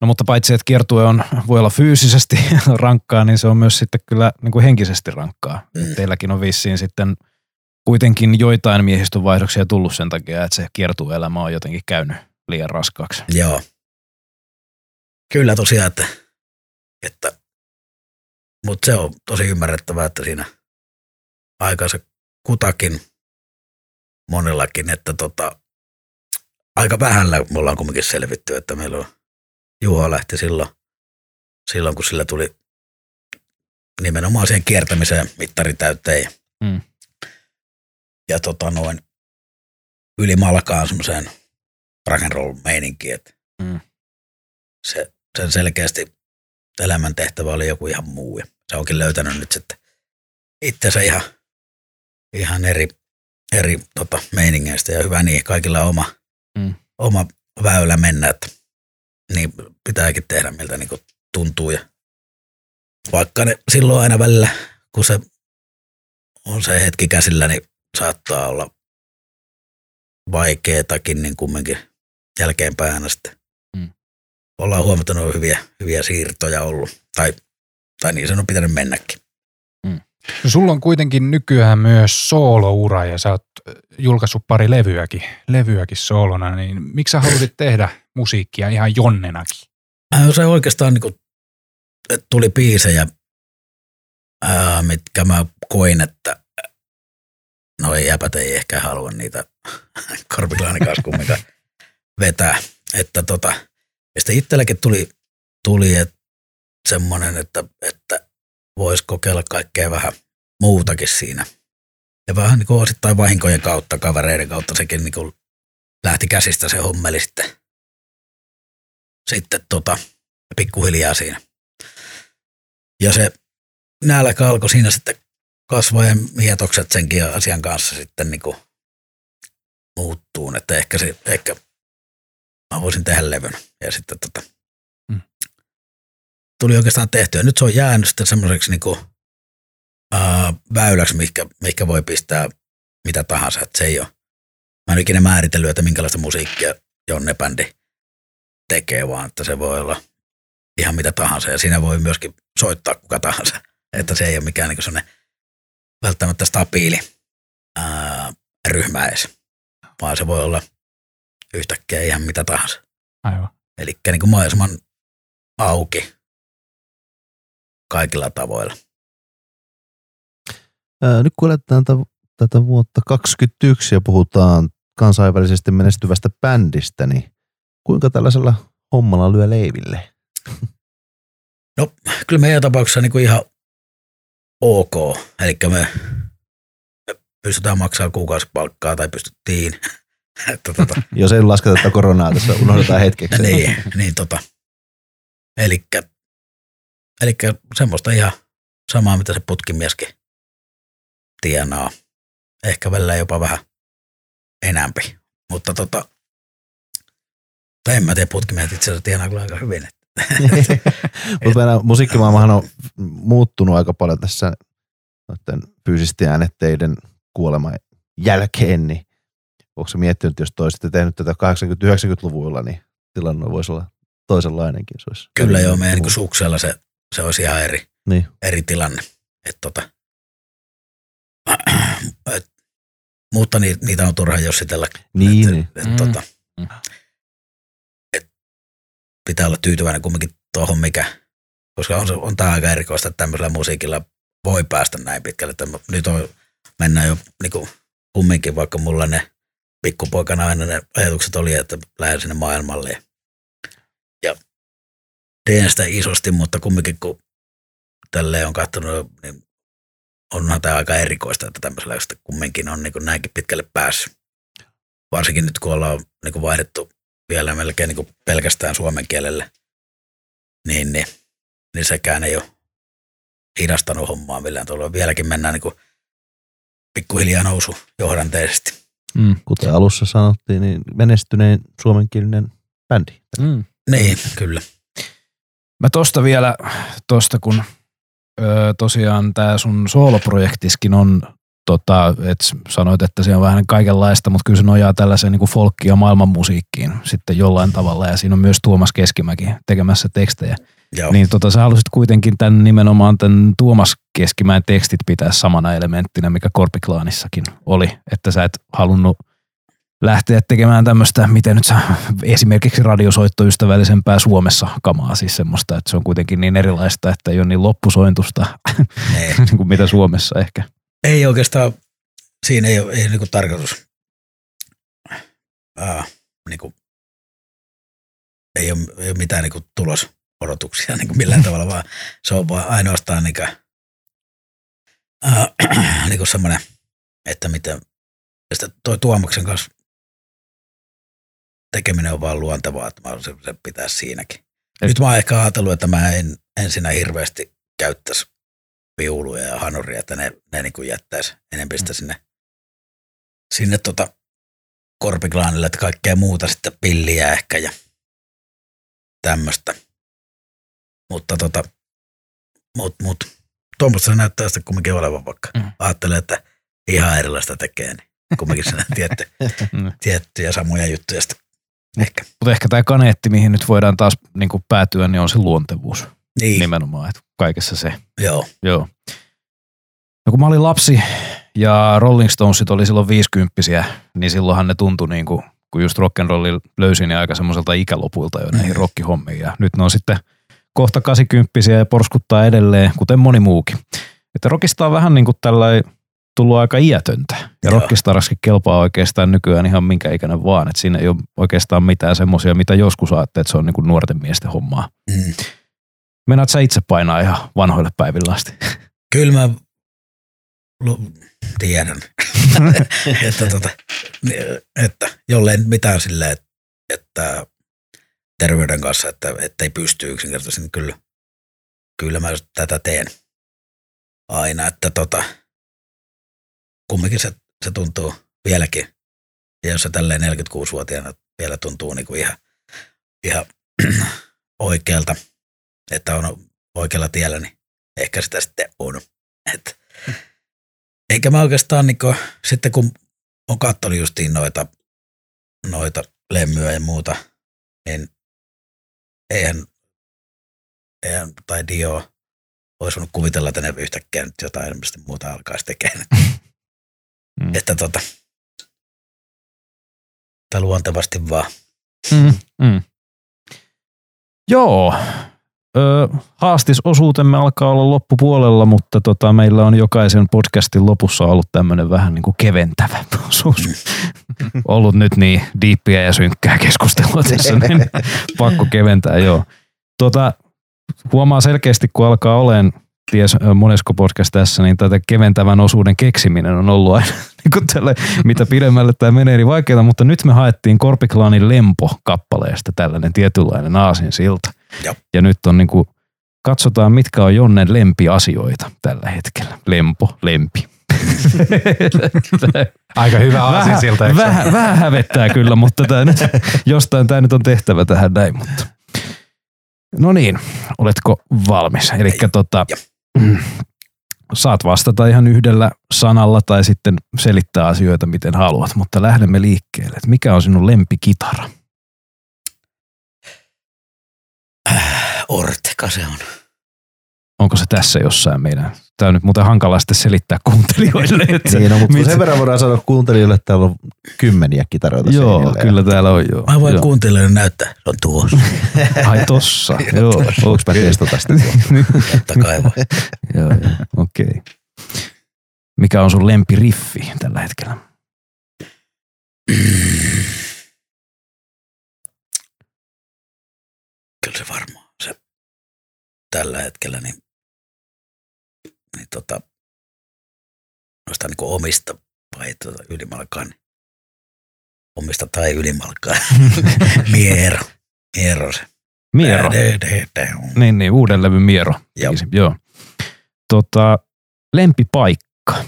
No mutta paitsi, että kiertue on, voi olla fyysisesti <laughs> rankkaa, niin se on myös sitten kyllä niin kuin henkisesti rankkaa. Mm. Teilläkin on vissiin sitten kuitenkin joitain miehistön vaihdoksia tullut sen takia, että se kiertueelämä on jotenkin käynyt liian raskaaksi. Joo. Kyllä tosiaan, että, että mutta se on tosi ymmärrettävää, että siinä aikansa kutakin monellakin, että tota, aika vähällä me ollaan kumminkin selvitty, että meillä on Juho lähti silloin, silloin kun sillä tuli nimenomaan siihen kiertämiseen mittarin täyteen. Mm. Ja tota noin ylimalkaan semmoiseen rock and roll meininkiin, että Mm. se, sen selkeästi elämäntehtävä oli joku ihan muu. Ja se onkin löytänyt nyt sitten itsensä ihan, ihan eri, eri tota, meiningeistä ja hyvä niin, kaikilla on oma, Mm. oma väylä mennä, että niin pitääkin tehdä miltä niin tuntuu. Ja vaikka ne silloin aina välillä, kun se on se hetki käsillä, niin saattaa olla vaikeetakin, niin kumminkin jälkeenpäin sitten Mm. ollaan huomattanut hyviä, hyviä siirtoja ollut. Tai, tai niin sen on pitänyt mennäkin. No, sulla on kuitenkin nykyään myös sooloura ja sä oot äh, julkaissut pari levyäkin, levyäkin soolona, niin miksi sä halusit <clears throat> tehdä musiikkia ihan jonnenakin? Äh, Se oikeastaan niin kuin, tuli biisejä, ää, mitkä mä koin, että no ei jäpät ei ehkä halua niitä <laughs> Korpilainen kanssa kumminkaan vetää. Että tota, ja sitten itselläkin tuli, tuli et, semmoinen, että, että voisi kokeilla kaikkea vähän muutakin siinä. Ja vähän niin kuin osittain vahinkojen kautta, kavereiden kautta sekin niin kuin lähti käsistä se hommeli sitten, sitten tota, pikkuhiljaa siinä. Ja se nälkä alkoi siinä sitten kasvaa ja mietokset senkin asian kanssa sitten niin kuin muuttuu, että ehkä, se, ehkä mä voisin tehdä levyn. Ja sitten tota. Tuli oikeastaan tehtyä. Nyt se on jäänyt sitten semmoiseksi niin kuin, ää, väyläksi, mihinkä, mihinkä voi pistää mitä tahansa. Että se ei ole, mä en ikinä määritellyt, että minkälaista musiikkia Jonne-bändi tekee, vaan että se voi olla ihan mitä tahansa. Ja siinä voi myöskin soittaa kuka tahansa. Että se ei ole mikään niin sellainen välttämättä stabiili ää, ryhmä edes, vaan se voi olla yhtäkkiä ihan mitä tahansa. Aivan. Eli niin mahdollisimman auki kaikilla tavoilla. Ää, nyt kun eletään tätä, tätä vuotta 2021 ja puhutaan kansainvälisesti menestyvästä bändistä, niin kuinka tällaisella hommalla lyö leiville? No kyllä meidän tapauksessa niin kuin ihan ok. Eli me, me pystytään maksamaan kuukausipalkkaa tai pystyttiin. <laughs> että tota, Jos ei lasketa tätä koronaa tässä, unohdetaan hetkeksi. niin, niin tota. Elikkä, elikkä semmoista ihan samaa, mitä se putkimieskin tienaa. Ehkä välillä jopa vähän enämpi. Mutta tota, tai en mä tiedä, putkimiehet itse asiassa tienaa kyllä aika hyvin. <laughs> Mutta meidän musiikkimaailmahan on muuttunut aika paljon tässä noiden fyysisten äänetteiden kuoleman jälkeen, niin onko se miettinyt, jos toisitte tehnyt tätä 80-90-luvuilla, niin tilanne voisi olla toisenlainenkin. Se olisi Kyllä joo, meidän niin suksella se, se olisi ihan eri, Niin. eri tilanne. Et tota, <clears throat> et, mutta niitä, niitä on turha jossitella. Niin, et, niin. Et, Mm. tota, Mm. et, pitää olla tyytyväinen kumminkin tuohon, mikä, koska on, on tämä aika erikoista, että tämmöisellä musiikilla voi päästä näin pitkälle. Että nyt on, mennään jo niin kuin, kumminkin, vaikka mulla ne pikkupoikana aina ne ajatukset oli, että lähden sinne maailmalle. Ja teen sitä isosti, mutta kumminkin kun tälleen on katsonut, niin onhan tämä aika erikoista, että tämmöisellä sitten kumminkin on niin kuin näinkin pitkälle päässyt. Varsinkin nyt kun ollaan niin kuin vaihdettu vielä melkein niin kuin pelkästään suomen kielelle, niin, niin, niin sekään ei ole hidastanut hommaa millään tavalla. Vieläkin mennään niin kuin pikkuhiljaa nousu johdanteisesti. Mm. Kuten alussa sanottiin, niin menestyneen suomenkielinen bändi. Mm. Niin, kyllä. Mä tosta vielä, tosta kun öö, tosiaan tämä sun sooloprojektiskin on, tota, et sanoit, että se on vähän kaikenlaista, mutta kyllä se nojaa tällaiseen niin folkki- ja maailmanmusiikkiin sitten jollain tavalla, ja siinä on myös Tuomas Keskimäki tekemässä tekstejä. Joo. Niin tota, sä halusit kuitenkin tämän nimenomaan tämän Tuomas Keskimäen tekstit pitää samana elementtinä, mikä Korpiklaanissakin oli, että sä et halunnut lähteä tekemään tämmöistä, miten nyt sä, esimerkiksi radiosoittoystävällisempää Suomessa kamaa, siis semmoista, että se on kuitenkin niin erilaista, että ei ole niin loppusointusta Ei, <laughs> niin kuin mitä Suomessa ehkä. ei oikeastaan, siinä ei ole, ei ole niin kuin tarkoitus, ää, niin kuin, ei, ole, ei ole mitään niin kuin tulosodotuksia niin kuin millään tavalla, vaan se on vaan ainoastaan niin kuin, <clears throat> niin kuin semmoinen, että miten, ja sitten toi Tuomaksen kanssa tekeminen on vaan luontevaa, että mä haluaisin se pitää siinäkin. Et- Nyt mä oon ehkä ajatellut, että mä en ensinnä hirveästi käyttäisi viuluja ja hanuria, että ne, ne niin kuin jättäisi enemmän sitä sinne, sinne tota korpiklaanille, että kaikkea muuta sitten pilliä ehkä ja tämmöistä. Mutta tota, mut, mut, tuommoista näyttää sitten kumminkin olevan, vaikka Mm. mm. ajattelee, että ihan erilaista tekee, niin kumminkin se <laughs> tietty, Mm. tiettyjä samoja juttuja sitten ehkä. Mutta ehkä tämä kaneetti, mihin nyt voidaan taas niin kuin päätyä, niin on se luontevuus Niin, nimenomaan, että kaikessa se. joo, Joo. No kun mä olin lapsi ja Rolling Stonesit oli silloin viisikymppisiä, niin silloinhan ne tuntui niin kuin, kun just rock'n'rolli löysin niin aika semmoiselta ikälopuilta jo näihin Mhm. rockihommiin. Ja nyt ne on sitten kohta 80 ja porskuttaa edelleen, kuten moni muukin. Että rockista on vähän niin kuin tällainen tullut aika iätöntä. Ja rockistaraskin kelpaa oikeastaan nykyään ihan minkä ikäinen vaan. Että siinä ei ole oikeastaan mitään semmoisia, mitä joskus ajattelee, että se on niin kuin nuorten miesten hommaa. mm. Meinaat sä itse painaa ihan vanhoille päiville asti? Kyllä mä lu- tiedän, <laughs> että, tota, että jollei nyt mitään silleen, että, että terveyden kanssa, että, että ei pysty yksinkertaisesti, niin kyllä, kyllä mä tätä teen aina, että tota, kumminkin se, se tuntuu vieläkin, ja jos se tälleen 46-vuotiaana vielä tuntuu niin kuin ihan, ihan <clears throat> oikealta, että on oikealla tiellä, niin ehkä sitä sitten on. Et, eikä mä oikeastaan niin kuin, sitten kun on katsonut justiin noita, noita lemmyjä ja muuta, niin eihän, eihän tai Dio, olisi voinut kuvitella, että ne yhtäkkiä nyt jotain muuta alkaisi tekemään. <laughs> Mm. Että tota, tai luontevasti vaan. Mm, mm. Joo. Ö, haastisosuutemme alkaa olla loppupuolella, mutta tota, meillä on jokaisen podcastin lopussa ollut tämmöinen vähän niin kuin keventävä osuus. <laughs> ollut nyt niin diippiä ja synkkää keskustelua tässä, niin pakko keventää, joo. Tota, huomaa selkeästi, kun alkaa olemaan ties monesko podcast tässä, niin tätä keventävän osuuden keksiminen on ollut aina <laughs> niin kuin tälle, mitä pidemmälle tämä menee, niin vaikeaa, mutta nyt me haettiin Korpiklaanin Lempo-kappaleesta tällainen tietynlainen aasinsilta. Joo. Ja nyt on niin kuin, katsotaan mitkä on Jonnen lempiasioita tällä hetkellä. Lempo, lempi. <laughs> Aika hyvä aasin siltä, eikö se ole? vähän, vähän hävettää kyllä, mutta tää nyt, jostain tämä nyt on tehtävä tähän näin. Mutta. No niin, oletko valmis? Eli tota, saat vastata ihan yhdellä sanalla tai sitten selittää asioita miten haluat, mutta lähdemme liikkeelle. Mikä on sinun lempikitara? Orteka se on. Onko se tässä jossain meidän? Tämä on nyt muuten hankala sitten selittää kuuntelijoille. <laughs> Että Niin, no, mutta mit- sen verran voidaan sanoa kuuntelijoille, että täällä on kymmeniä kitaroita Joo, seinillä. kyllä täällä on joo. Mä voin joo. kuuntelijoille näyttää, se on tuossa. <laughs> Ai tossa, joo. Voinko mä testata sitä? <laughs> Totta kai voi. joo, joo. okei. Okay. Mikä on sun lempiriffi tällä hetkellä? Kyllä se varmaan se tällä hetkellä, niin, niin tota, noista niin omista vai tota, ylimalkaa, niin omista tai ylimalkaa. <laughs> Miero. Miero se. Miero. Dä, dä, dä. Niin, niin, uuden levyn Miero. Joo. Joo. Tota, lempipaikka.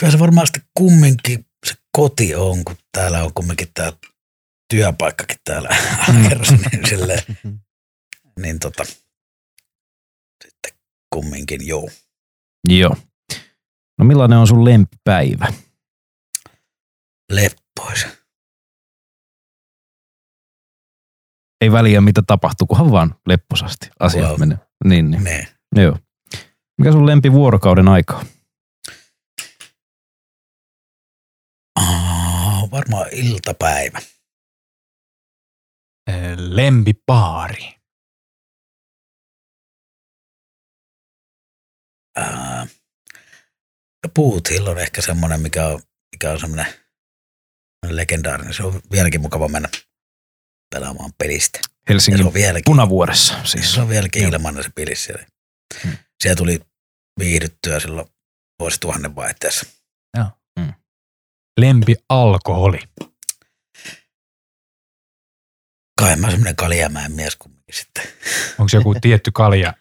Kyllä se varmaan sitten kumminkin se koti on, kun täällä on kumminkin tämä työpaikkakin täällä <laughs> Akerassa, niin silleen, <laughs> niin tota, sitten kumminkin joo. Joo. No millainen on sun lempipäivä? Leppois. Ei väliä mitä tapahtuu, kunhan vaan lepposasti asiat Wow. menee. Niin, niin. Ne. Joo. Mikä sun lempivuorokauden aika on? Aa, varmaan iltapäivä. Eh, Lempipaari. Ää, Boot Hill on ehkä semmoinen, mikä on, mikä on semmoinen legendaarinen. Se on vieläkin mukava mennä pelaamaan pelistä. Ja se Helsingin on vieläkin, punavuoressa siis. se on vieläkin Joo. ilmainen se peli siellä. Hmm. Siellä tuli viihdyttyä silloin vuosituhannen vaihteessa. Lempialkoholi. Kai mä semmoinen kaljamäen mies kumminkin sitten. Onko se joku tietty kalja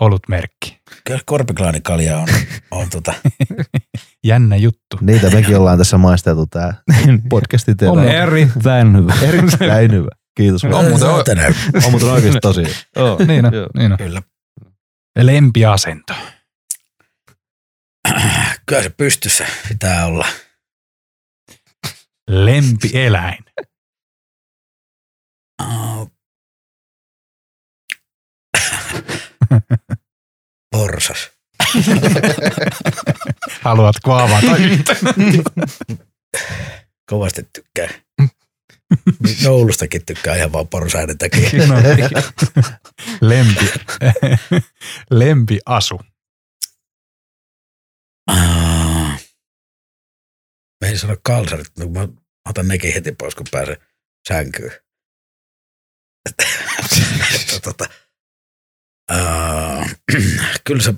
olutmerkki? Kyllä Korpiklaani kalja on, on tota, <laughs> Jännä juttu. Niitä mekin ollaan tässä maisteltu tää <laughs> podcasti On tehdään. erittäin hyvä. Erittäin hyvä. Kiitos. On muuten o- tänään. on muuten oikeasti tosi. <laughs> Joo, Niin on, niin on. Kyllä. Lempiasento. <clears throat> Kyllä se pystyssä pitää olla. Lempieläin. Aa. Porsas. <laughs> Haluatko avata yhtä? <laughs> Kovasti tykkää. Joulustakin tykkää ihan vaan porsaiden takia. <laughs> No, Lempi. Lempiasu. Aa. Mä en sano kalsarit, mutta mä otan nekin heti pois, kun pääsen sänkyyn. tota, aa, <clears throat> kyllä se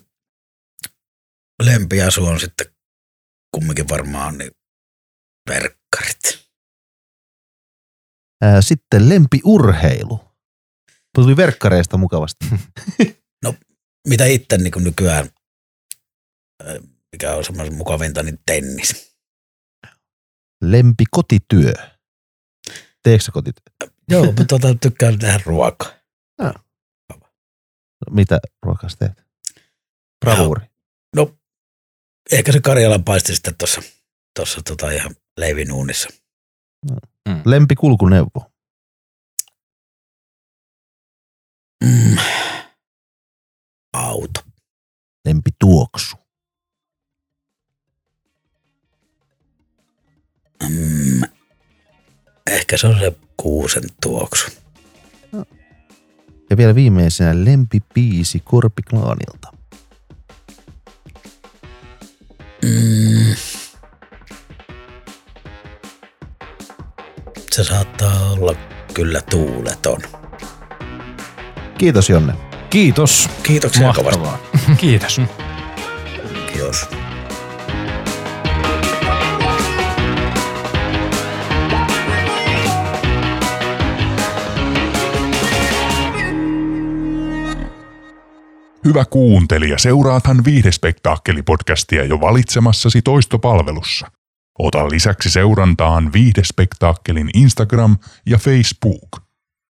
lempiasu on sitten kumminkin varmaan niin verkkarit. Ää, Sitten lempiurheilu. Tuli verkkareista mukavasti. <laughs> Mitä itse niin nykyään, ää, mikä on semmoisen mukavinta, niin tennis. Lempikotityö. Teekö kotityö? Joo, mutta tota, tykkään tehdä ruokaa. Mitä ruokaa teet? Bravuuri. No, ehkä se Karjalan paisti sitten tuossa tossa tota ihan leivinuunissa. Lempikulkuneuvo. Mm. auto. Lempituoksu. Mm, ehkä se on se kuusen tuoksu. Ja vielä viimeisenä lempipiisi Korpiklaanilta. Mm. Se saattaa olla kyllä tuuleton. Kiitos Jonne. Kiitos. Kiitoksia kovasti. Mahtavaa. Kiitos. Kiitos. Hyvä kuuntelija, seuraathan Viihdespektaakkeli-podcastia jo valitsemassasi toistopalvelussa. Ota lisäksi seurantaan Viihdespektaakkelin Instagram ja Facebook –